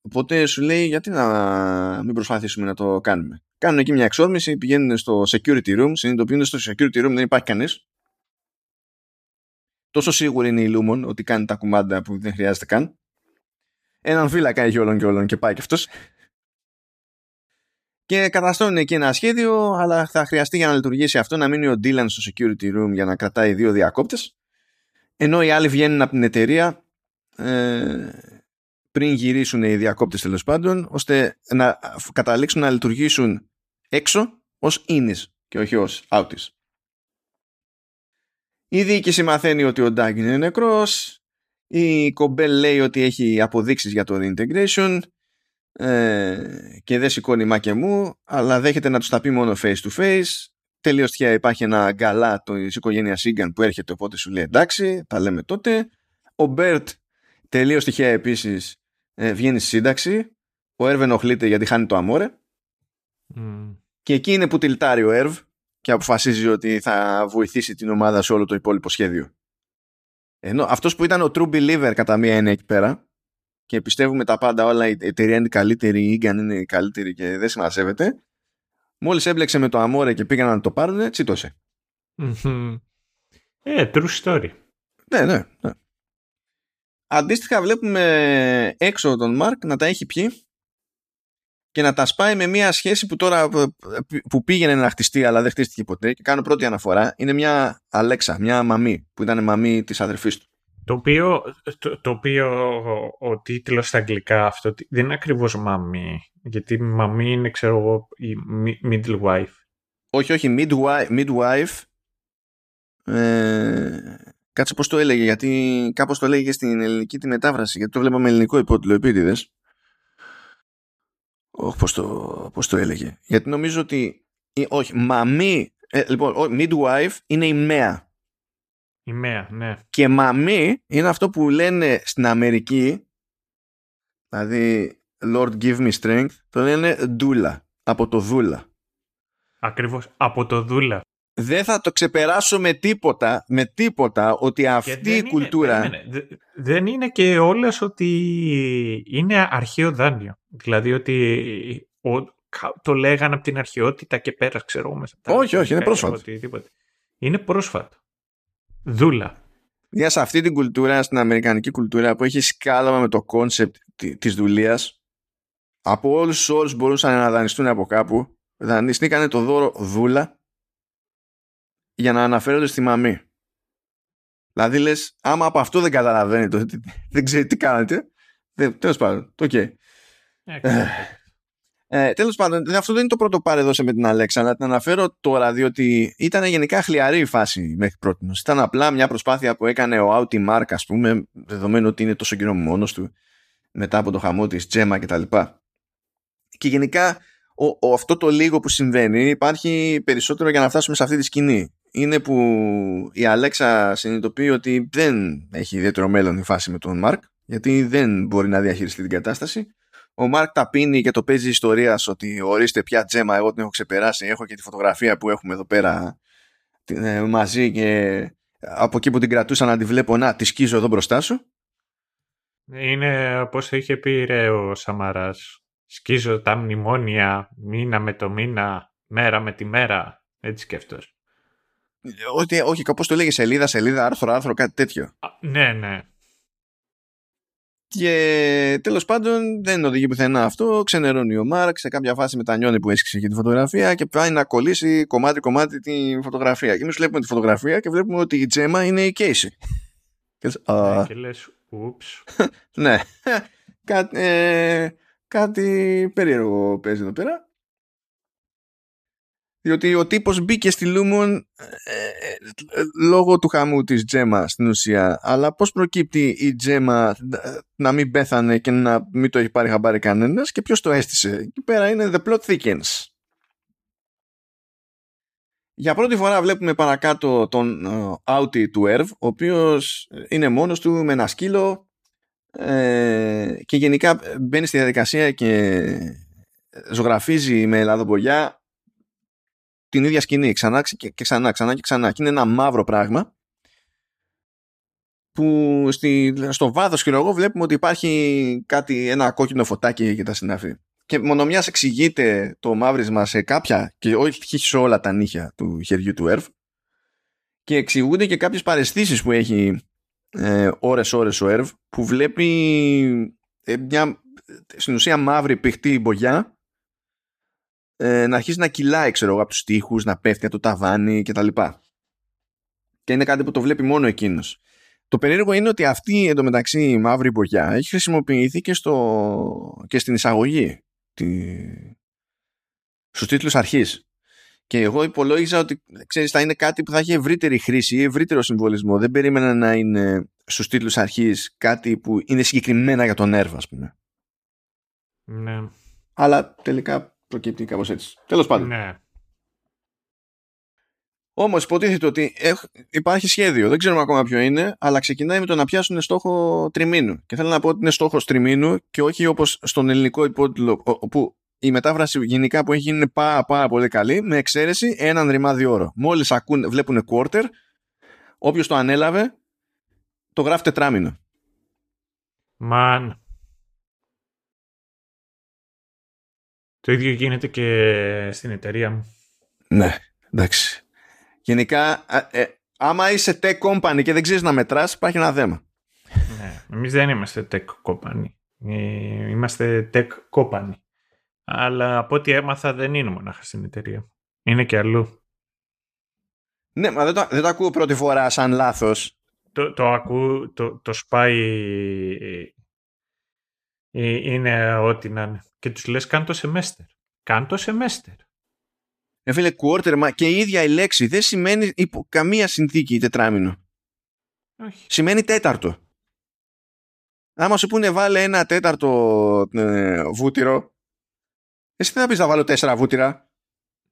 Οπότε σου λέει γιατί να μην προσπαθήσουμε να το κάνουμε. Κάνουν εκεί μια εξόρμηση πηγαίνουν στο security room συνειδητοποιούν στο security room δεν υπάρχει κανείς. Τόσο σίγουρη είναι η Lumon ότι κάνει τα κουμάντα που δεν χρειάζεται καν. Έναν φύλακα έχει όλων και όλων και πάει και αυτός και καταστρώνουν εκεί ένα σχέδιο, αλλά θα χρειαστεί για να λειτουργήσει αυτό να μείνει ο Dylan στο security room για να κρατάει δύο διακόπτες. Ενώ οι άλλοι βγαίνουν από την εταιρεία ε, πριν γυρίσουν οι διακόπτες τέλος πάντων, ώστε να καταλήξουν να λειτουργήσουν έξω ως ίνις και όχι ως outis. Η διοίκηση μαθαίνει ότι ο Ντάγκ είναι νεκρός, η Κομπέλ λέει ότι έχει αποδείξεις για το reintegration, ε, και δεν σηκώνει μα και μου, αλλά δέχεται να τους τα πει μόνο face to face. Τελείως τυχαία υπάρχει ένα γκαλά της οικογένειας Ίγκαν που έρχεται, οπότε σου λέει εντάξει, τα λέμε τότε. Ο Μπέρτ τελείως τυχαία επίσης ε, βγαίνει στη σύνταξη. Ο Έρβ ενοχλείται γιατί χάνει το αμόρε. Και εκεί είναι που τυλτάρει ο Έρβ και αποφασίζει ότι θα βοηθήσει την ομάδα σε όλο το υπόλοιπο σχέδιο. Ενώ αυτός που ήταν ο true believer κατά μία έννοια εκεί πέρα και πιστεύουμε τα πάντα όλα η εταιρεία είναι καλύτερη, η Ίγκαν είναι καλύτερη και δεν συμμαζεύεται. Μόλις έμπλεξε με το Αμόρε και πήγαν να το πάρουν, τσίτωσε. Ε, true story. Ναι, ναι, ναι. Αντίστοιχα βλέπουμε έξω τον Μάρκ να τα έχει πιει και να τα σπάει με μια σχέση που τώρα που πήγαινε να χτιστεί αλλά δεν χτίστηκε ποτέ και κάνω πρώτη αναφορά είναι μια Αλέξα, μια μαμή που ήταν μαμή της αδερφής του. Το οποίο, το, οποίο ο, ο τίτλος στα αγγλικά αυτό δεν είναι ακριβώς μαμή. Γιατί μαμή είναι, ξέρω εγώ, η middle wife. Όχι, όχι, midwife, midwife ε, κάτσε πώς το έλεγε, γιατί κάπως το έλεγε στην ελληνική τη μετάφραση, γιατί το βλέπαμε ελληνικό υπότιτλο επίτηδες. Όχι, πώς το, πώς το έλεγε. Γιατί νομίζω ότι, όχι, μαμή, ε, λοιπόν, midwife είναι η μέα η ΜΕΑ, ναι. Και μαμή είναι αυτό που λένε στην Αμερική, δηλαδή Lord give me strength, το λένε ντούλα, από το δούλα. Ακριβώς, από το δούλα. Δεν θα το ξεπεράσω με τίποτα, με τίποτα, ότι αυτή η κουλτούρα... δεν είναι κιόλας ότι είναι αρχαίο δάνειο. Δηλαδή ότι το λέγανε από την αρχαιότητα και πέρα, ξέρω 'γω. Όχι, όχι, είναι πρόσφατο. Είναι πρόσφατο. Δούλα. Για σε αυτή την κουλτούρα, στην αμερικανική κουλτούρα που έχει σκάλωμα με το κόνσεπτ της δουλεία, από όλους τους όρους μπορούσαν να δανειστούν από κάπου, δανειστήκανε τον όρο δούλα για να αναφέρονται στη μαμή. Δηλαδή λες, άμα από αυτό δεν καταλαβαίνετε, δεν ξέρει τι κάνετε, τέλος πάντων, το okay. Ε, Τέλος πάντων, αυτό δεν είναι το πρώτο πάρε δώσε με την Αλέξα, αλλά την αναφέρω τώρα διότι ήταν γενικά χλιαρή η φάση μέχρι πρώτη. Ήταν απλά μια προσπάθεια που έκανε ο Audi Mark, ας πούμε, δεδομένου ότι είναι τόσο καιρό μόνος του μετά από το χαμό της Τζέμα κτλ. Και, και γενικά ο, ο, αυτό το λίγο που συμβαίνει υπάρχει περισσότερο για να φτάσουμε σε αυτή τη σκηνή. Είναι που η Αλέξα συνειδητοποιεί ότι δεν έχει ιδιαίτερο μέλλον η φάση με τον Μάρκ, γιατί δεν μπορεί να διαχειριστεί την κατάσταση ο Μάρκ τα πίνει και το παίζει ιστορίας ότι ορίστε πια τζέμα, εγώ την έχω ξεπεράσει, έχω και τη φωτογραφία που έχουμε εδώ πέρα ε, μαζί και από εκεί που την κρατούσα να τη βλέπω, να τη σκίζω εδώ μπροστά σου. Είναι όπως είχε πει ρε ο Σαμαράς. Σκίζω τα μνημόνια μήνα με το μήνα, μέρα με τη μέρα. Έτσι σκέφτος. Ότι, όχι, κάπως το λέγει σελίδα, σελίδα, άρθρο, άρθρο, κάτι τέτοιο. ναι, ναι. Και τέλος πάντων δεν οδηγεί πουθενά αυτό. Ξενερώνει ο Μάρκ σε κάποια φάση μετανιώνει που έσχισε και τη φωτογραφία και πάει να κολλήσει κομμάτι-κομμάτι τη φωτογραφία. Και εμείς βλέπουμε τη φωτογραφία και βλέπουμε ότι η Τζέμα είναι η Κέισι. Και, ναι, και λες, ούψ. <laughs> ναι, <laughs> κάτι, ε, κάτι περίεργο παίζει εδώ πέρα. Διότι ο τύπος μπήκε στη Λούμον ε, ε, λόγω του χαμού της Τζέμα στην ουσία. Αλλά πώς προκύπτει η Τζέμα να μην πέθανε και να μην το έχει πάρει χαμπάρι κανένας και ποιος το έστησε; Εκεί πέρα είναι The Plot Thickens. Για πρώτη φορά βλέπουμε παρακάτω τον Audi του Erv, ο οποίος είναι μόνος του με ένα σκύλο ε, και γενικά μπαίνει στη διαδικασία και ζωγραφίζει με λαδομπογιά την ίδια σκηνή ξανά και ξανά, ξανά και ξανά. Και είναι ένα μαύρο πράγμα που στη, στο βάθος και εγώ βλέπουμε ότι υπάρχει κάτι, ένα κόκκινο φωτάκι και τα συνάφη. Και μόνο μιας εξηγείται το μαύρισμα σε κάποια και όχι σε όλα τα νύχια του χεριού του ΕΡΒ και εξηγούνται και κάποιες παρεστήσεις που έχει ε, ώρες ώρες ο ΕΡΒ που βλέπει ε, μια στην ουσία μαύρη πηχτή μπογιά ε, να αρχίσει να κυλάει ξέρω από τους τοίχους, να πέφτει από το ταβάνι κτλ. Και είναι κάτι που το βλέπει μόνο εκείνος. Το περίεργο είναι ότι αυτή εντωμεταξύ η μαύρη μπογιά έχει χρησιμοποιηθεί και, στο, και στην εισαγωγή τη, στους τίτλους αρχής. Και εγώ υπολόγιζα ότι ξέρεις, θα είναι κάτι που θα έχει ευρύτερη χρήση ή ευρύτερο συμβολισμό. Δεν περίμενα να είναι στους τίτλους αρχής κάτι που είναι συγκεκριμένα για τον έρβα, ας πούμε. Ναι. Αλλά τελικά προκύπτει κάπως έτσι. Τέλος πάντων. Ναι. Όμως υποτίθεται ότι υπάρχει σχέδιο, δεν ξέρουμε ακόμα ποιο είναι, αλλά ξεκινάει με το να πιάσουν στόχο τριμήνου. Και θέλω να πω ότι είναι στόχος τριμήνου και όχι όπως στον ελληνικό υπότιτλο, όπου η μετάφραση γενικά που έχει γίνει είναι πάρα, πάρα πολύ καλή, με εξαίρεση έναν ρημάδι όρο. Μόλις βλέπουν quarter, όποιος το ανέλαβε, το γράφει τετράμινο. Μαν. Το ίδιο γίνεται και στην εταιρεία μου. Ναι, εντάξει. Γενικά, ε, άμα είσαι tech company και δεν ξέρεις να μετράς, υπάρχει ένα θέμα. Ναι, εμείς δεν είμαστε tech company. Ε, είμαστε tech company. Αλλά από ό,τι έμαθα δεν είναι μονάχα στην εταιρεία. Είναι και αλλού. Ναι, μα δεν το, δεν το ακούω πρώτη φορά σαν λάθος. Το, το ακούω, το, το σπάει ε, είναι ό,τι να είναι. Και τους λες κάν το σεμέστερ. Κάν το σεμέστερ. Ε, φίλε, quarter, μα και η ίδια η λέξη δεν σημαίνει υπό καμία συνθήκη τετράμινο. Όχι. Σημαίνει τέταρτο. Άμα σου πούνε βάλε ένα τέταρτο ε, βούτυρο, εσύ δεν θα πεις να βάλω τέσσερα βούτυρα.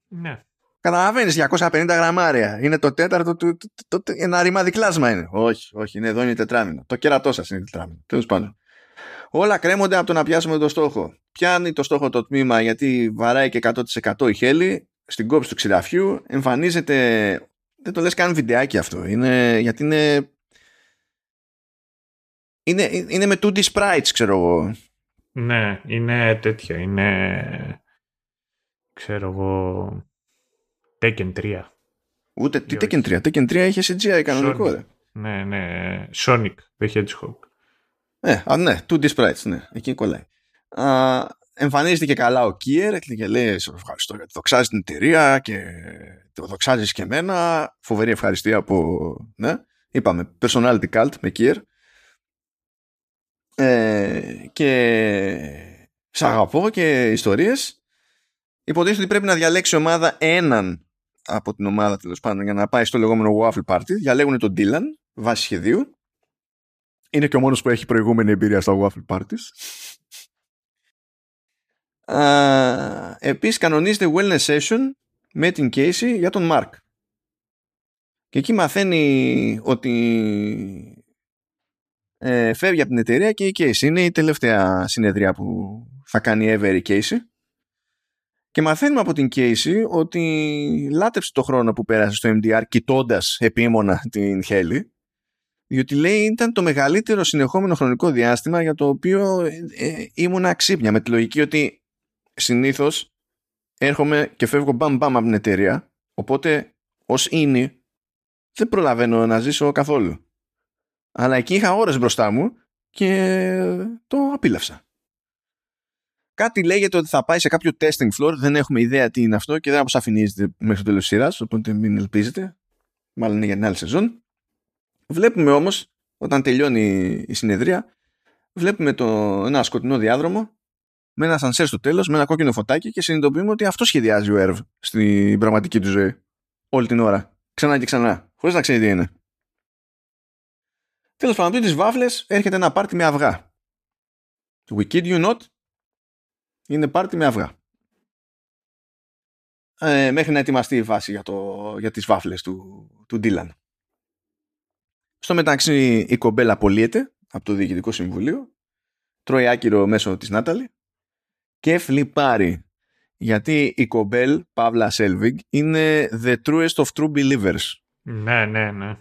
Ναι. Καταλαβαίνεις 250 γραμμάρια. Είναι το τέταρτο του. Το, το, το, ένα ρημάδι δικλάσμα είναι. Όχι, όχι, είναι εδώ είναι τετράμινο. Το κέρατό σας είναι τετράμινο. Τέλος πάντων. Όλα κρέμονται από το να πιάσουμε το στόχο. Πιάνει το στόχο το τμήμα γιατί βαράει και 100% η χέλη στην κόψη του ξηραφιού. Εμφανίζεται. Δεν το λες καν βιντεάκι αυτό. Είναι, γιατί είναι. Είναι, είναι με 2D sprites, ξέρω εγώ. Ναι, είναι τέτοια. Είναι. ξέρω εγώ. Tekken 3. Ούτε τι Tekken 3. Tekken 3 είχε CGI κανονικό, Sonic. Ναι, ναι. Sonic, the Hedgehog. Ε, α, ναι, 2D sprites, ναι, εκεί κολλάει. Α, εμφανίζεται και καλά ο Kier και λέει σε ευχαριστώ γιατί δοξάζεις την εταιρεία και το δοξάζεις και εμένα. Φοβερή ευχαριστία από, ναι, είπαμε, personality cult με Kier. Ε, και σ' αγαπώ και ιστορίες. Υποτίθεται ότι πρέπει να διαλέξει ομάδα έναν από την ομάδα τέλος πάντων για να πάει στο λεγόμενο Waffle Party. Διαλέγουν τον Dylan βάσει σχεδίου είναι και ο μόνος που έχει προηγούμενη εμπειρία στα waffle parties. Uh, επίσης κανονίζεται wellness session με την Casey για τον Mark. Και εκεί μαθαίνει ότι ε, φεύγει από την εταιρεία και η Casey είναι η τελευταία συνεδρία που θα κάνει ever η Casey και μαθαίνουμε από την Casey ότι λάτρεψε το χρόνο που πέρασε στο MDR κοιτώντας επίμονα την Χέλη διότι λέει ήταν το μεγαλύτερο συνεχόμενο χρονικό διάστημα για το οποίο ε, ε ήμουν αξύπνια με τη λογική ότι συνήθως έρχομαι και φεύγω μπαμ μπαμ από την εταιρεία οπότε ως είναι δεν προλαβαίνω να ζήσω καθόλου αλλά εκεί είχα ώρες μπροστά μου και το απίλαυσα Κάτι λέγεται ότι θα πάει σε κάποιο testing floor, δεν έχουμε ιδέα τι είναι αυτό και δεν αποσαφηνίζεται μέχρι το τέλος σειράς, οπότε μην ελπίζετε. Μάλλον είναι για την άλλη σεζόν. Βλέπουμε όμως, όταν τελειώνει η συνεδρία, βλέπουμε το, ένα σκοτεινό διάδρομο με ένα σανσέρ στο τέλος, με ένα κόκκινο φωτάκι και συνειδητοποιούμε ότι αυτό σχεδιάζει ο Ερβ στην πραγματική του ζωή. Όλη την ώρα. Ξανά και ξανά. Χωρίς να ξέρει τι είναι. Τέλος πάντων, από τι βάφλες έρχεται ένα πάρτι με αυγά. We kid you not, είναι πάρτι με αυγά. Ε, μέχρι να ετοιμαστεί η βάση για, το, για τις βάφλες του, του Dylan. Στο μεταξύ η κομπέλα απολύεται από το Διοικητικό Συμβουλίο, τρώει άκυρο μέσω της Νάταλη και φλιπάρει γιατί η κομπέλ Παύλα Σέλβιγκ είναι the truest of true believers. Ναι, ναι, ναι.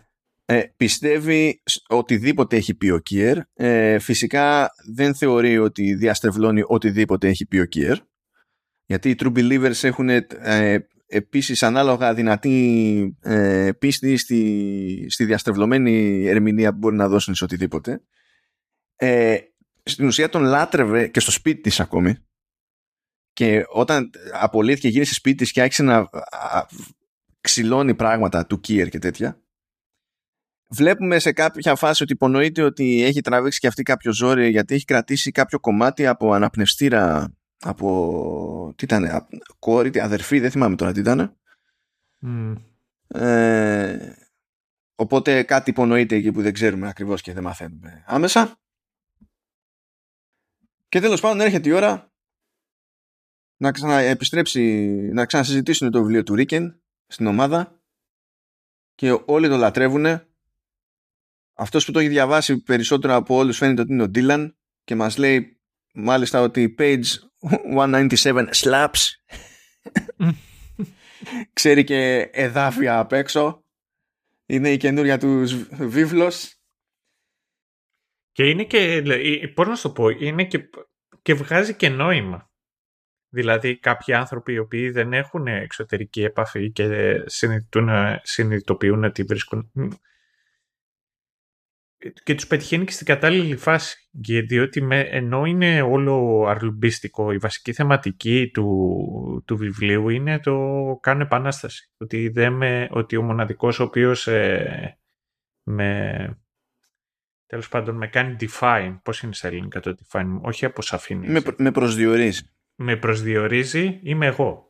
Ε, πιστεύει οτιδήποτε έχει πει ο Kier. Ε, φυσικά δεν θεωρεί ότι διαστρεβλώνει οτιδήποτε έχει πει ο Kier. Γιατί οι True Believers έχουν ε, επίσης ανάλογα δυνατή ε, πίστη στη, στη διαστρεβλωμένη ερμηνεία που μπορεί να δώσουν σε οτιδήποτε. Ε, στην ουσία τον λάτρευε και στο σπίτι της ακόμη. Και όταν απολύθηκε γύρισε σπίτι της και άρχισε να ξυλώνει πράγματα του Kier και τέτοια Βλέπουμε σε κάποια φάση ότι υπονοείται ότι έχει τραβήξει και αυτή κάποιο ζόρι γιατί έχει κρατήσει κάποιο κομμάτι από αναπνευστήρα από τι ήταν, κόρη, αδερφή, δεν θυμάμαι τώρα τι ήταν. Ε, οπότε κάτι υπονοείται εκεί που δεν ξέρουμε ακριβώς και δεν μαθαίνουμε άμεσα. Και τέλος πάντων έρχεται η ώρα να ξαναεπιστρέψει, να ξανασυζητήσουν το βιβλίο του Ρίκεν στην ομάδα και όλοι το λατρεύουν αυτός που το έχει διαβάσει περισσότερο από όλους φαίνεται ότι είναι ο Dylan και μας λέει μάλιστα ότι page 197 slaps. Ξέρει και εδάφια απ' έξω. Είναι η καινούρια τους βίβλος. Και είναι και, πώς να σου το πω, είναι και, και βγάζει και νόημα. Δηλαδή κάποιοι άνθρωποι οι οποίοι δεν έχουν εξωτερική επαφή και συνειδητοποιούν ότι βρίσκουν και τους πετυχαίνει και στην κατάλληλη φάση. Διότι με, ενώ είναι όλο αρλουμπίστικο, η βασική θεματική του, του βιβλίου είναι το κάνω επανάσταση. Ότι, δεν με, ότι ο μοναδικός ο οποίος ε, με, τέλος πάντων με κάνει define, πώς είναι στα ελληνικά το define, όχι αποσαφήνιση. Με, με προσδιορίζει. Με προσδιορίζει, είμαι εγώ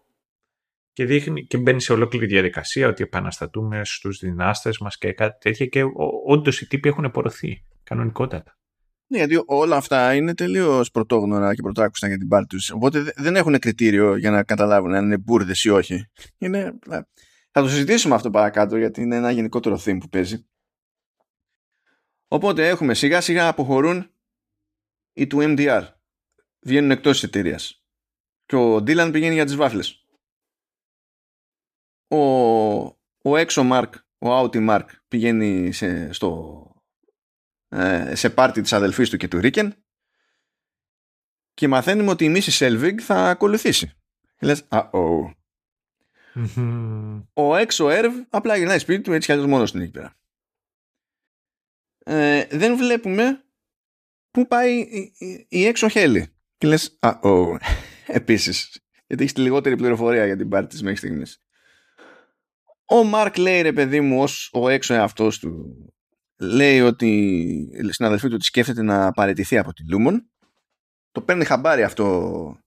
και, δείχνει, και μπαίνει σε ολόκληρη διαδικασία ότι επαναστατούμε στους δυνάστες μας και κάτι τέτοια και όντως οι τύποι έχουν πορωθεί κανονικότατα. Ναι, γιατί όλα αυτά είναι τελείως πρωτόγνωρα και πρωτάκουστα για την πάρτη τους. Οπότε δεν έχουν κριτήριο για να καταλάβουν αν είναι μπουρδες ή όχι. Είναι... Θα το συζητήσουμε αυτό παρακάτω γιατί είναι ένα γενικότερο theme που παίζει. Οπότε έχουμε σιγά σιγά αποχωρούν οι του MDR. Βγαίνουν εκτός της εταιρείας. Και ο Dylan πηγαίνει για τις βάφλες ο, ο έξω Μάρκ, ο Άουτι Μάρκ πηγαίνει σε, στο, ε, σε πάρτι της αδελφής του και του Ρίκεν και μαθαίνουμε ότι η Mrs. Σέλβιγκ θα ακολουθήσει. Λες, oh. Ο έξω Έρβ απλά γυρνάει σπίτι του έτσι κι αλλιώς μόνος του εκεί πέρα. Ε, δεν βλέπουμε πού πάει η, η, η έξω Χέλη. Και λες, oh. <laughs> Επίσης. Γιατί έχεις τη λιγότερη πληροφορία για την πάρτι της μέχρι στιγμής. Ο Μάρκ λέει ρε παιδί μου ως ο έξω εαυτός του λέει ότι στην αδελφή του ότι σκέφτεται να παραιτηθεί από τη Λούμον. Το παίρνει χαμπάρι αυτό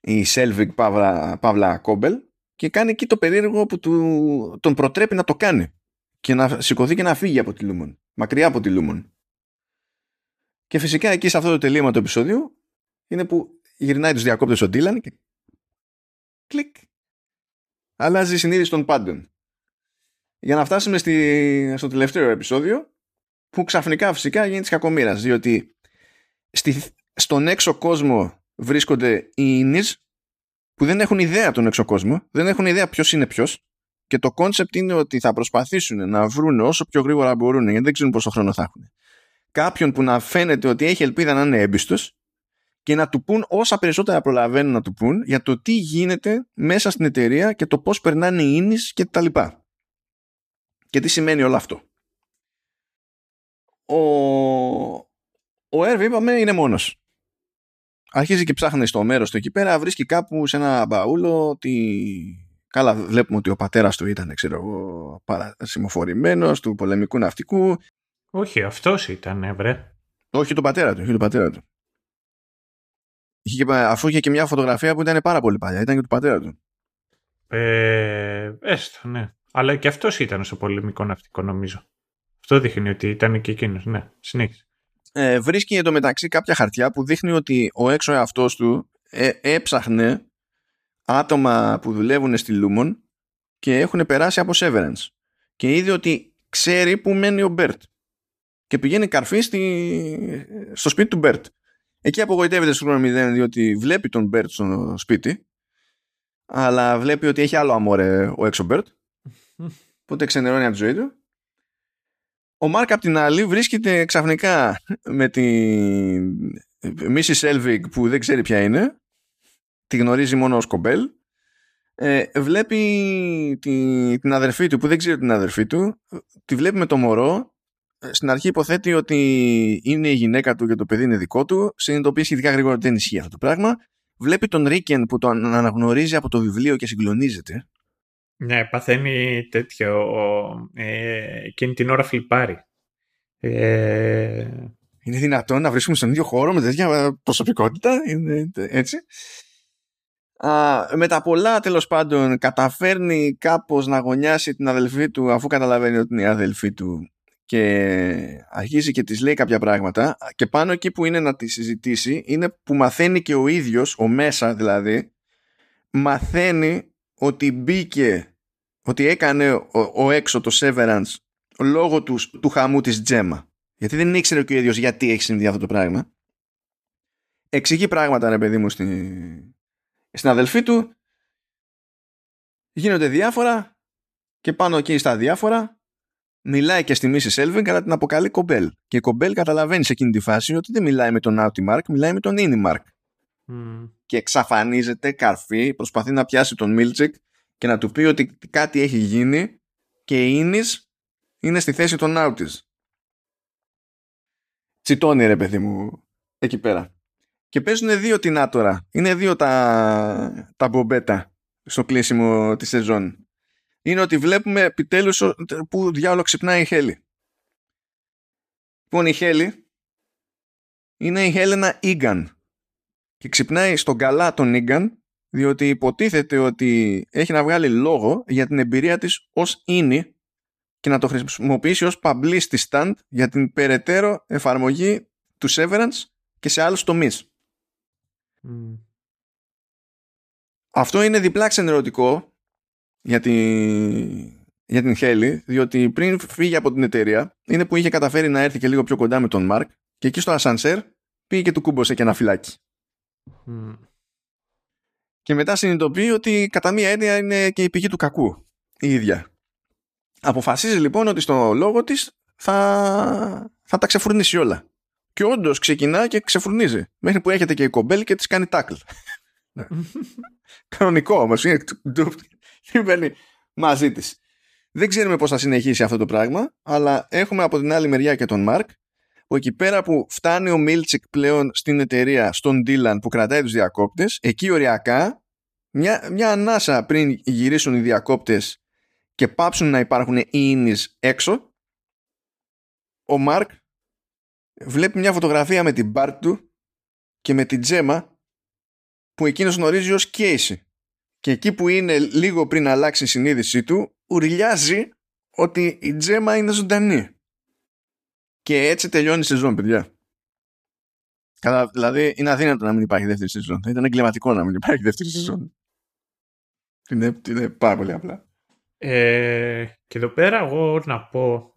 η Σέλβιγκ Παύλα, Παύλα Κόμπελ και κάνει εκεί το περίεργο που του, τον προτρέπει να το κάνει και να σηκωθεί και να φύγει από τη Λούμον μακριά από τη Λούμον. Και φυσικά εκεί σε αυτό το τελείωμα του επεισόδιου είναι που γυρνάει τους διακόπτες ο Ντίλαν και κλικ αλλάζει η συνείδηση των πάντων για να φτάσουμε στη, στο τελευταίο επεισόδιο που ξαφνικά φυσικά γίνεται της κακομοίρας. Διότι στη, στον έξω κόσμο βρίσκονται οι innies που δεν έχουν ιδέα τον έξω κόσμο, δεν έχουν ιδέα ποιος είναι ποιος. Και το κόνσεπτ είναι ότι θα προσπαθήσουν να βρουν όσο πιο γρήγορα μπορούν, γιατί δεν ξέρουν πόσο χρόνο θα έχουν. Κάποιον που να φαίνεται ότι έχει ελπίδα να είναι έμπιστος και να του πούν όσα περισσότερα προλαβαίνουν να του πούν για το τι γίνεται μέσα στην εταιρεία και το πώς περνάνε οι innies και τα λοιπά. Και τι σημαίνει όλο αυτό; Ο, ο Έρβ είπαμε είναι μόνος. Αρχίζει και ψάχνει στο μέρος του εκεί πέρα, βρίσκει κάπου σε ένα μπαούλο ότι Καλά, βλέπουμε ότι ο πατέρας του ήταν, ξέρω εγώ, παρασημοφορημένος του πολεμικού ναυτικού. Όχι, αυτός ήταν, βρε. Όχι τον πατέρα του, όχι τον πατέρα του. Είχε, αφού είχε και μια φωτογραφία που ήταν πάρα πολύ παλιά, ήταν και του πατέρα του. Ε, έστω, ναι. Αλλά και αυτός ήταν στο πολεμικό ναυτικό, νομίζω. Αυτό δείχνει ότι ήταν και εκείνος, ναι. Συνέχισε. Ε, βρίσκει εντωμεταξύ κάποια χαρτιά που δείχνει ότι ο έξω εαυτός του ε, έψαχνε άτομα που δουλεύουν στη Λούμον και έχουν περάσει από Severance. Και είδε ότι ξέρει που μένει ο Μπέρτ. Και πηγαίνει καρφί στη... στο σπίτι του Μπέρτ. Εκεί απογοητεύεται στο χρόνο 0 διότι βλέπει τον Μπέρτ στο σπίτι αλλά βλέπει ότι έχει άλλο αμόρε ο έξω Μπέρτ οπότε ξενερώνει από τη ζωή του. Ο Μάρκ απ' την άλλη βρίσκεται ξαφνικά με τη Mrs. Σέλβιγκ που δεν ξέρει ποια είναι. Τη γνωρίζει μόνο ως Κομπέλ. Ε, βλέπει τη, την αδερφή του που δεν ξέρει την αδερφή του. Τη βλέπει με το μωρό. Ε, στην αρχή υποθέτει ότι είναι η γυναίκα του και το παιδί είναι δικό του. Συνειδητοποιεί σχετικά γρήγορα ότι δεν ισχύει αυτό το πράγμα. Βλέπει τον Ρίκεν που τον αναγνωρίζει από το βιβλίο και συγκλονίζεται ναι, παθαίνει τέτοιο. Ε, εκείνη την ώρα φλιπάρει. Ε... Είναι δυνατόν να βρίσκουμε στον ίδιο χώρο με τέτοια προσωπικότητα. Είναι έτσι με τα πολλά τέλος πάντων καταφέρνει κάπως να γωνιάσει την αδελφή του αφού καταλαβαίνει ότι είναι η αδελφή του και αρχίζει και της λέει κάποια πράγματα και πάνω εκεί που είναι να τη συζητήσει είναι που μαθαίνει και ο ίδιος, ο μέσα δηλαδή μαθαίνει ότι μπήκε ότι έκανε ο, ο έξω το Severance λόγω τους, του χαμού της Τζέμα γιατί δεν ήξερε και ο ίδιος γιατί έχει συμβεί αυτό το πράγμα εξηγεί πράγματα ρε παιδί μου στην, στην αδελφή του γίνονται διάφορα και πάνω εκεί στα διάφορα μιλάει και στη Mrs. Σέλβιγκ αλλά την αποκαλεί Κομπέλ. Και η Κομπέλ καταλαβαίνει σε εκείνη τη φάση ότι δεν μιλάει με τον outie Μάρκ, μιλάει με τον innie Μάρκ. Και εξαφανίζεται καρφί, προσπαθεί να πιάσει τον Μίλτσεκ και να του πει ότι κάτι έχει γίνει και η Ίνις είναι στη θέση των Άουτις. Τσιτώνει ρε παιδί μου εκεί πέρα. Και παίζουν δύο την άτορα. Είναι δύο τα, τα μπομπέτα στο κλείσιμο της σεζόν. Είναι ότι βλέπουμε επιτέλους που διάολος ξυπνάει η Χέλη. Λοιπόν, η Χέλη είναι η Χέλενα Ίγκαν. Και ξυπνάει στον καλά τον Ίγκαν, διότι υποτίθεται ότι έχει να βγάλει λόγο για την εμπειρία της ως ίνι και να το χρησιμοποιήσει ως publicity stand για την περαιτέρω εφαρμογή του Severance και σε άλλους τομείς. Αυτό είναι διπλά ξενερωτικό για, τη... για την Χέλη, διότι πριν φύγει από την εταιρεία, είναι που είχε καταφέρει να έρθει και λίγο πιο κοντά με τον Μάρκ και εκεί στο ασανσέρ πήγε και του κούμπωσε και ένα φυλάκι. Και μετά συνειδητοποιεί ότι κατά μία έννοια είναι και η πηγή του κακού η ίδια. Αποφασίζει λοιπόν ότι στο λόγο της θα, θα τα ξεφουρνήσει όλα. Και όντως ξεκινά και ξεφουρνίζει. Μέχρι που έρχεται και η κομπέλ και της κάνει τάκλ. Ναι. <laughs> Κανονικό όμως. Είναι μαζί της. Δεν ξέρουμε πώς θα συνεχίσει αυτό το πράγμα, αλλά έχουμε από την άλλη μεριά και τον Μαρκ, που εκεί πέρα που φτάνει ο Μίλτσικ πλέον στην εταιρεία, στον Ντίλαν που κρατάει τους διακόπτες, εκεί οριακά, μια, μια ανάσα πριν γυρίσουν οι διακόπτες και πάψουν να υπάρχουν οι ίνις έξω, ο Μαρκ βλέπει μια φωτογραφία με την μπάρτ του και με την τζέμα που εκείνος γνωρίζει ως Κέισι. Και εκεί που είναι λίγο πριν αλλάξει η συνείδησή του, ουρλιάζει ότι η τζέμα είναι ζωντανή. Και έτσι τελειώνει η σεζόν, παιδιά. Καλά, δηλαδή είναι αδύνατο να μην υπάρχει δεύτερη σεζόν. Θα ήταν εγκληματικό να μην υπάρχει δεύτερη σεζόν. Είναι, είναι πάρα πολύ απλά. Ε, και εδώ πέρα εγώ να πω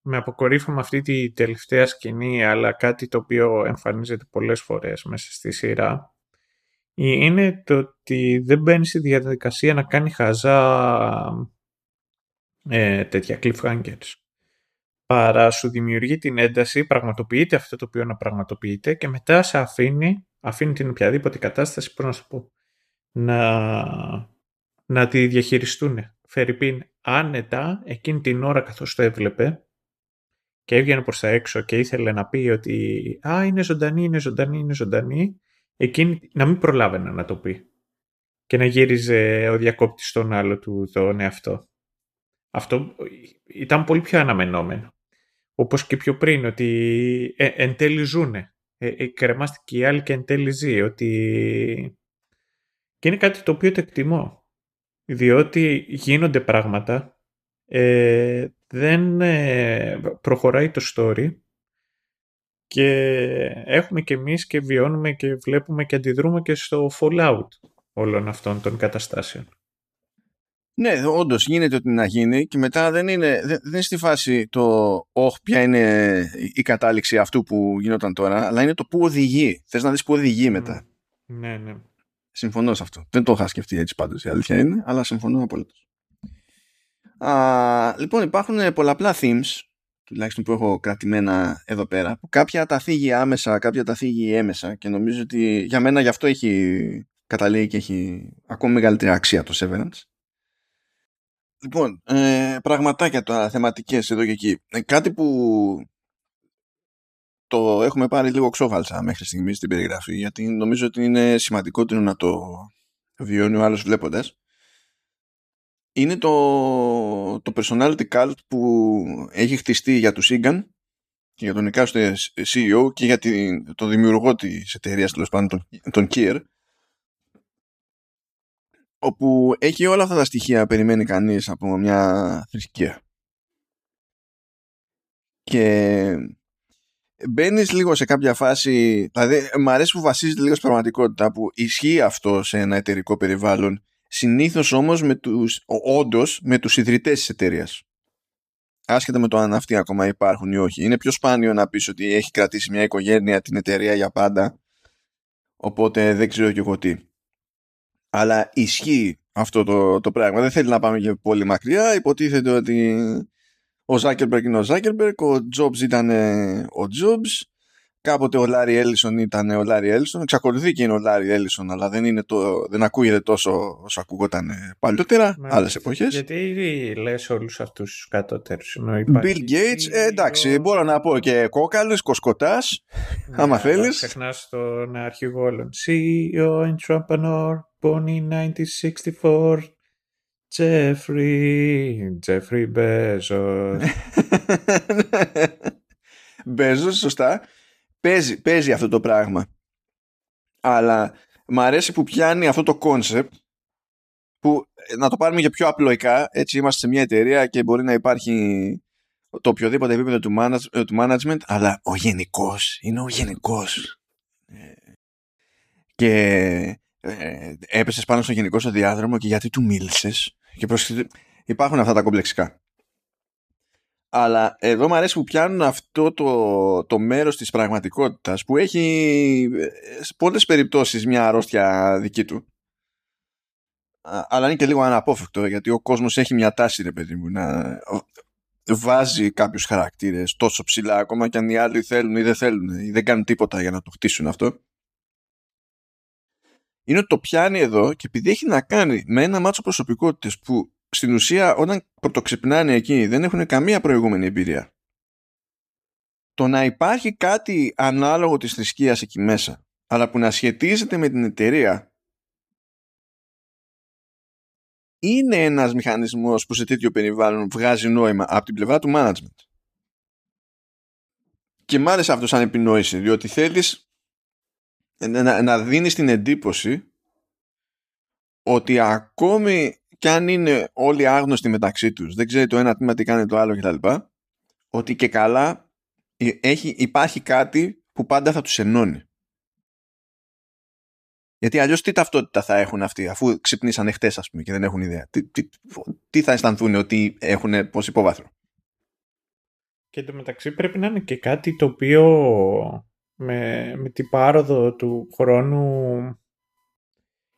με αποκορύφωμα αυτή τη τελευταία σκηνή, αλλά κάτι το οποίο εμφανίζεται πολλές φορές μέσα στη σειρά, είναι το ότι δεν μπαίνει στη διαδικασία να κάνει χαζά ε, τέτοια cliffhangers. Παρά σου δημιουργεί την ένταση, πραγματοποιείται αυτό το οποίο να πραγματοποιείται και μετά σε αφήνει, αφήνει την οποιαδήποτε κατάσταση, πώς να σου πω, να, να τη διαχειριστούν. Φερρυπίν άνετα εκείνη την ώρα καθώς το έβλεπε και έβγαινε προς τα έξω και ήθελε να πει ότι «Α, είναι ζωντανή, είναι ζωντανή, είναι ζωντανή», εκείνη να μην προλάβαινε να το πει και να γύριζε ο διακόπτης στον άλλο του τον εαυτό. Αυτό ήταν πολύ πιο αναμενόμενο. Όπως και πιο πριν, ότι ε, εν τέλει ζούνε. Ε, ε, κρεμάστηκε η άλλη και εν τέλει ζει. Ότι... Και είναι κάτι το οποίο το εκτιμώ. Διότι γίνονται πράγματα, ε, δεν ε, προχωράει το story και έχουμε και εμείς και βιώνουμε και βλέπουμε και αντιδρούμε και στο fallout όλων αυτών των καταστάσεων. Ναι, όντως γίνεται ότι να γίνει και μετά δεν είναι, δεν, είναι στη φάση το «Ωχ, ποια είναι η κατάληξη αυτού που γινόταν τώρα», αλλά είναι το πού οδηγεί. Θες να δεις πού οδηγεί μετά. Ναι, ναι. Συμφωνώ σε αυτό. Δεν το είχα σκεφτεί έτσι πάντως η αλήθεια είναι, αλλά συμφωνώ απολύτως. Α, λοιπόν, υπάρχουν πολλαπλά themes, τουλάχιστον που έχω κρατημένα εδώ πέρα, που κάποια τα θίγει άμεσα, κάποια τα θίγει έμεσα και νομίζω ότι για μένα γι' αυτό έχει καταλήγει και έχει ακόμη μεγαλύτερη αξία το Severance. Λοιπόν, ε, πραγματάκια τώρα, θεματικές εδώ και εκεί. Ε, κάτι που το έχουμε πάρει λίγο ξόφαλσα μέχρι στιγμή στην περιγραφή, γιατί νομίζω ότι είναι σημαντικότερο να το βιώνει ο άλλος βλέποντας. Είναι το, το personality cult που έχει χτιστεί για του Egan και για τον εκάστοτε CEO και για την, τον δημιουργό της εταιρείας, τέλο πάντων, τον, τον Kier, όπου έχει όλα αυτά τα στοιχεία περιμένει κανείς από μια θρησκεία. Και μπαίνεις λίγο σε κάποια φάση, δηλαδή μου αρέσει που βασίζεται λίγο στην πραγματικότητα που ισχύει αυτό σε ένα εταιρικό περιβάλλον, συνήθως όμως με τους, όντως με τους ιδρυτές της εταιρείας. Άσχετα με το αν αυτοί ακόμα υπάρχουν ή όχι. Είναι πιο σπάνιο να πεις ότι έχει κρατήσει μια οικογένεια την εταιρεία για πάντα, οπότε δεν ξέρω και εγώ τι αλλά ισχύει αυτό το, το πράγμα. Δεν θέλει να πάμε και πολύ μακριά. Υποτίθεται ότι ο Ζάκερμπεργκ είναι ο Ζάκερμπεργκ, ο Jobs ήταν ο Jobs, κάποτε ο Λάρι Έλισον ήταν ο Λάρι Έλισον, εξακολουθεί και είναι ο Λάρι Έλισον, αλλά δεν, είναι το, δεν ακούγεται τόσο όσο ακούγονταν παλιότερα, άλλες εποχές. Γιατί λες όλους αυτούς τους κατώτερους. Bill Gates, ε, εντάξει, μπορώ να πω και κόκαλο, κοσκοτάς, ναι, άμα θέλεις. Ξεχνάς τον αρχηγό όλων. CEO entrepreneur, born in 1964. Jeffrey, Jeffrey Bezos. <laughs> Bezos, σωστά παίζει, παίζει αυτό το πράγμα. Αλλά μου αρέσει που πιάνει αυτό το κόνσεπτ που ε, να το πάρουμε για πιο απλοϊκά, έτσι είμαστε σε μια εταιρεία και μπορεί να υπάρχει το οποιοδήποτε επίπεδο του, ε, του management, αλλά ο γενικός είναι ο γενικός. Ε, και ε, έπεσες πάνω στο γενικό στο διάδρομο και γιατί του μίλησες; Και υπάρχουν αυτά τα κομπλεξικά. Αλλά εδώ μου αρέσει που πιάνουν αυτό το, το μέρος της πραγματικότητας που έχει σε πολλές περιπτώσεις μια αρρώστια δική του. Αλλά είναι και λίγο αναπόφευκτο γιατί ο κόσμος έχει μια τάση ρε παιδί μου να βάζει κάποιους χαρακτήρες τόσο ψηλά ακόμα και αν οι άλλοι θέλουν ή δεν θέλουν ή δεν κάνουν τίποτα για να το χτίσουν αυτό είναι ότι το πιάνει εδώ και επειδή έχει να κάνει με ένα μάτσο προσωπικότητες που στην ουσία όταν πρωτοξυπνάνε εκεί δεν έχουν καμία προηγούμενη εμπειρία. Το να υπάρχει κάτι ανάλογο της θρησκείας εκεί μέσα αλλά που να σχετίζεται με την εταιρεία είναι ένας μηχανισμός που σε τέτοιο περιβάλλον βγάζει νόημα από την πλευρά του management. Και μ' άρεσε αυτό σαν επινόηση, διότι θέλεις να, να δίνεις την εντύπωση ότι ακόμη και αν είναι όλοι άγνωστοι μεταξύ τους, δεν ξέρει το ένα τμήμα τι κάνει το άλλο κτλ. Ότι και καλά ε, έχει, υπάρχει κάτι που πάντα θα τους ενώνει. Γιατί αλλιώς τι ταυτότητα θα έχουν αυτοί αφού ξυπνήσανε χτες ας πούμε και δεν έχουν ιδέα. Τι, τι, τι θα αισθανθούν ότι έχουν πως υπόβαθρο. Και εντωμεταξύ πρέπει να είναι και κάτι το οποίο με, με την πάροδο του χρόνου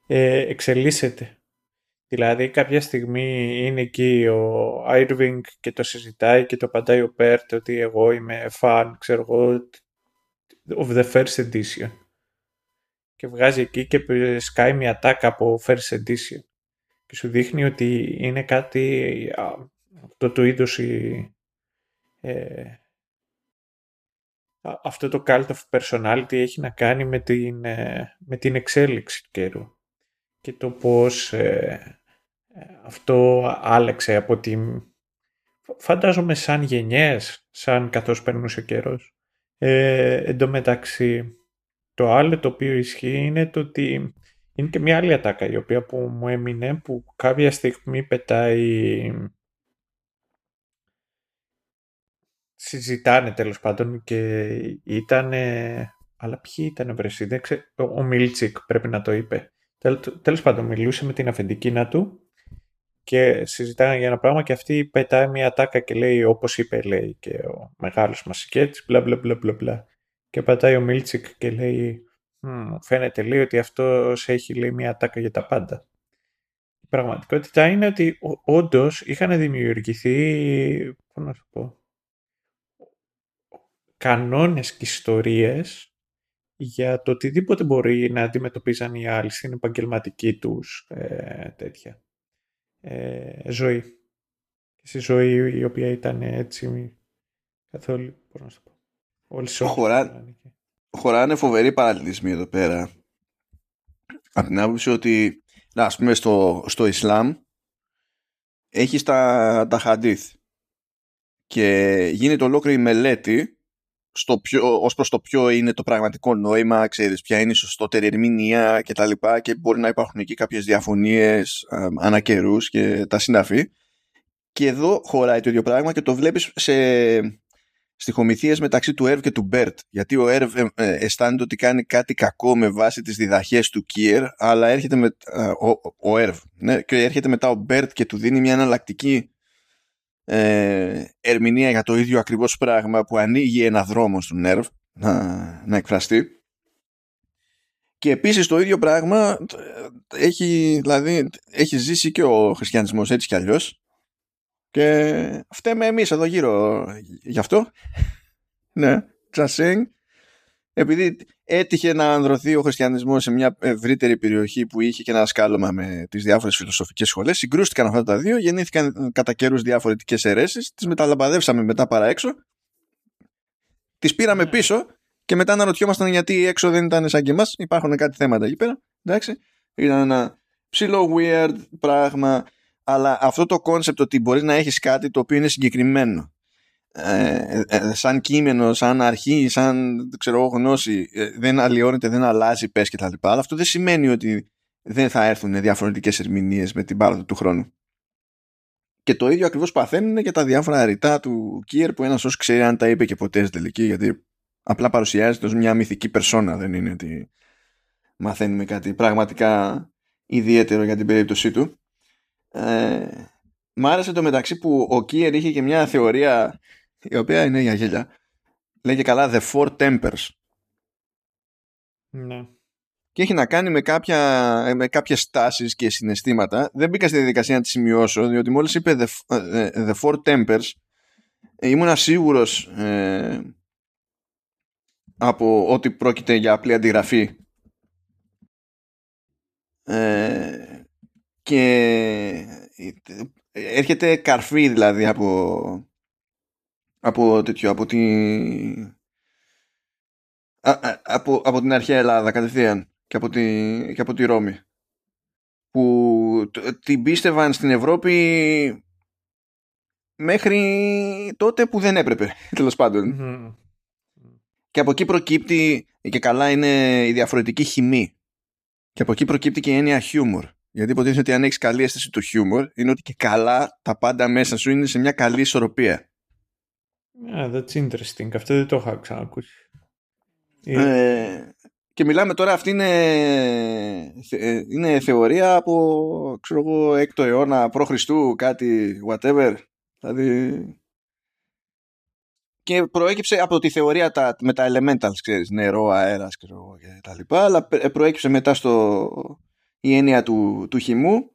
ε, εξελίσσεται. Δηλαδή κάποια στιγμή είναι εκεί ο Irving και το συζητάει και το απαντάει ο Πέρτ ότι εγώ είμαι fan, ξέρω εγώ, of the first edition. Και βγάζει εκεί και σκάει μια τάκα από first edition. Και σου δείχνει ότι είναι κάτι αυτό το είδος ε, αυτό το cult of personality έχει να κάνει με την, ε, με την εξέλιξη του καιρού και το πώς ε, ε, αυτό άλλαξε από τη... Φαντάζομαι σαν γενιές, σαν καθώς περνούσε ο καιρός. Ε, εν τω μεταξύ, το άλλο το οποίο ισχύει είναι το ότι είναι και μια άλλη ατάκα η οποία που μου έμεινε που κάποια στιγμή πετάει συζητάνε τέλος πάντων και ήταν. Αλλά ποιοι ήταν βρεσί, δεν ξέρω. Ο Μίλτσικ πρέπει να το είπε. Τέλος πάντων, μιλούσε με την αφεντικίνα του και συζητάνε για ένα πράγμα και αυτή πετάει μια τάκα και λέει όπως είπε λέει και ο μεγάλος μασικέτης μπλα μπλα μπλα μπλα μπλα και πατάει ο Μίλτσικ και λέει φαίνεται λέει ότι αυτός έχει λέει μια τάκα για τα πάντα. Η πραγματικότητα είναι ότι όντως είχαν δημιουργηθεί πώς να σου πω κανόνες και ιστορίες για το οτιδήποτε μπορεί να αντιμετωπίζαν οι άλλοι στην επαγγελματική τους ε, τέτοια ε, ζωή. Και στη ζωή η οποία ήταν έτσι καθόλου, μπορώ να σου πω. Όλοι Χωρά... Χωράνε φοβεροί παραλληλισμοί εδώ πέρα. Από την άποψη ότι, να, ας πούμε, στο, στο Ισλάμ έχεις τα, τα χαντίθ και γίνεται ολόκληρη μελέτη στο ποιο, ως προς το ποιο είναι το πραγματικό νόημα, ξέρεις, ποια είναι η σωστότερη ερμηνεία και τα λοιπά και μπορεί να υπάρχουν εκεί κάποιες διαφωνίες ε, ανά και τα συναφή. Και εδώ χωράει το ίδιο πράγμα και το βλέπεις σε στιχομυθίες μεταξύ του Ερβ και του Μπέρτ. Γιατί ο Ερβ ε, ε, αισθάνεται ότι κάνει κάτι κακό με βάση τις διδαχές του Κίερ, αλλά έρχεται με, ε, ο, ο Ερβ. Ναι, και έρχεται μετά ο Μπέρτ και του δίνει μια εναλλακτική ε, ερμηνεία για το ίδιο ακριβώς πράγμα που ανοίγει ένα δρόμο στον Έρβ να, να εκφραστεί. Και επίσης το ίδιο πράγμα έχει, δηλαδή, έχει ζήσει και ο χριστιανισμός έτσι κι αλλιώς. Και φταίμε εμείς εδώ γύρω γι' αυτό. <laughs> Ναι, just saying επειδή έτυχε να ανδρωθεί ο χριστιανισμός σε μια ευρύτερη περιοχή που είχε και ένα σκάλωμα με τις διάφορες φιλοσοφικές σχολές συγκρούστηκαν αυτά τα δύο, γεννήθηκαν κατά καιρούς διαφορετικές αιρέσεις τις μεταλαμπαδεύσαμε μετά παρά έξω τις πήραμε ναι. πίσω και μετά αναρωτιόμασταν γιατί έξω δεν ήταν σαν και εμάς υπάρχουν κάτι θέματα εκεί πέρα εντάξει ήταν ένα ψιλο weird πράγμα αλλά αυτό το κόνσεπτ ότι μπορείς να έχεις κάτι το οποίο είναι συγκεκριμένο ε, ε, σαν κείμενο, σαν αρχή, σαν ξέρω, γνώση ε, δεν αλλοιώνεται, δεν αλλάζει πες και τα λοιπά. Αλλά αυτό δεν σημαίνει ότι δεν θα έρθουν διαφορετικές ερμηνείες με την πάροδο του χρόνου. Και το ίδιο ακριβώς παθαίνουν για τα διάφορα ρητά του Kier που ένας Θεός ξέρει αν τα είπε και ποτέ στην τελική γιατί απλά παρουσιάζεται ως μια μυθική περσόνα δεν είναι ότι μαθαίνουμε κάτι πραγματικά ιδιαίτερο για την περίπτωσή του. Ε, Μ' άρεσε το μεταξύ που ο Kier είχε και μια θεωρία η οποία είναι για γέλια. Λέγε καλά The Four Tempers. Ναι. Και έχει να κάνει με, κάποια, με κάποιες στάσεις και συναισθήματα. Δεν μπήκα στη διαδικασία να τη σημειώσω, διότι μόλις είπε The, ε, the Four Tempers, ήμουν σίγουρος ε, από ότι πρόκειται για απλή αντιγραφή. Ε, και έρχεται καρφί δηλαδή από από τέτοιο, από, τη... από, από την αρχαία Ελλάδα κατευθείαν και από τη, και από τη Ρώμη. Που την πίστευαν στην Ευρώπη μέχρι τότε που δεν έπρεπε <laughs> τέλος και από εκεί προκύπτει και καλά είναι η διαφορετική χημή και από εκεί προκύπτει και η έννοια χιούμορ. Γιατί υποτίθεται ότι αν έχεις καλή αίσθηση του χιούμορ είναι ότι και καλά τα πάντα μέσα σου είναι σε μια καλή ισορροπία Yeah, that's interesting. Αυτό δεν το είχα ξανακούσει. Ε, και μιλάμε τώρα, αυτή είναι, ε, είναι θεωρία από ξέρω εγώ, έκτο αιώνα π.Χ. κάτι whatever. Δηλαδή και προέκυψε από τη θεωρία τα, με τα elementals, ξέρεις, νερό, αέρας και τα λοιπά, αλλά προέκυψε μετά στο, η έννοια του, του χυμού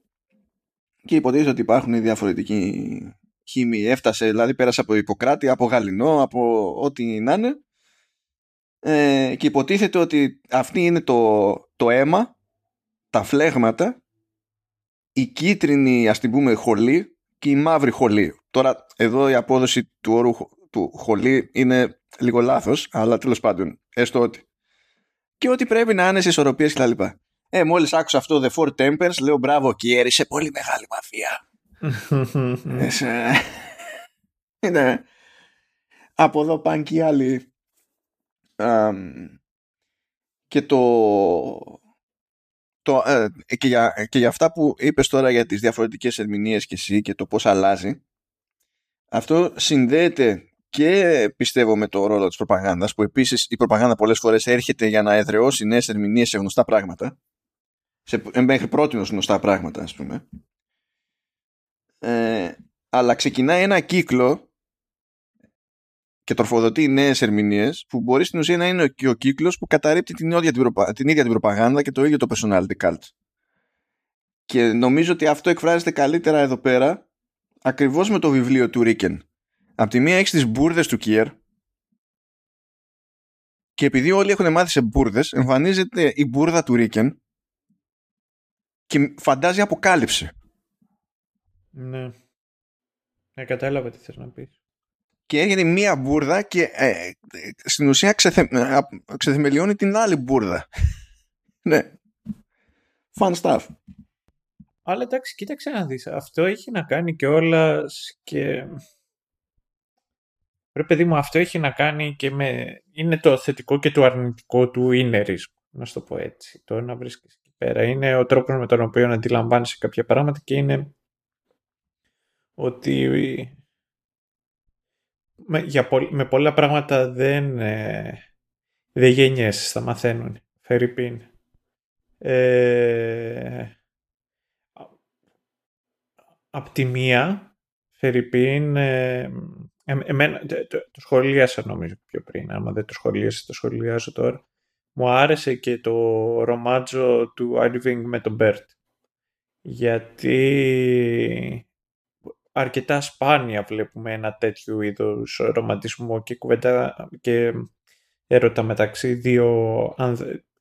και υποτίθεται ότι υπάρχουν διαφορετικοί χήμοι. Έφτασε, δηλαδή πέρασε από Ιπποκράτη, από Γαλινό, από ό,τι να είναι ε, και υποτίθεται ότι αυτή είναι το, το αίμα, τα φλέγματα, η κίτρινη ας την πούμε χολή και η μαύρη χολή. Τώρα εδώ η απόδοση του όρου του χολή είναι λίγο λάθος, αλλά τέλος πάντων, έστω ότι. Και ότι πρέπει να είναι σε ισορροπίες κτλ. Ε, μόλις άκουσα αυτό The Four Tempers, λέω μπράβο Κιέρι, σε πολύ μεγάλη μαφία. Είναι. Από εδώ πάνε και οι άλλοι. και το το, ε, και, για, και για αυτά που είπες τώρα για τις διαφορετικές ερμηνείες και εσύ και το πώς αλλάζει αυτό συνδέεται και πιστεύω με το ρόλο της προπαγάνδας που επίσης η προπαγάνδα πολλές φορές έρχεται για να εδραιώσει νέες ερμηνείες σε γνωστά πράγματα σε, ε, μέχρι πρώτη γνωστά πράγματα ας πούμε ε, αλλά ξεκινάει ένα κύκλο και τροφοδοτεί νέες ερμηνείες που μπορεί στην ουσία να είναι και ο κύκλος που καταρρύπτει την ίδια την, προπα... την ίδια την προπαγάνδα και το ίδιο το personality cult. Και νομίζω ότι αυτό εκφράζεται καλύτερα εδώ πέρα ακριβώς με το βιβλίο του Ρίκεν. Απ' τη μία έχεις τις μπουρδες του Κιέρ και επειδή όλοι έχουν μάθει σε μπουρδες, εμφανίζεται η μπουρδα του Ρίκεν και φαντάζει αποκάλυψη. Ναι. Ε, κατάλαβα τι θες να πεις και έρχεται μία μπουρδα και ε, στην ουσία ξεθε, ε, ξεθεμελιώνει την άλλη μπουρδα. <laughs> ναι. Fun stuff. Αλλά εντάξει, κοίταξε να δεις. Αυτό έχει να κάνει και όλα και... Ρε παιδί μου, αυτό έχει να κάνει και με... Είναι το θετικό και το αρνητικό του ίνερισμου, να σου το πω έτσι. Το να βρίσκεις εκεί πέρα. Είναι ο τρόπος με τον οποίο αντιλαμβάνεσαι κάποια πράγματα και είναι ότι με, για με πολλά πράγματα δεν, ε, δεν γεννιέσαι, θα μαθαίνουν. φερ' ειπείν. Ε, απ' τη μία, φερ' ειπείν, ε, εμένα, το, το, σχολίασα νομίζω πιο πριν, άμα δεν το σχολίασα, το σχολιάζω τώρα. Μου άρεσε και το ρομάντζο του Irving με τον Μπέρτ. Γιατί αρκετά σπάνια βλέπουμε ένα τέτοιο είδους ρομαντισμό και κουβέντα και έρωτα μεταξύ δύο,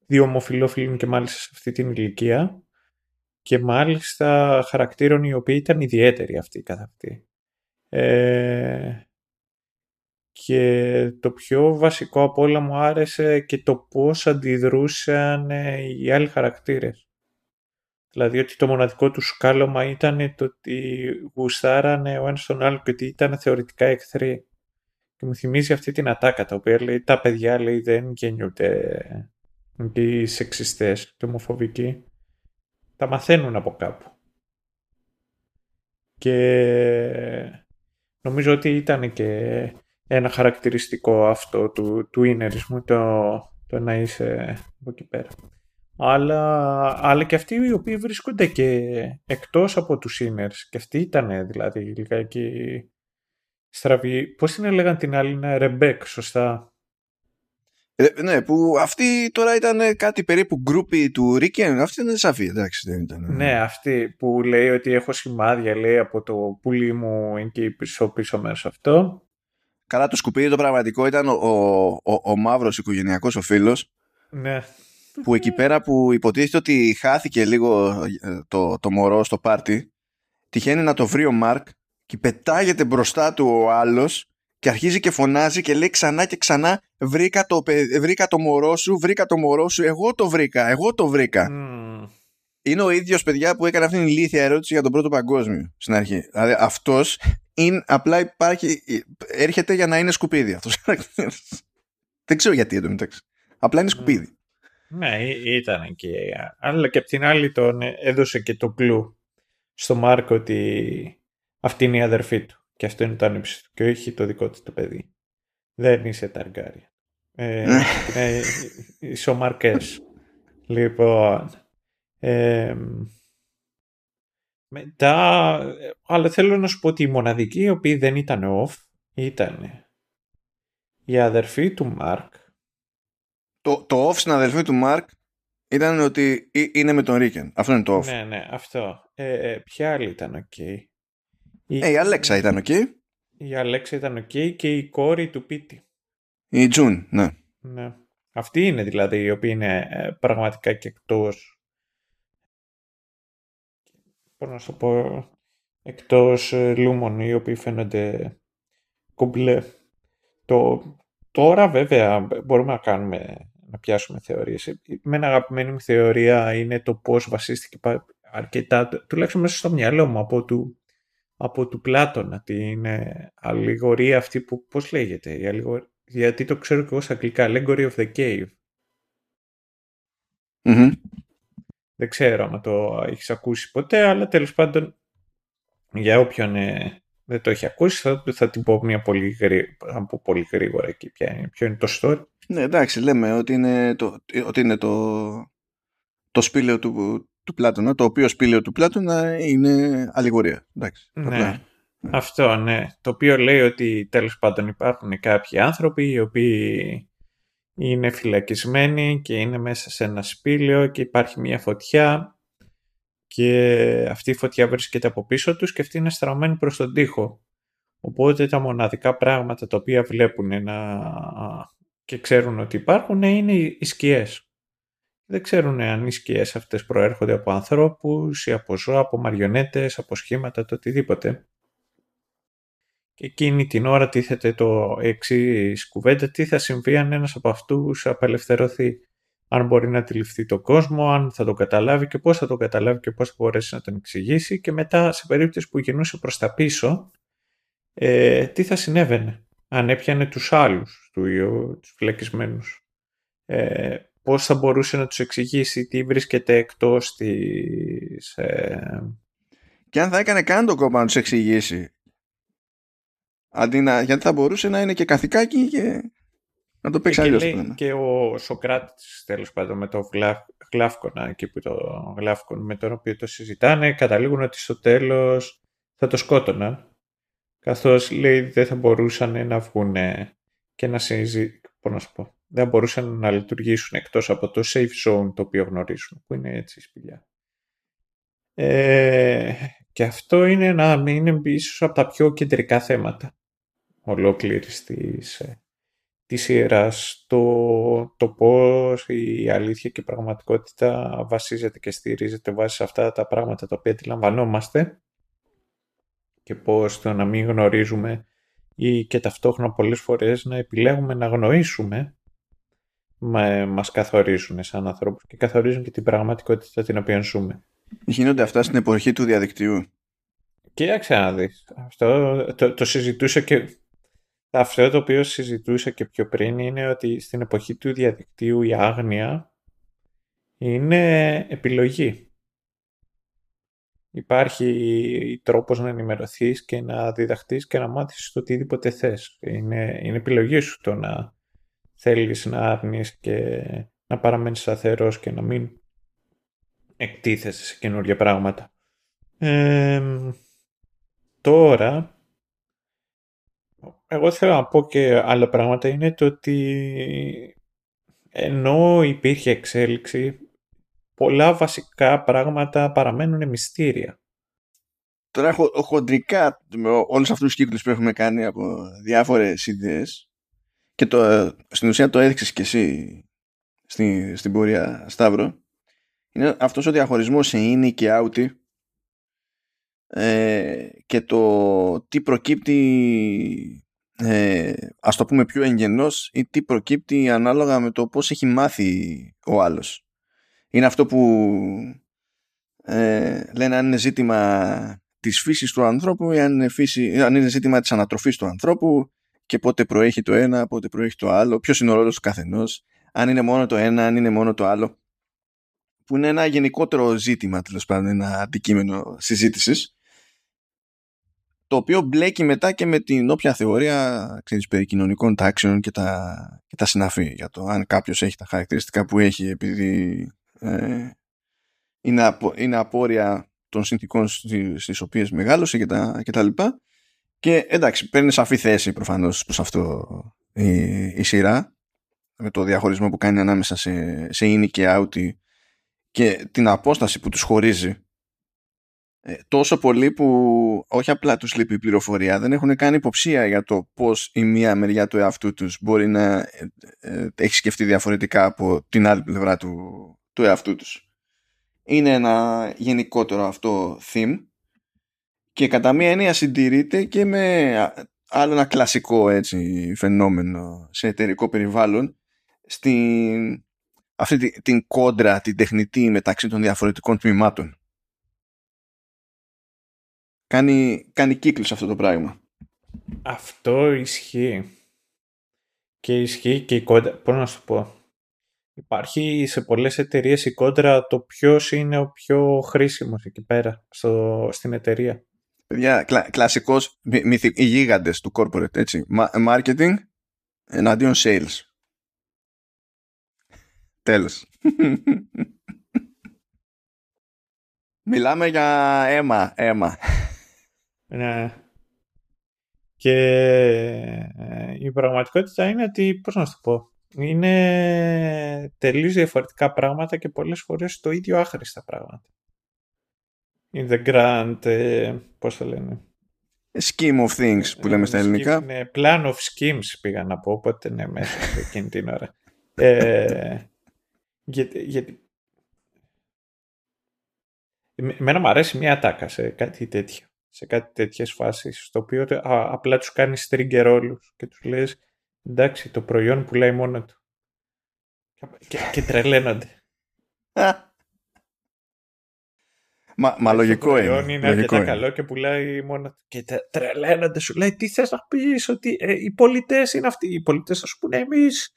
δύο ομοφιλόφιλων και μάλιστα σε αυτή την ηλικία και μάλιστα χαρακτήρων οι οποίοι ήταν ιδιαίτεροι αυτοί καθ' αυτοί. Ε, και το πιο βασικό από όλα μου άρεσε και το πώς αντιδρούσαν ε, οι άλλοι χαρακτήρες. Δηλαδή ότι το μοναδικό του σκάλωμα ήταν το ότι γουστάρανε ο ένας τον άλλο και ότι ήταν θεωρητικά εχθροί. Και μου θυμίζει αυτή την ατάκα τα οποία λέει τα παιδιά λέει δεν γεννιούνται και οι σεξιστές και ομοφοβικοί. Τα μαθαίνουν από κάπου. Και νομίζω ότι ήταν και ένα χαρακτηριστικό αυτό του, του ίνερισμου το, το να είσαι από εκεί πέρα αλλά, αλλά και αυτοί οι οποίοι βρίσκονται και εκτός από τους Sinners και αυτοί ήταν δηλαδή λιγάκι στραβοί. Πώς την έλεγαν την άλλη, είναι Ρεμπέκ, σωστά; Ε, ναι, που αυτή τώρα ήταν κάτι περίπου γκρούπι του Ρίκεν, αυτή είναι σαφή, εντάξει δεν ήταν. Ναι, αυτή που λέει ότι έχω σημάδια, λέει από το πουλί μου εκεί πίσω πίσω μέσα αυτό. Καλά το σκουπίδι το πραγματικό ήταν ο, ο, ο, ο μαύρος οικογενειακός ο φίλος. Ναι που εκεί πέρα που υποτίθεται ότι χάθηκε λίγο ε, το, το μωρό στο πάρτι τυχαίνει να το βρει ο Μάρκ και πετάγεται μπροστά του ο άλλος και αρχίζει και φωνάζει και λέει ξανά και ξανά βρήκα το, βρήκα το μωρό σου, βρήκα το μωρό σου, εγώ το βρήκα, εγώ το βρήκα. Είναι ο ίδιος παιδιά που έκανε αυτήν την ηλίθια ερώτηση για τον πρώτο παγκόσμιο στην αρχή. Δηλαδή αυτός είναι, απλά υπάρχει, έρχεται για να είναι σκουπίδι αυτός. Δεν ξέρω γιατί εντωμεταξύ. Απλά είναι σκουπίδι. Ναι, ήταν και. Αλλά και απ' την άλλη τον έδωσε και το κλου στο Μάρκο ότι αυτή είναι η αδερφή του. Και αυτό είναι το άνοιψη του. Και όχι το δικό του το παιδί. Δεν είσαι Ταργκάρια. Ε, ναι. είσαι ο Μαρκές. Λοιπόν. Ε, μετά, αλλά θέλω να σου πω ότι οι μοναδικοί οι οποίοι δεν ήταν off ήταν η αδερφή του Μάρκ. Το, το off στην αδερφή του Μάρκ ήταν ότι είναι με τον Ρίκεν. Αυτό είναι το off. Ναι, ναι, αυτό. Ε, ε ποια άλλη ήταν OK. Okay. Η... Ε, η Αλέξα ήταν OK. Okay. Η Αλέξα ήταν OK okay και η κόρη του Πίτη. Η Τζουν, ναι. ναι. Αυτή είναι δηλαδή η οποία είναι ε, πραγματικά και εκτός πώς να σου πω εκτός ε, Λούμων οι οποίοι φαίνονται κομπλέ. Το, τώρα βέβαια μπορούμε να κάνουμε να πιάσουμε θεωρίες. Με ένα αγαπημένη μου θεωρία είναι το πώς βασίστηκε αρκετά, τουλάχιστον μέσα στο μυαλό μου από του, από του Πλάτωνα, την αλληγορία αυτή που, πώς λέγεται, η αλληγορία, γιατί το ξέρω και εγώ στα αγγλικά, Allegory of the Cave. Δεν ξέρω αν το έχεις ακούσει ποτέ, αλλά τέλος πάντων για όποιον ε, δεν το έχει ακούσει θα, θα την πω μια πολύ γρήγορα, πω πολύ γρήγορα εκεί ποια είναι, ποιο είναι το story. Ναι εντάξει λέμε ότι είναι το, ότι είναι το, το σπήλαιο του, του Πλάτωνα, το οποίο σπήλαιο του Πλάτωνα είναι αλληγορία. Εντάξει, ναι. Αυτό, ναι. Το οποίο λέει ότι τέλος πάντων υπάρχουν κάποιοι άνθρωποι οι οποίοι είναι φυλακισμένοι και είναι μέσα σε ένα σπήλαιο και υπάρχει μια φωτιά και αυτή η φωτιά βρίσκεται από πίσω τους και αυτή είναι στραμμένη προς τον τοίχο. Οπότε τα μοναδικά πράγματα τα οποία βλέπουν να... και ξέρουν ότι υπάρχουν είναι οι σκιές. Δεν ξέρουν αν οι σκιές αυτές προέρχονται από ανθρώπους ή από ζώα, από μαριονέτες, από σχήματα, το οτιδήποτε. Και εκείνη την ώρα τίθεται το εξή κουβέντα, τι θα συμβεί αν ένας από αυτούς απελευθερωθεί; Αν μπορεί να αντιληφθεί τον κόσμο, αν θα τον καταλάβει και πώς θα τον καταλάβει και πώς θα μπορέσει να τον εξηγήσει και μετά σε περίπτωση που γινούσε προς τα πίσω, ε, τι θα συνέβαινε; Αν έπιανε τους άλλους, του, τους φυλακισμένους. Ε, πώς θα μπορούσε να τους εξηγήσει τι βρίσκεται εκτός της... Ε... Και αν θα έκανε καν τον κόμμα να τους εξηγήσει Αντί να, γιατί θα μπορούσε να είναι και καθηκάκι και να το παίξει αλλιώς. Και ο Σοκράτης, τέλος πάντων, με το Γλάφκονα, εκεί που το Γλάφκον με τον οποίο το συζητάνε, καταλήγουν ότι στο τέλος θα το σκότωναν. Καθώς λέει δεν θα μπορούσαν να βγουν και να συζητήσουν. να σου πω. Δεν μπορούσαν να λειτουργήσουν εκτός από το safe zone το οποίο γνωρίζουν, που είναι έτσι σπηλιά. Ε, και αυτό είναι να είναι ίσως από τα πιο κεντρικά θέματα ολόκληρης της, ε, της ιεράς το, το πώς η αλήθεια και η πραγματικότητα βασίζεται και στηρίζεται βάσει σε αυτά τα πράγματα τα οποία αντιλαμβανόμαστε και πώς το να μην γνωρίζουμε ή και ταυτόχρονα πολλές φορές να επιλέγουμε να γνωρίσουμε μα, μας καθορίζουν σαν ανθρώπους και καθορίζουν και την πραγματικότητα την οποία ζούμε. Γίνονται αυτά στην εποχή του διαδικτύου. Κοίταξε να δεις. Αυτό το, το συζητούσα και αυτό το οποίο συζητούσα και πιο πριν είναι ότι στην εποχή του διαδικτύου η άγνοια είναι επιλογή. Υπάρχει τρόπος να ενημερωθείς και να διδαχτείς και να μάθεις το οτιδήποτε θες. Είναι, είναι επιλογή σου το να θέλεις να άρνεις και να παραμένεις σταθερός και να μην εκτίθεσαι σε καινούργια πράγματα. τώρα εγώ θέλω να πω και άλλα πράγματα είναι το ότι ενώ υπήρχε εξέλιξη πολλά βασικά πράγματα παραμένουν μυστήρια. Τώρα έχω χοντρικά με όλους αυτούς τους κύκλους που έχουμε κάνει από διάφορες ιδέες και το, στην ουσία το έδειξες και εσύ στην, στην πορεία Σταύρο είναι αυτός ο διαχωρισμός σε είναι και outy ε, και το τι προκύπτει ε, ας το πούμε πιο εγγενώς ή τι προκύπτει ανάλογα με το πώς έχει μάθει ο άλλος. Είναι αυτό που ε, λένε αν είναι ζήτημα της φύσης του ανθρώπου ή αν είναι, φύση, αν είναι ζήτημα της ανατροφής του ανθρώπου και πότε προέχει το ένα, πότε προέχει το άλλο, ποιος είναι ο ρόλος του καθενός, αν είναι μόνο το ένα, αν είναι μόνο το άλλο που είναι ένα γενικότερο ζήτημα τέλος πάντων, ένα αντικείμενο συζήτησης το οποίο μπλέκει μετά και με την όποια θεωρία ξέρεις, περί κοινωνικών τάξεων και τα, και τα συναφή για το αν κάποιος έχει τα χαρακτηριστικά που έχει επειδή ε, είναι, απο, είναι απόρρια των συνθήκων στις, στις οποίες μεγάλωσε και τα, και τα λοιπά. Και εντάξει παίρνει σαφή θέση προφανώς προς αυτό η, η σειρά με το διαχωρισμό που κάνει ανάμεσα σε, σε in και out και την απόσταση που τους χωρίζει. Ε, τόσο πολύ που όχι απλά τους λείπει η πληροφορία δεν έχουν κάνει υποψία για το πως η μία μεριά του εαυτού τους μπορεί να ε, ε, έχει σκεφτεί διαφορετικά από την άλλη πλευρά του, του εαυτού τους είναι ένα γενικότερο αυτό theme και κατά μία έννοια συντηρείται και με άλλο ένα κλασικό έτσι, φαινόμενο σε εταιρικό περιβάλλον στην αυτή την κόντρα, την τεχνητή μεταξύ των διαφορετικών τμήματων. Κάνει, κάνει κύκλους αυτό το πράγμα. Αυτό ισχύει. Και ισχύει και η κόντρα, πώς να σου πω. Υπάρχει σε πολλές εταιρείες η κόντρα το ποιος είναι ο πιο χρήσιμος εκεί πέρα στο, στην εταιρεία. Παιδιά, κλα, κλασικός, οι γίγαντες του corporate, έτσι. Marketing εναντίον sales. Τέλος. <laughs> Μιλάμε για αίμα, αίμα. Ναι. Και ε, η πραγματικότητα είναι ότι, πώς να σου το πω, είναι τελείως διαφορετικά πράγματα και πολλές φορές το ίδιο άχρηστα πράγματα. In the grand, ε, πώς το λένε; Scheme of things που λέμε στα ελληνικά. Ναι, plan of schemes πήγα να πω, οπότε ναι, μέσα εκείνη την ώρα. ε, γιατί, γιατί... Εμένα μου αρέσει μια τάκα σε κάτι τέτοιο. Σε κάτι τέτοιες φάσεις, στο οποίο απλά τους κάνεις trigger όλους και τους λες εντάξει, το προϊόν πουλάει μόνο του. Και, και τρελαίνονται. Μα, μα λογικό είναι. Το προϊόν είναι αρκετά καλό και πουλάει μόνο του. Και τρελαίνονται, σου λέει τι θες να πεις, ότι ε, οι πολιτές είναι αυτοί. Οι πολιτές θα σου πούνε εμείς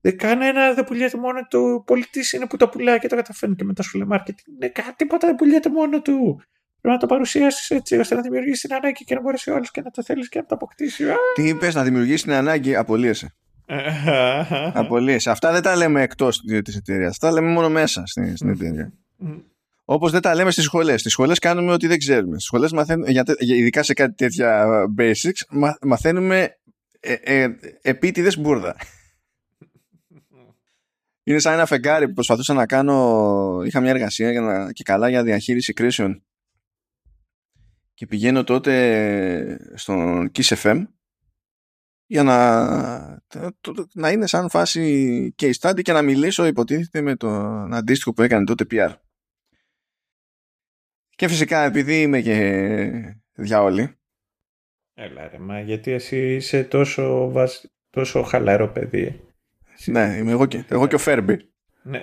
δεν κανένα δεν πουλιέται μόνο του. Ο πολιτής είναι που το πουλάει και το καταφέρνει και μετά σου λέει marketing. Ναι, τίποτα δεν πουλιέται μόνο του. Πρέπει να το παρουσιάσεις έτσι ώστε να δημιουργήσεις την ανάγκη και να μπορέσει ο άλλο και να το θέλεις και να το αποκτήσεις. Τι είπες, να δημιουργήσεις την ανάγκη, απολύεσαι. <laughs> απολύεσαι. Αυτά δεν τα λέμε εκτός της εταιρείας. Αυτά τα λέμε μόνο μέσα στην, στην εταιρεία. Όπως δεν τα λέμε στις σχολές. Στις σχολές κάνουμε ό,τι δεν ξέρουμε. Στις σχολές μαθαίνουμε, ειδικά σε κάτι τέτοια basics, μαθαίνουμε ε, ε, επίτηδες μπουρδα. Είναι σαν ένα φεγγάρι που προσπαθούσα να κάνω. Είχα μια εργασία για να... και καλά για διαχείριση κρίσεων. Και πηγαίνω τότε στον Kiss FM για να, να είναι σαν φάση case study και να μιλήσω υποτίθεται με τον αντίστοιχο που έκανε τότε PR. Και φυσικά επειδή είμαι και διάολη. Έλα ρε, μα γιατί εσύ είσαι τόσο, τόσο χαλαρό παιδί. Ναι, είμαι εγώ και, εγώ και ο Φέρμπι. Ναι.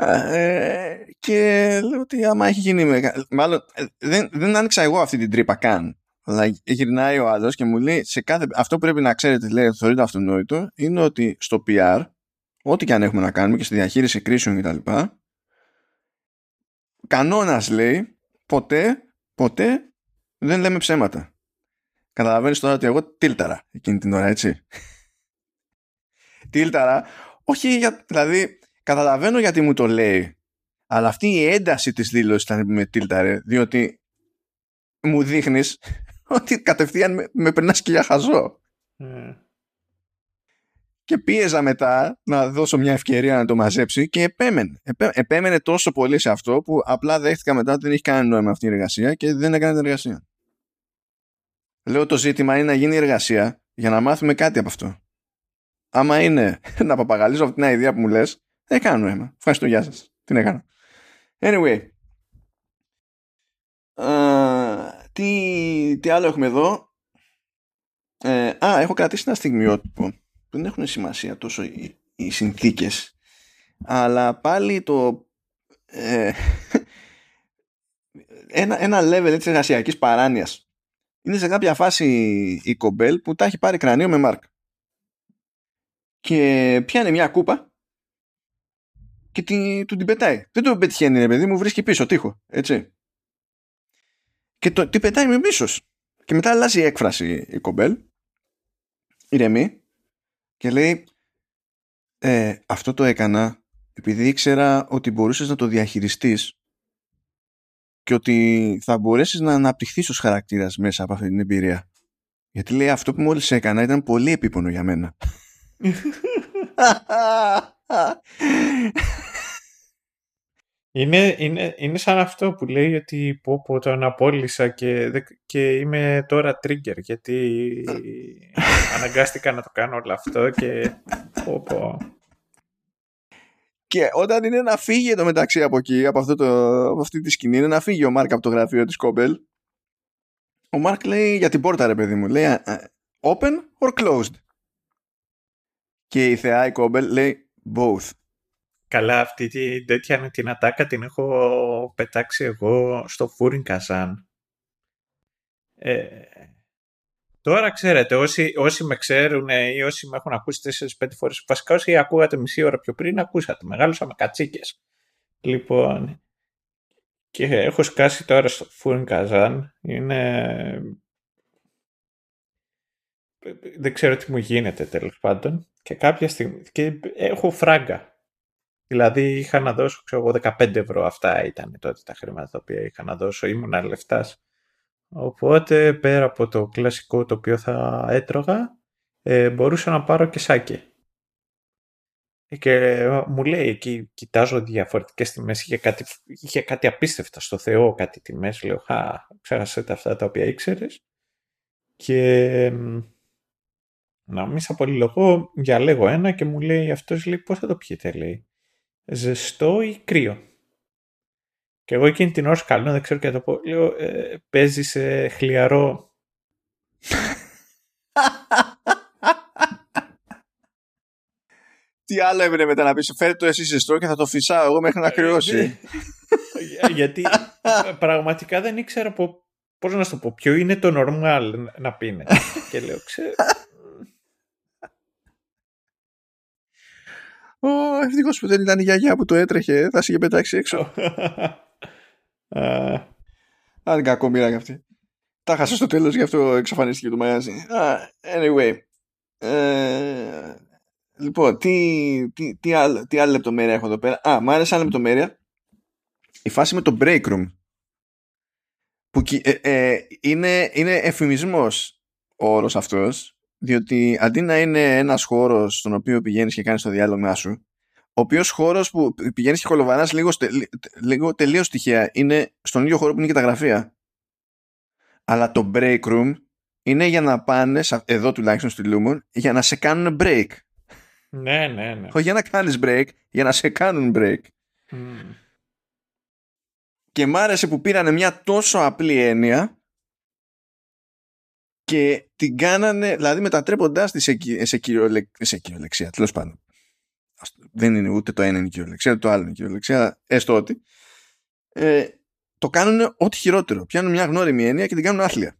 Ε, και λέω ότι άμα έχει γίνει μάλλον ε, δεν, δεν άνοιξα εγώ αυτή την τρύπα καν. Αλλά γυρνάει ο άλλος και μου λέει σε κάθε, αυτό που πρέπει να ξέρετε λέει θεωρείται αυτονόητο είναι ότι στο PR ό,τι και αν έχουμε να κάνουμε και στη διαχείριση κρίσεων κτλ κανόνας λέει ποτέ ποτέ δεν λέμε ψέματα. Καταλαβαίνεις τώρα ότι εγώ τίλταρα εκείνη την ώρα έτσι. <laughs> Τίλταρα, όχι για, δηλαδή καταλαβαίνω γιατί μου το λέει, αλλά αυτή η ένταση της δήλωσης ήταν με τίλταρε, διότι μου δείχνεις <laughs> ότι κατευθείαν με, με περνάς και για χαζό. Mm. Και πίεζα μετά να δώσω μια ευκαιρία να το μαζέψει και επέμενε. επέμενε τόσο πολύ σε αυτό που απλά δέχτηκα μετά ότι δεν έχει κανένα νόημα αυτή η εργασία και δεν έκανε την εργασία. Λέω το ζήτημα είναι να γίνει εργασία για να μάθουμε κάτι από αυτό άμα είναι <laughs> να παπαγαλίζω αυτή την ιδέα που μου λες, δεν κάνω αίμα. Ευχαριστώ, γεια σας. Την έκανα. Anyway. τι, τι άλλο έχουμε εδώ; Ε, α, έχω κρατήσει ένα στιγμιότυπο. Δεν έχουν σημασία τόσο οι, οι συνθήκες. Αλλά πάλι το... Ε, <laughs> ένα, ένα level έτσι εργασιακής παράνοιας. Είναι σε κάποια φάση η κομπέλ που τα έχει πάρει κρανίο με Μάρκ και πιάνει μια κούπα και την, του την πετάει. Δεν το πετυχαίνει, ρε παιδί μου, βρίσκει πίσω τείχο. Έτσι. Και το, την πετάει με μίσος. Και μετά αλλάζει η έκφραση η κομπέλ. Ηρεμή. Και λέει ε, αυτό το έκανα επειδή ήξερα ότι μπορούσες να το διαχειριστείς και ότι θα μπορέσεις να αναπτυχθείς ως χαρακτήρας μέσα από αυτή την εμπειρία. Γιατί λέει αυτό που μόλις έκανα ήταν πολύ επίπονο για μένα. <laughs> Είναι, είναι, είναι σαν αυτό που λέει ότι πω, πω τον απόλυσα και, και είμαι τώρα trigger γιατί <laughs> αναγκάστηκα να το κάνω όλο αυτό και πω, πω. Και όταν είναι να φύγει το μεταξύ από εκεί, από, αυτό το, από αυτή τη σκηνή, είναι να φύγει ο Μάρκ από το γραφείο της Κόμπελ. Ο Μάρκ λέει για την πόρτα ρε παιδί μου, λέει open or closed; Και η θεά η Κόμπελ λέει both. Καλά, αυτή την τέτοια την ατάκα την έχω πετάξει εγώ στο Φούριν Καζάν. Ε, τώρα ξέρετε, όσοι, όσοι με ξέρουν ή όσοι με έχουν ακούσει 4-5 φορές, βασικά όσοι ακούγατε μισή ώρα πιο πριν, ακούσατε. Μεγάλωσα με κατσίκες. Λοιπόν, και έχω σκάσει τώρα στο Φούριν Καζάν. Είναι... Δεν ξέρω τι μου γίνεται τέλος πάντων. Και κάποια στιγμή... Και έχω φράγκα Δηλαδή είχα να δώσω, ξέρω εγώ, 15 ευρώ. Αυτά ήταν τότε τα χρήματα τα οποία είχα να δώσω. Ήμουν λεφτάς. Οπότε πέρα από το κλασικό το οποίο θα έτρωγα, ε, μπορούσα να πάρω και σάκι. Και μου λέει εκεί, κοιτάζω διαφορετικές τιμές, είχε κάτι, είχε κάτι απίστευτα στο Θεό, κάτι τιμές, λέω, χα, ξέχασε αυτά τα οποία ήξερες. Και να μην σε απολυλογώ, διαλέγω ένα και μου λέει αυτός, λέει, πώς θα το πιείτε, λέει ζεστό ή κρύο. Και εγώ εκείνη την ώρα σκαλώ, δεν ξέρω και το πω, λέω, ε, παίζει σε χλιαρό. <laughs> Τι άλλο έμεινε μετά να πεις, φέρε το εσύ ζεστό και θα το φυσάω εγώ μέχρι να κρυώσει. Γιατί πραγματικά δεν ήξερα πω, πώς να σου το πω, ποιο είναι το normal να πίνε. <laughs> και λέω, ξέρω, Ω, ευτυχώς που δεν ήταν η γιαγιά που το έτρεχε, θα σε είχε πετάξει έξω. <laughs> Αν κακό μοίρα για αυτή. Τα χάσα στο τέλος, γι' αυτό εξαφανίστηκε το μαγαζί. Anyway. Ε, λοιπόν, τι, τι, τι, άλλη, τι άλλη λεπτομέρεια έχω εδώ πέρα; Α, μου άρεσε άλλη λεπτομέρεια. Η φάση με το break room. Που ε, ε, είναι, είναι εφημισμός ο όρος αυτός διότι αντί να είναι ένας χώρος στον οποίο πηγαίνεις και κάνεις το διάλογο σου, ο οποίος χώρος που πηγαίνεις και κολοβαρά λίγο, λίγο τελείως τυχαία είναι στον ίδιο χώρο που είναι και τα γραφεία. Αλλά το break room είναι για να πάνε, εδώ τουλάχιστον στη Lumon, για να σε κάνουν break. Ναι, ναι, ναι. Όχι για να κάνεις break, για να σε κάνουν break. Και μ' άρεσε που πήρανε μια τόσο απλή έννοια και την κάνανε, δηλαδή μετατρέποντάς τη σε, σε, κυριολε... σε κυριολεξία, τέλος πάντων. Δεν είναι ούτε το ένα είναι κυριολεξία, ούτε το άλλο είναι κυριολεξία, έστω ότι. Ε, το κάνουν ό,τι χειρότερο. Πιάνουν μια γνώριμη έννοια και την κάνουν άθλια.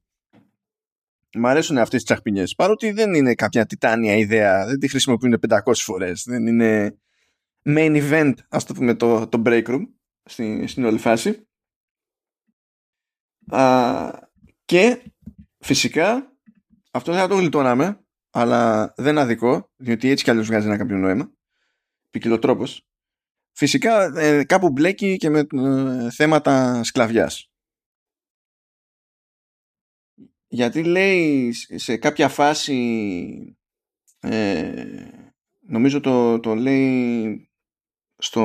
Μ' αρέσουν αυτές τις τσαχπινιές, παρότι δεν είναι κάποια τιτάνια ιδέα, δεν τη χρησιμοποιούν 500 φορές, δεν είναι main event, ας το πούμε, το, το break room στην, στην όλη φάση. Α, και Φυσικά, αυτό δεν θα το γλιτώναμε, αλλά δεν είναι αδικό, διότι έτσι κι αλλιώς βγάζει ένα κάποιο νόημα. Ποικιλοτρόπο. Φυσικά, ε, κάπου μπλέκει και με ε, θέματα σκλαβιάς. Γιατί λέει σε κάποια φάση ε, νομίζω το, το λέει στο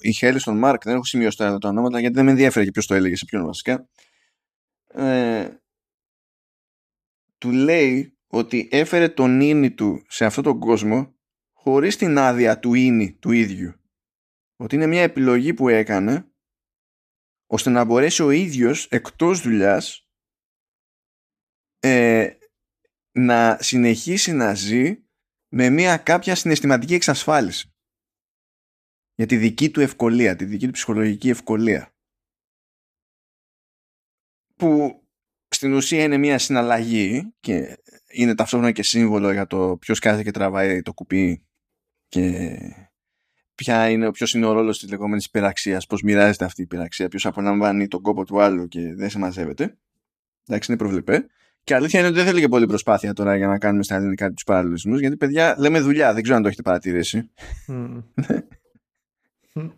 η Χέλη στον Μάρκ δεν έχω σημειώσει τώρα τα ονόματα γιατί δεν με ενδιαφέρει και ποιος το έλεγε σε ποιον βασικά ε, του λέει ότι έφερε τον ίνι του σε αυτόν τον κόσμο χωρίς την άδεια του ίνι του ίδιου. Ότι είναι μια επιλογή που έκανε ώστε να μπορέσει ο ίδιος εκτός δουλειάς ε, να συνεχίσει να ζει με μια κάποια συναισθηματική εξασφάλιση για τη δική του ευκολία, τη δική του ψυχολογική ευκολία που στην ουσία είναι μια συναλλαγή και είναι ταυτόχρονα και σύμβολο για το ποιος κάθεται και τραβάει το κουπί και ποια είναι, ποιος είναι ο ρόλος της λεγόμενης υπεραξίας, πώς μοιράζεται αυτή η υπεραξία, ποιος απολαμβάνει τον κόπο του άλλου και δεν σε μαζεύεται. Εντάξει, είναι προβλεπέ. Και αλήθεια είναι ότι δεν θέλει και πολύ προσπάθεια τώρα για να κάνουμε στα ελληνικά τους παραλληλισμούς, γιατί παιδιά λέμε δουλειά, δεν ξέρω αν το έχετε παρατηρήσει. <laughs>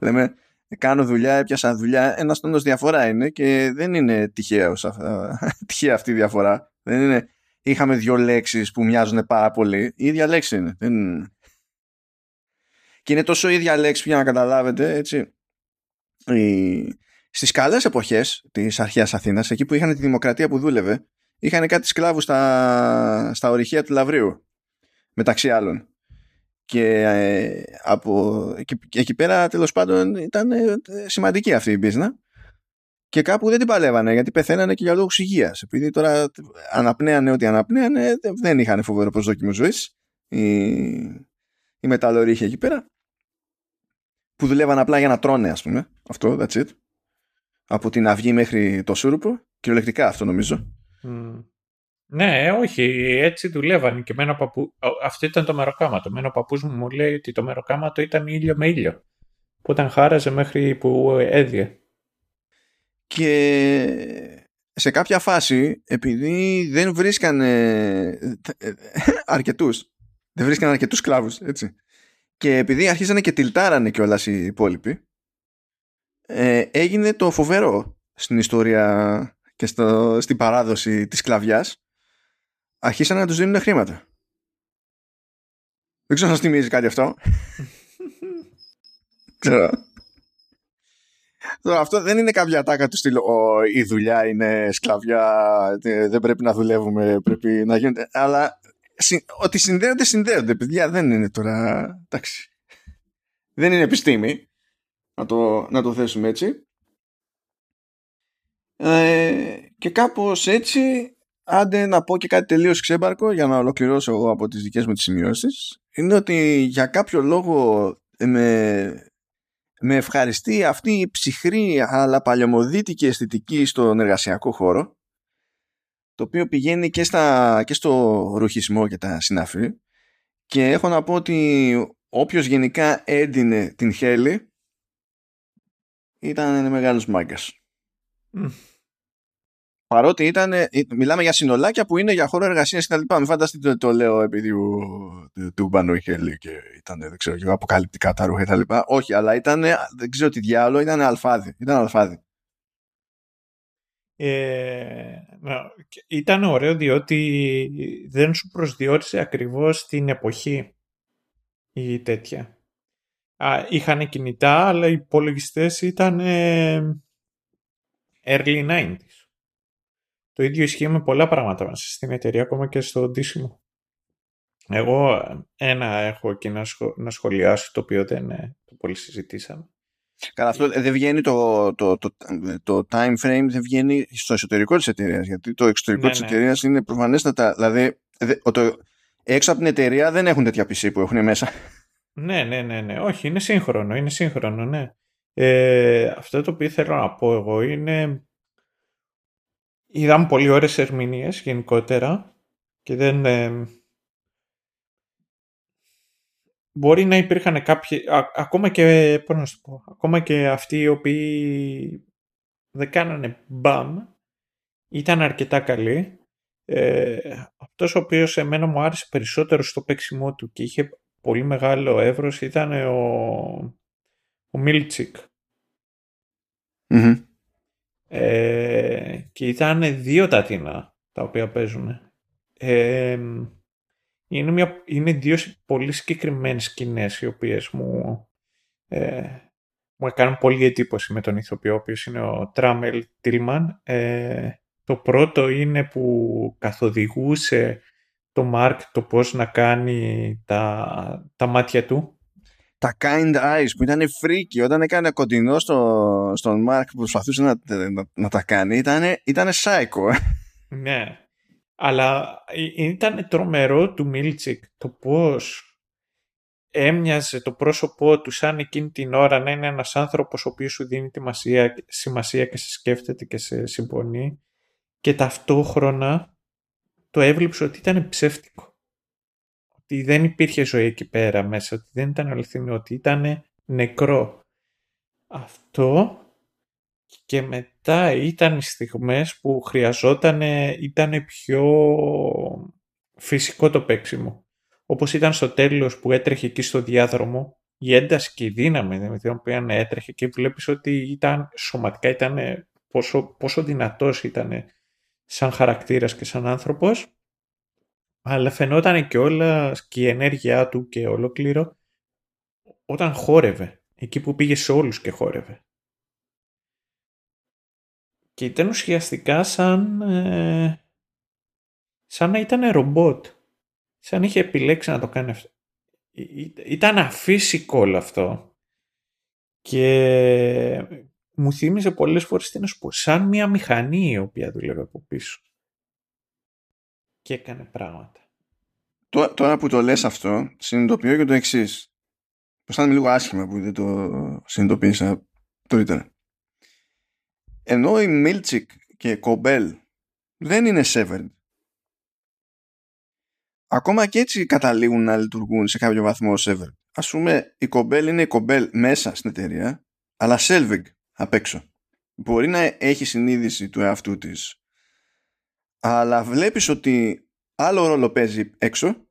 λέμε, κάνω δουλειά, έπιασα δουλειά, ένα τόνος διαφορά είναι και δεν είναι τυχαίο, <laughs> τυχαία αυτή η διαφορά. Δεν είναι, είχαμε δύο λέξεις που μοιάζουν πάρα πολύ. Η ίδια λέξη είναι. Δεν... Και είναι τόσο ίδια λέξη που για να καταλάβετε, έτσι. Η... Στις καλές εποχές της αρχαίας Αθήνας, εκεί που είχαν τη δημοκρατία που δούλευε, είχαν κάτι σκλάβους στα, στα ορυχεία του Λαβρίου, μεταξύ άλλων. Και ε, από εκεί, εκεί πέρα τέλος πάντων ήταν ε, σημαντική αυτή η μπίζνα και κάπου δεν την παλεύανε γιατί πεθαίνανε και για λόγους υγείας. Επειδή τώρα αναπνέανε ό,τι αναπνέανε, δεν είχαν φοβερό προσδόκιμο ζωής οι, οι μεταλλορύχοι εκεί πέρα. Που δουλεύαν απλά για να τρώνε, ας πούμε. Αυτό, that's it. Από την αυγή μέχρι το σούρουπο. Κυριολεκτικά αυτό νομίζω. Ναι, όχι, έτσι δουλεύαν και με παππού... Αυτό ήταν το μεροκάματο. Με ο παππούς μου μου λέει ότι το μεροκάματο ήταν ήλιο με ήλιο. Που ήταν χάραζε μέχρι που έδιε. Και σε κάποια φάση, επειδή δεν βρίσκανε αρκετούς, δεν βρίσκανε αρκετούς σκλάβους, έτσι. Και επειδή αρχίζανε και τυλτάρανε κιόλας οι υπόλοιποι, ε, έγινε το φοβερό στην ιστορία και στο, στην παράδοση της σκλαβιάς αρχίσαν να τους δίνουν χρήματα. Δεν ξέρω αν σας θυμίζει κάτι αυτό. <laughs> ξέρω. Τώρα, αυτό δεν είναι κάποια τάκα του στυλ η δουλειά είναι σκλαβιά, δεν πρέπει να δουλεύουμε, πρέπει να γίνεται. Αλλά ότι συνδέονται, συνδέονται. Παιδιά, δεν είναι τώρα. Εντάξει. Δεν είναι επιστήμη. Να το, να το θέσουμε έτσι. Ε, και κάπως έτσι άντε να πω και κάτι τελείως ξέμπαρκο για να ολοκληρώσω εγώ από τις δικές μου τις σημειώσεις. Είναι ότι για κάποιο λόγο με, με ευχαριστεί αυτή η ψυχρή αλλά παλαιομοδίτικη αισθητική στον εργασιακό χώρο το οποίο πηγαίνει και, στα, και στο ρουχισμό και τα συναφή. Και έχω να πω ότι όποιος γενικά έντυνε την Χέλη ήταν μεγάλος μάγκας. Παρότι ήταν, ε, μιλάμε για συνολάκια που είναι για χώρο εργασίας και τα λοιπά. Μην φανταστείτε ότι το λέω επειδή του Μπανού είχε και ήταν, δεν ξέρω, και αποκαλυπτικά τα ρούχα και τα λοιπά. Όχι, αλλά ήταν, δεν ξέρω τι διάλογο, ήταν αλφάδι. Ήταν αλφάδι. Ε, ήταν ωραίο διότι δεν σου προσδιορίσε ακριβώς την εποχή ή τέτοια. Α, είχαν κινητά, αλλά οι υπολογιστές ήταν early 90s. Το ίδιο ισχύει με πολλά πράγματα μέσα στην εταιρεία, ακόμα και στο ντύσιμο. Εγώ ένα έχω και να, να σχολιάσω, το οποίο δεν ε, το πολύ συζητήσαμε. Καλά, αυτό δεν βγαίνει το, το, το, το time frame, δεν βγαίνει στο εσωτερικό της εταιρείας. γιατί το εξωτερικό ναι, της ναι. εταιρείας είναι προφανέστατα, δηλαδή το, έξω από την εταιρεία δεν έχουν τέτοια PC που έχουν μέσα. Ναι, ναι, ναι, ναι. Όχι, είναι σύγχρονο, είναι σύγχρονο, ναι. Ε, αυτό το οποίο θέλω να πω εγώ είναι είδαμε πολύ ωραίες ερμηνείες γενικότερα και δεν... Ε, μπορεί να υπήρχαν κάποιοι, ακόμα και, πώς να σου πω, ακόμα και αυτοί οι οποίοι δεν κάνανε μπαμ, ήταν αρκετά καλοί. Ε, αυτός ο οποίος εμένα μου άρεσε περισσότερο στο παίξιμό του και είχε πολύ μεγάλο εύρος ήταν ο, ο μιλτσικ ε, και ήταν δύο τα τίνα τα οποία παίζουν. Ε, είναι, μια, είναι δύο πολύ συγκεκριμένες σκηνές οι οποίες μου, ε, μου έκαναν πολύ εντύπωση με τον ηθοποιό, ο οποίος είναι ο Τράμελ Τίλμαν. Ε, το πρώτο είναι που καθοδηγούσε το Μάρκ το πώς να κάνει τα, τα μάτια του τα kind eyes που ήταν freaky. Όταν έκανε κοντινό στο, στον Μάρκ που προσπαθούσε να, να, τα κάνει ήταν, ήταν psycho. Ναι. Αλλά ήταν τρομερό του Μίλτσικ το πώς έμοιαζε το πρόσωπό του σαν εκείνη την ώρα να είναι ένας άνθρωπος ο οποίος σου δίνει τη σημασία και σε σκέφτεται και σε συμπονεί και ταυτόχρονα το έβλεψε ότι ήταν ψεύτικο ότι δεν υπήρχε ζωή εκεί πέρα μέσα, ότι δεν ήταν αληθινό, ότι ήταν νεκρό. Αυτό και μετά ήταν οι στιγμές που χρειαζόταν, ήταν πιο φυσικό το παίξιμο. Όπως ήταν στο τέλος που έτρεχε εκεί στο διάδρομο η ένταση και η δύναμη με την οποία έτρεχε και βλέπεις ότι ήταν, σωματικά ήταν πόσο, πόσο δυνατός ήταν σαν χαρακτήρας και σαν άνθρωπος αλλά φαινόταν και όλα και η ενέργειά του και ολόκληρο όταν χόρευε, εκεί που πήγε σε όλους και χόρευε. Και ήταν ουσιαστικά σαν, ε, σαν να ήταν ρομπότ. Σαν είχε επιλέξει να το κάνει αυτό. Ήταν αφύσικο όλο αυτό. Και μου θύμιζε πολλές φορές τι να σου πω, σαν μια μηχανή η οποία δούλευε από πίσω. Και έκανε πράγματα. Τώρα που το λες αυτό, συνειδητοποιώ και το εξής. Αισθάνομαι λίγο άσχημα που δεν το συνειδητοποίησα τώρα. Ενώ οι Μίλτσικ και Κομπέλ δεν είναι severed. Ακόμα και έτσι καταλήγουν να λειτουργούν σε κάποιο βαθμό severed. Ας πούμε η Κομπέλ είναι η Κομπέλ μέσα στην εταιρεία, αλλά Selvig απ' έξω. Μπορεί να έχει συνείδηση του εαυτού της, αλλά βλέπεις ότι άλλο ρόλο παίζει έξω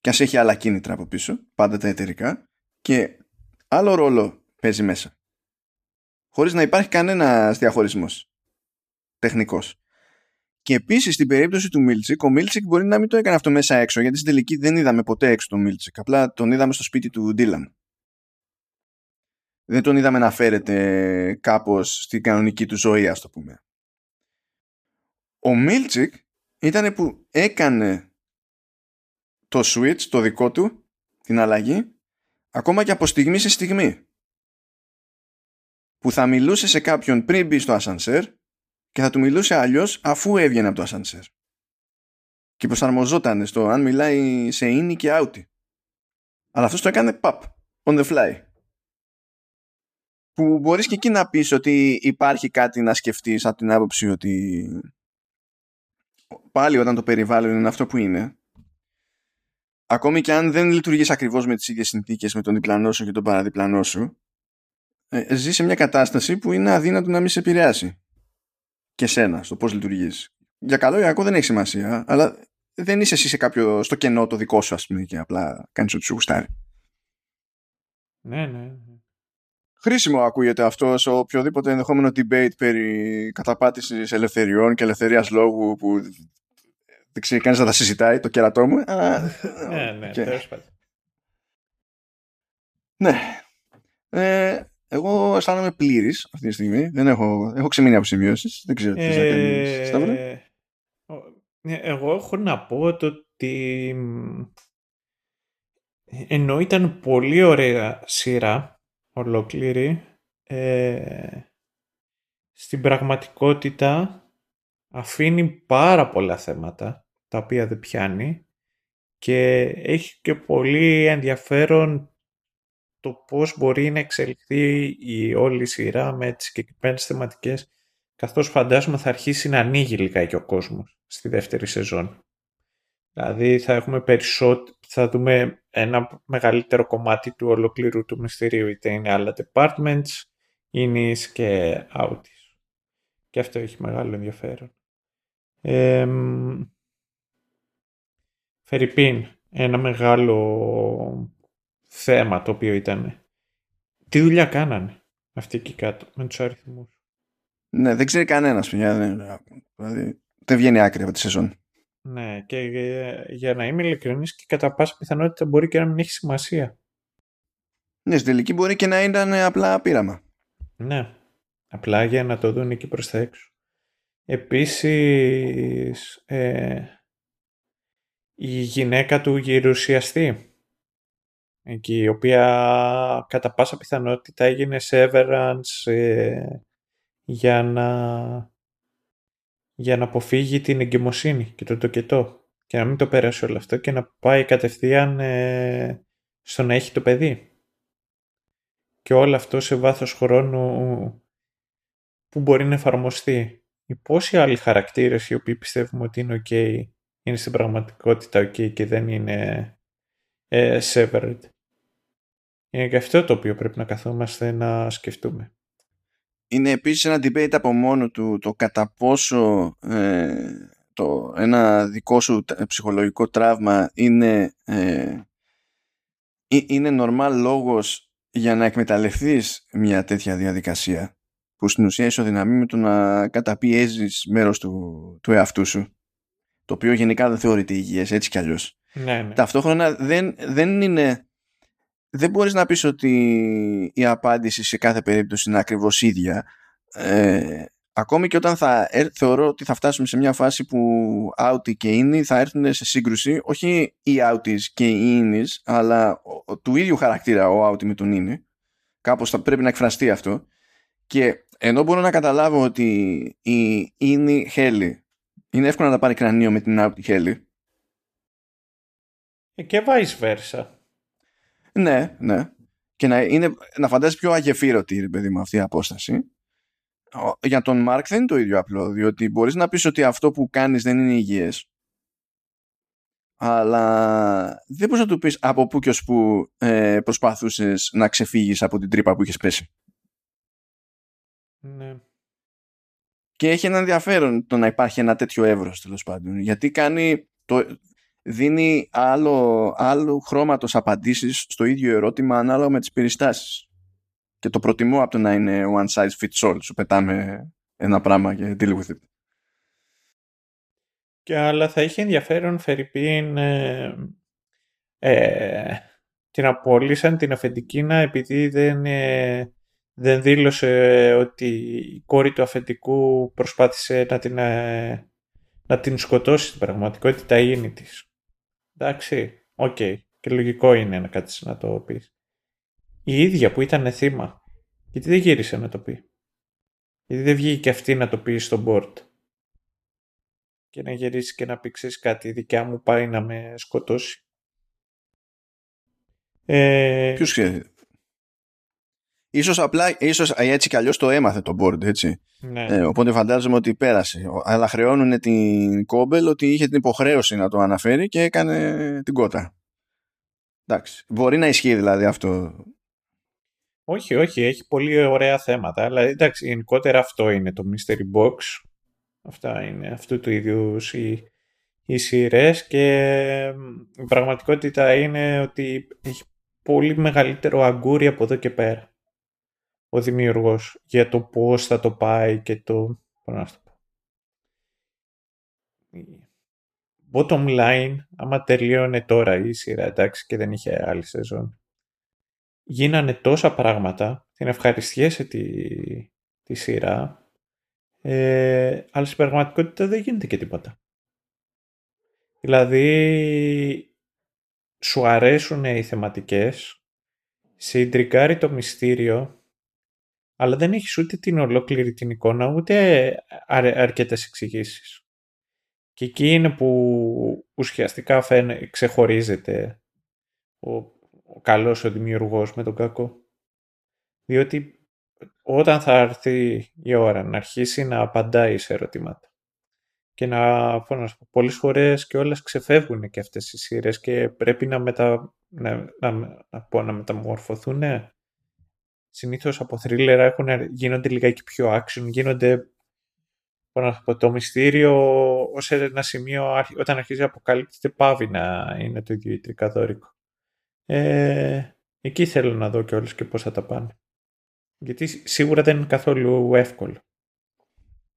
και ας έχει άλλα κίνητρα από πίσω, πάντα τα εταιρικά, και άλλο ρόλο παίζει μέσα. Χωρίς να υπάρχει κανένας διαχωρισμός τεχνικός. Και επίσης στην περίπτωση του Μίλτσικ, ο Μίλτσικ μπορεί να μην το έκανε αυτό μέσα έξω, γιατί στην τελική δεν είδαμε ποτέ έξω τον Μίλτσικ. Απλά τον είδαμε στο σπίτι του Ντίλαν. Δεν τον είδαμε να φέρεται κάπως στην κανονική του ζωή, ας το πούμε. Ο Μίλτσικ ήταν που έκανε το switch, το δικό του, την αλλαγή, ακόμα και από στιγμή σε στιγμή. Που θα μιλούσε σε κάποιον πριν μπει στο ασανσέρ και θα του μιλούσε αλλιώς αφού έβγαινε από το ασανσέρ. Και προσαρμοζόταν στο αν μιλάει σε ίνι και άουτι. Αλλά αυτός το έκανε pop, on the fly. Που μπορείς και εκεί να πεις ότι υπάρχει κάτι να σκεφτείς από την άποψη ότι πάλι όταν το περιβάλλον είναι αυτό που είναι ακόμη και αν δεν λειτουργείς ακριβώς με τις ίδιες συνθήκες με τον διπλανό σου και τον παραδιπλανό σου ε, ζει σε μια κατάσταση που είναι αδύνατο να μην σε επηρεάσει. Και σένα στο πώς λειτουργείς. Για καλό ή κακό δεν έχει σημασία αλλά δεν είσαι εσύ σε κάποιο, στο κενό το δικό σου ας πούμε και απλά κάνεις ό,τι σου γουστάρει. Ναι, ναι, ναι. Χρήσιμο ακούγεται αυτός σε οποιοδήποτε ενδεχόμενο debate περί καταπάτησης ελευθεριών και ελευθερίας λόγου που δεν ξέρει κανείς να τα συζητάει, το κερατό μου. ναι, ναι, τέλος πάντων. Ναι. Ε, εγώ αισθάνομαι πλήρης αυτή τη στιγμή. Δεν έχω, έχω ξεμείνει από σημειώσεις. Δεν ξέρω τι θα κάνεις. Σταύρο. Ναι, εγώ έχω να πω το ότι ενώ ήταν πολύ ωραία σειρά ολόκληρη ε, στην πραγματικότητα αφήνει πάρα πολλά θέματα τα οποία δεν πιάνει και έχει και πολύ ενδιαφέρον το πώς μπορεί να εξελιχθεί η όλη σειρά με τις συγκεκριμένες θεματικές καθώς φαντάζομαι θα αρχίσει να ανοίγει λιγάκι ο κόσμος στη δεύτερη σεζόν. Δηλαδή θα έχουμε περισσότερο, θα δούμε ένα μεγαλύτερο κομμάτι του ολοκλήρου του μυστηρίου, είτε είναι άλλα departments, είναι και outies. Και αυτό έχει μεγάλο ενδιαφέρον. Ε, Φερρυπίν, ένα μεγάλο θέμα το οποίο ήταν. Τι δουλειά κάνανε αυτοί εκεί κάτω με τους αριθμούς; Ναι, δεν ξέρει κανένας πια. Δηλαδή, δεν βγαίνει άκρη από τη σεζόν. Ναι, και για να είμαι ειλικρινής και κατά πάσα πιθανότητα μπορεί και να μην έχει σημασία. Ναι, στην τελική μπορεί και να ήταν απλά πείραμα. Ναι, απλά για να το δουν εκεί προς τα έξω. Επίσης, ε, η γυναίκα του γερουσιαστή εκεί, η οποία κατά πάσα πιθανότητα έγινε severance ε, για να για να αποφύγει την εγκυμοσύνη και το τοκετό και να μην το περάσει όλο αυτό και να πάει κατευθείαν ε, στο να έχει το παιδί. Και όλο αυτό σε βάθος χρόνου που μπορεί να εφαρμοστεί. Οι πόσοι άλλοι χαρακτήρες οι οποίοι πιστεύουμε ότι είναι ok είναι στην πραγματικότητα ok και δεν είναι ε, severed. Είναι και αυτό το οποίο πρέπει να καθόμαστε να σκεφτούμε. Είναι επίσης ένα debate από μόνο του το κατά πόσο ε, το, ένα δικό σου ψυχολογικό τραύμα είναι ε, είναι normal λόγος για να εκμεταλλευτείς μια τέτοια διαδικασία που στην ουσία ισοδυναμεί με το να καταπιέζεις μέρος του, του εαυτού σου το οποίο γενικά δεν θεωρείται υγιές έτσι κι αλλιώς. Ναι, ναι. Ταυτόχρονα δεν, δεν είναι δεν μπορείς να πεις ότι η απάντηση σε κάθε περίπτωση είναι ακριβώς ίδια. Ε, ακόμη και όταν θα θεωρώ ότι θα φτάσουμε σε μια φάση που outie και ίνι θα έρθουν σε σύγκρουση όχι οι outies και οι ίνις αλλά του ίδιου χαρακτήρα ο outie με τον ίνι κάπως θα πρέπει να εκφραστεί αυτό. Και ενώ μπορώ να καταλάβω ότι η ίνι χέλη είναι εύκολο να τα πάρει κρανίο με την outie χέλη. Ε, και vice versa ναι, ναι και να, είναι, να φαντάζεσαι πιο αγεφύρωτη παιδί με αυτή η απόσταση για τον Μάρκ δεν είναι το ίδιο απλό, διότι μπορείς να πεις ότι αυτό που κάνεις δεν είναι υγιές, αλλά δεν μπορείς να του πεις από πού και ως που ε, προσπαθούσες να ξεφύγεις από την τρύπα που είχες πέσει. Ναι. Και έχει ένα ενδιαφέρον το να υπάρχει ένα τέτοιο εύρος τέλος πάντων, γιατί κάνει το, δίνει άλλο, άλλο χρώματος απαντήσεις στο ίδιο ερώτημα ανάλογα με τις περιστάσεις και το προτιμώ από το να είναι one size fits all. Σου πετάμε ένα πράγμα και deal with it. Και αλλά θα είχε ενδιαφέρον φερ' ειπείν ε, ε, την απόλυσαν την αφεντικίνα επειδή δεν, ε, δεν δήλωσε ότι η κόρη του αφεντικού προσπάθησε να την, ε, να την σκοτώσει στην πραγματικότητα η innie της. Εντάξει, OK. Okay. Και λογικό είναι να κάτσεις να το πεις η ίδια που ήταν θύμα. Γιατί δεν γύρισε να το πει; Γιατί δεν βγήκε αυτή να το πει στο board; Και να γυρίσεις και να πει ξέρεις κάτι, η δικιά μου πάει να με σκοτώσει. Ε... Ποιος ξέρει. Ίσως απλά, ίσως έτσι κι αλλιώς το έμαθε το board, έτσι. Ναι. Ε, οπότε φαντάζομαι ότι πέρασε. Αλλά χρεώνουν την κόμπελ ότι είχε την υποχρέωση να το αναφέρει και έκανε την κότα. Εντάξει. Μπορεί να ισχύει δηλαδή αυτό όχι, όχι, έχει πολύ ωραία θέματα, αλλά εντάξει, γενικότερα αυτό είναι το Mystery Box. Αυτά είναι αυτού του ίδιου οι, οι σειρές και η πραγματικότητα είναι ότι έχει πολύ μεγαλύτερο αγκούρι από εδώ και πέρα ο δημιουργός για το πώς θα το πάει και το... να το πω. Bottom line, άμα τελείωνε τώρα η σειρά, εντάξει, και δεν είχε άλλη σεζόν, γίνανε τόσα πράγματα, την ευχαριστιέσαι τη, τη σειρά, ε, αλλά στην πραγματικότητα δεν γίνεται και τίποτα. Δηλαδή, σου αρέσουν οι θεματικές, σε το μυστήριο, αλλά δεν έχεις ούτε την ολόκληρη την εικόνα, ούτε αρ, αρκετές εξηγήσεις. Και εκεί είναι που ουσιαστικά φαίνε, ξεχωρίζεται ο ο καλός ο δημιουργός με τον κακό. Διότι όταν θα έρθει η ώρα να αρχίσει να απαντάει σε ερωτήματα και να, πω, πολλές φορές και όλες ξεφεύγουν και αυτές οι σειρές και πρέπει να, μετα, να, να, να, πω, να μεταμορφωθούν. Συνήθως από θρίλερα έχουν, γίνονται λιγάκι πιο action, γίνονται να πω, το μυστήριο ως ένα σημείο όταν αρχίζει να αποκαλύπτεται πάβει να είναι το ίδιο τρικαδόρικο. Ε, εκεί θέλω να δω και όλους και πώς θα τα πάνε. Γιατί σίγουρα δεν είναι καθόλου εύκολο.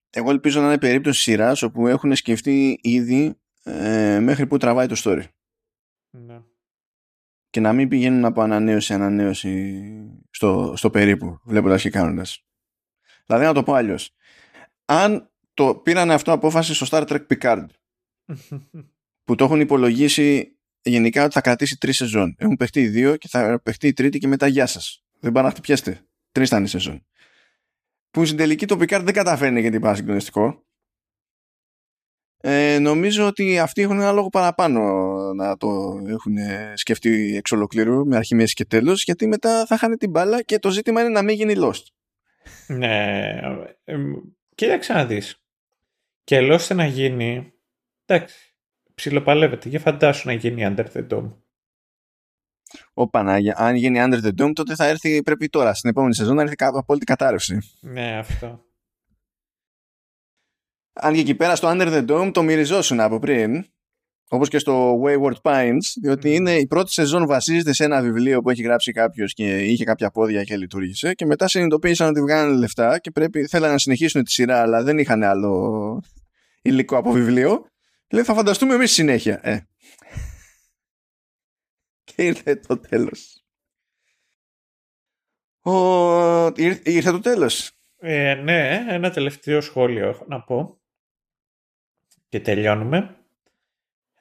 Εγώ ελπίζω να είναι περίπτωση σειράς όπου έχουν σκεφτεί ήδη ε, μέχρι που τραβάει το story. Ναι. Και να μην πηγαίνουν από ανανέωση ανανέωση στο, στο περίπου, βλέποντας και κάνοντας. Δηλαδή να το πω αλλιώς. Αν το πήραν αυτό απόφαση στο Star Trek Picard <laughs> που το έχουν υπολογίσει γενικά ότι θα κρατήσει τρεις σεζόν. Έχουν παιχτεί δύο και θα παιχτεί η τρίτη και μετά γεια σας. Δεν πάνε να χτυπιέστε. Τρεις ήταν η σεζόν. Που στην τελική το Picard δεν καταφέρνει γιατί πάει συγκλονιστικό. Ε, νομίζω ότι αυτοί έχουν ένα λόγο παραπάνω να το έχουν σκεφτεί εξ ολοκλήρου με αρχή, μέση και τέλος γιατί μετά θα χάνει την μπάλα και το ζήτημα είναι να μην γίνει lost. Ναι, ε, κοίταξε να δεις. Και lost να γίνει, εντάξει, ψιλοπαλεύεται. Για φαντάσου να γίνει Under the Dome. Ω Πανάγια, αν γίνει Under the Dome, τότε θα έρθει, πρέπει τώρα, στην επόμενη σεζόν, να έρθει απόλυτη κατάρρευση. Ναι, αυτό. Αν και εκεί πέρα στο Under the Dome το μυριζόσουν από πριν, όπως και στο Wayward Pines, διότι είναι η πρώτη σεζόν βασίζεται σε ένα βιβλίο που έχει γράψει κάποιος και είχε κάποια πόδια και λειτουργήσε και μετά συνειδητοποίησαν ότι βγάλανε λεφτά και πρέπει, θέλανε να συνεχίσουν τη σειρά αλλά δεν είχαν άλλο υλικό από βιβλίο. Λέει θα φανταστούμε εμείς συνέχεια. Ε. <laughs> Και ήρθε το τέλος. Ο... Ήρθε το τέλος. Ε, ναι, ένα τελευταίο σχόλιο έχω να πω και τελειώνουμε.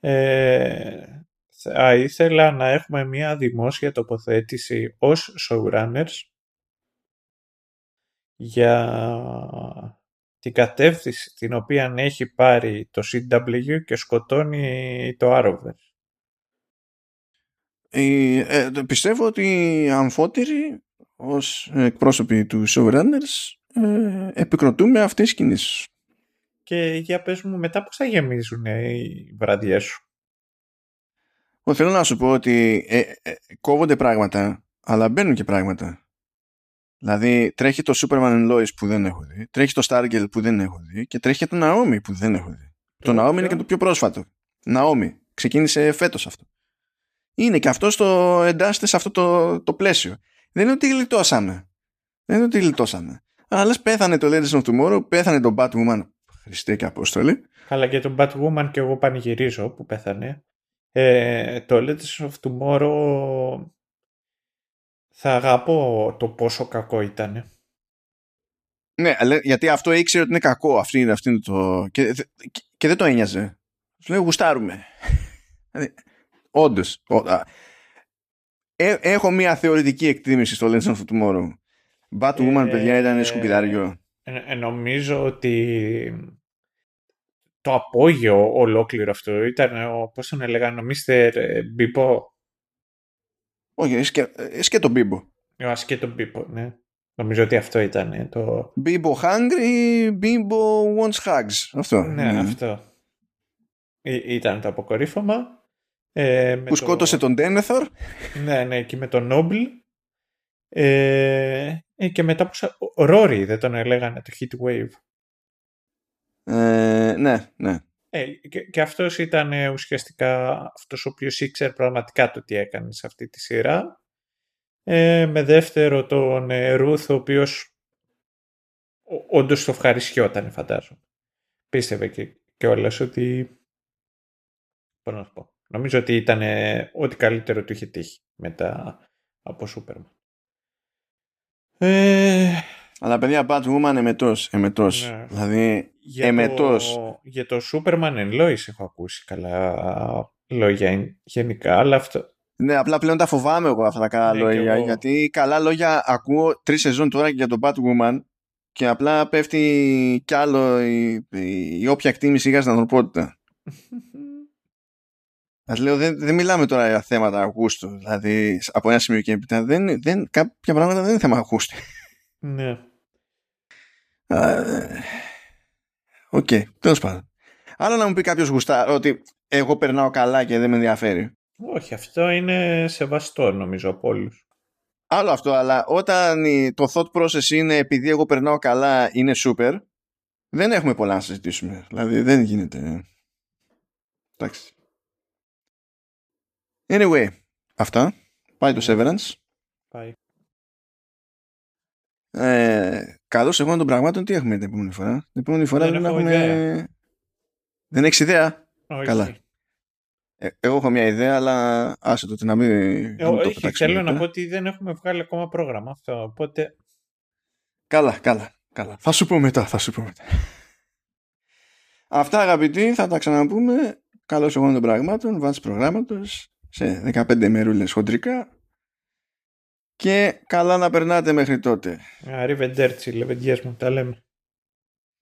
Ε, θα ήθελα να έχουμε μια δημόσια τοποθέτηση ως showrunners για την κατεύθυνση την οποία έχει πάρει το CW και σκοτώνει το Arrowverse. Ε, ε, πιστεύω ότι οι αμφότεροι ως εκπρόσωποι του showrunners ε, επικροτούμε αυτές τις κινήσεις. Και για πες μου μετά πώς θα γεμίζουν οι βραδιές σου; θέλω να σου πω ότι ε, ε, κόβονται πράγματα, αλλά μπαίνουν και πράγματα. Δηλαδή τρέχει το Superman and Lois που δεν έχω δει, τρέχει το Stargirl που δεν έχω δει και τρέχει και το Naomi που δεν έχω δει. Το, το Naomi είναι και το πιο πρόσφατο. Naomi. Ξεκίνησε φέτος αυτό. Είναι και αυτό στο εντάσσεται σε αυτό το, το πλαίσιο. Δεν είναι ότι γλιτώσαμε. Δεν είναι ότι γλιτώσαμε. Αλλά πέθανε το Legends of Tomorrow, πέθανε το Batwoman Χριστέ και Απόστολη. Καλά και τον Batwoman και εγώ πανηγυρίζω που πέθανε. Ε, το Legends of Tomorrow θα αγαπώ το πόσο κακό ήταν. Ναι, αλλά γιατί αυτό ήξερε ότι είναι κακό. Αυτή είναι, αυτή είναι το... Και, και δεν το ένοιαζε. Σου λέει γουστάρουμε. Δηλαδή, Όντως. Ε, έχω μια θεωρητική εκτίμηση στο Legends of Tomorrow. Batwoman, ε, παιδιά, ήταν σκουπιδάριο. Ε, ε, νομίζω ότι το απόγειο ολόκληρο αυτό ήταν ο, πώς τον έλεγαν, ο Mr. Μπίπο; Όχι, και τον Μπίμπο. Ο τον Μπίμπο, ναι. Νομίζω ότι αυτό ήταν το... Μπίμπο hungry, Μπίμπο wants hugs. Αυτό. Ναι, mm. αυτό. Ή, ήταν το αποκορύφωμα. Ε, που σκότωσε τον Ντένεθορ. Ναι, ναι, και με τον Νόμπλ. Ε, ε, και μετά που... Ρόρι δεν τον έλεγανε το Heat Wave. Ε, ναι, ναι. Ε, και, και αυτός ήταν ε, ουσιαστικά αυτός ο οποίος ήξερε πραγματικά το τι έκανε σε αυτή τη σειρά. Ε, με δεύτερο τον ε, Ρούθ, ο οποίος όντως το ευχαριστιόταν φαντάζομαι. Πίστευε και, και όλες ότι... Πώς να σου πω. Νομίζω ότι ήταν ό,τι καλύτερο του είχε τύχει μετά από Σούπερμαν. Ε... Αλλά παιδιά, Batwoman εμετός, εμετός. Ναι. Δηλαδή, για εμετός. Το, για το Superman and Lois έχω ακούσει καλά λόγια γενικά, αλλά αυτό... Ναι, απλά πλέον τα φοβάμαι εγώ αυτά τα καλά ναι, λόγια, γιατί καλά λόγια ακούω τρεις σεζόν τώρα για τον Batwoman και απλά πέφτει κι άλλο η, η, η όποια εκτίμηση για στην ανθρωπότητα. <laughs> Α λέω, δεν, δεν μιλάμε τώρα για θέματα γούστου. Δηλαδή, από ένα σημείο και έπειτα, δεν, δεν, κάποια πράγματα δεν είναι θέμα γούστου. Ναι. OK, okay, τέλος πάντων. Άλλο να μου πει κάποιος γούστα ότι εγώ περνάω καλά και δεν με ενδιαφέρει. Όχι, αυτό είναι σεβαστό νομίζω από όλους. Άλλο αυτό, αλλά όταν το thought process είναι επειδή εγώ περνάω καλά είναι super, δεν έχουμε πολλά να συζητήσουμε. Δηλαδή δεν γίνεται. Εντάξει. Anyway, αυτά. Πάει το Severance. Πάει. Ε, Καλώς εγώ των πραγμάτων τι έχουμε την επόμενη φορά; Την επόμενη φορά δεν, δεν έχουμε. Ιδέα. Δεν έχεις ιδέα; Όχι. Καλά. Ε, εγώ έχω μια ιδέα, αλλά άσε το να μην. Ε, όχι, θέλω να πω ότι δεν έχουμε βγάλει ακόμα πρόγραμμα αυτό. Οπότε. Καλά, καλά. καλά. Θα σου πω μετά. Θα σου πω μετά. Αυτά αγαπητοί, θα τα ξαναπούμε. Καλώς εγώ των πραγμάτων, βάσει προγράμματος σε 15 μερούλες χοντρικά και καλά να περνάτε μέχρι τότε. Arrivederci, λεβεντιές μου, τα λέμε.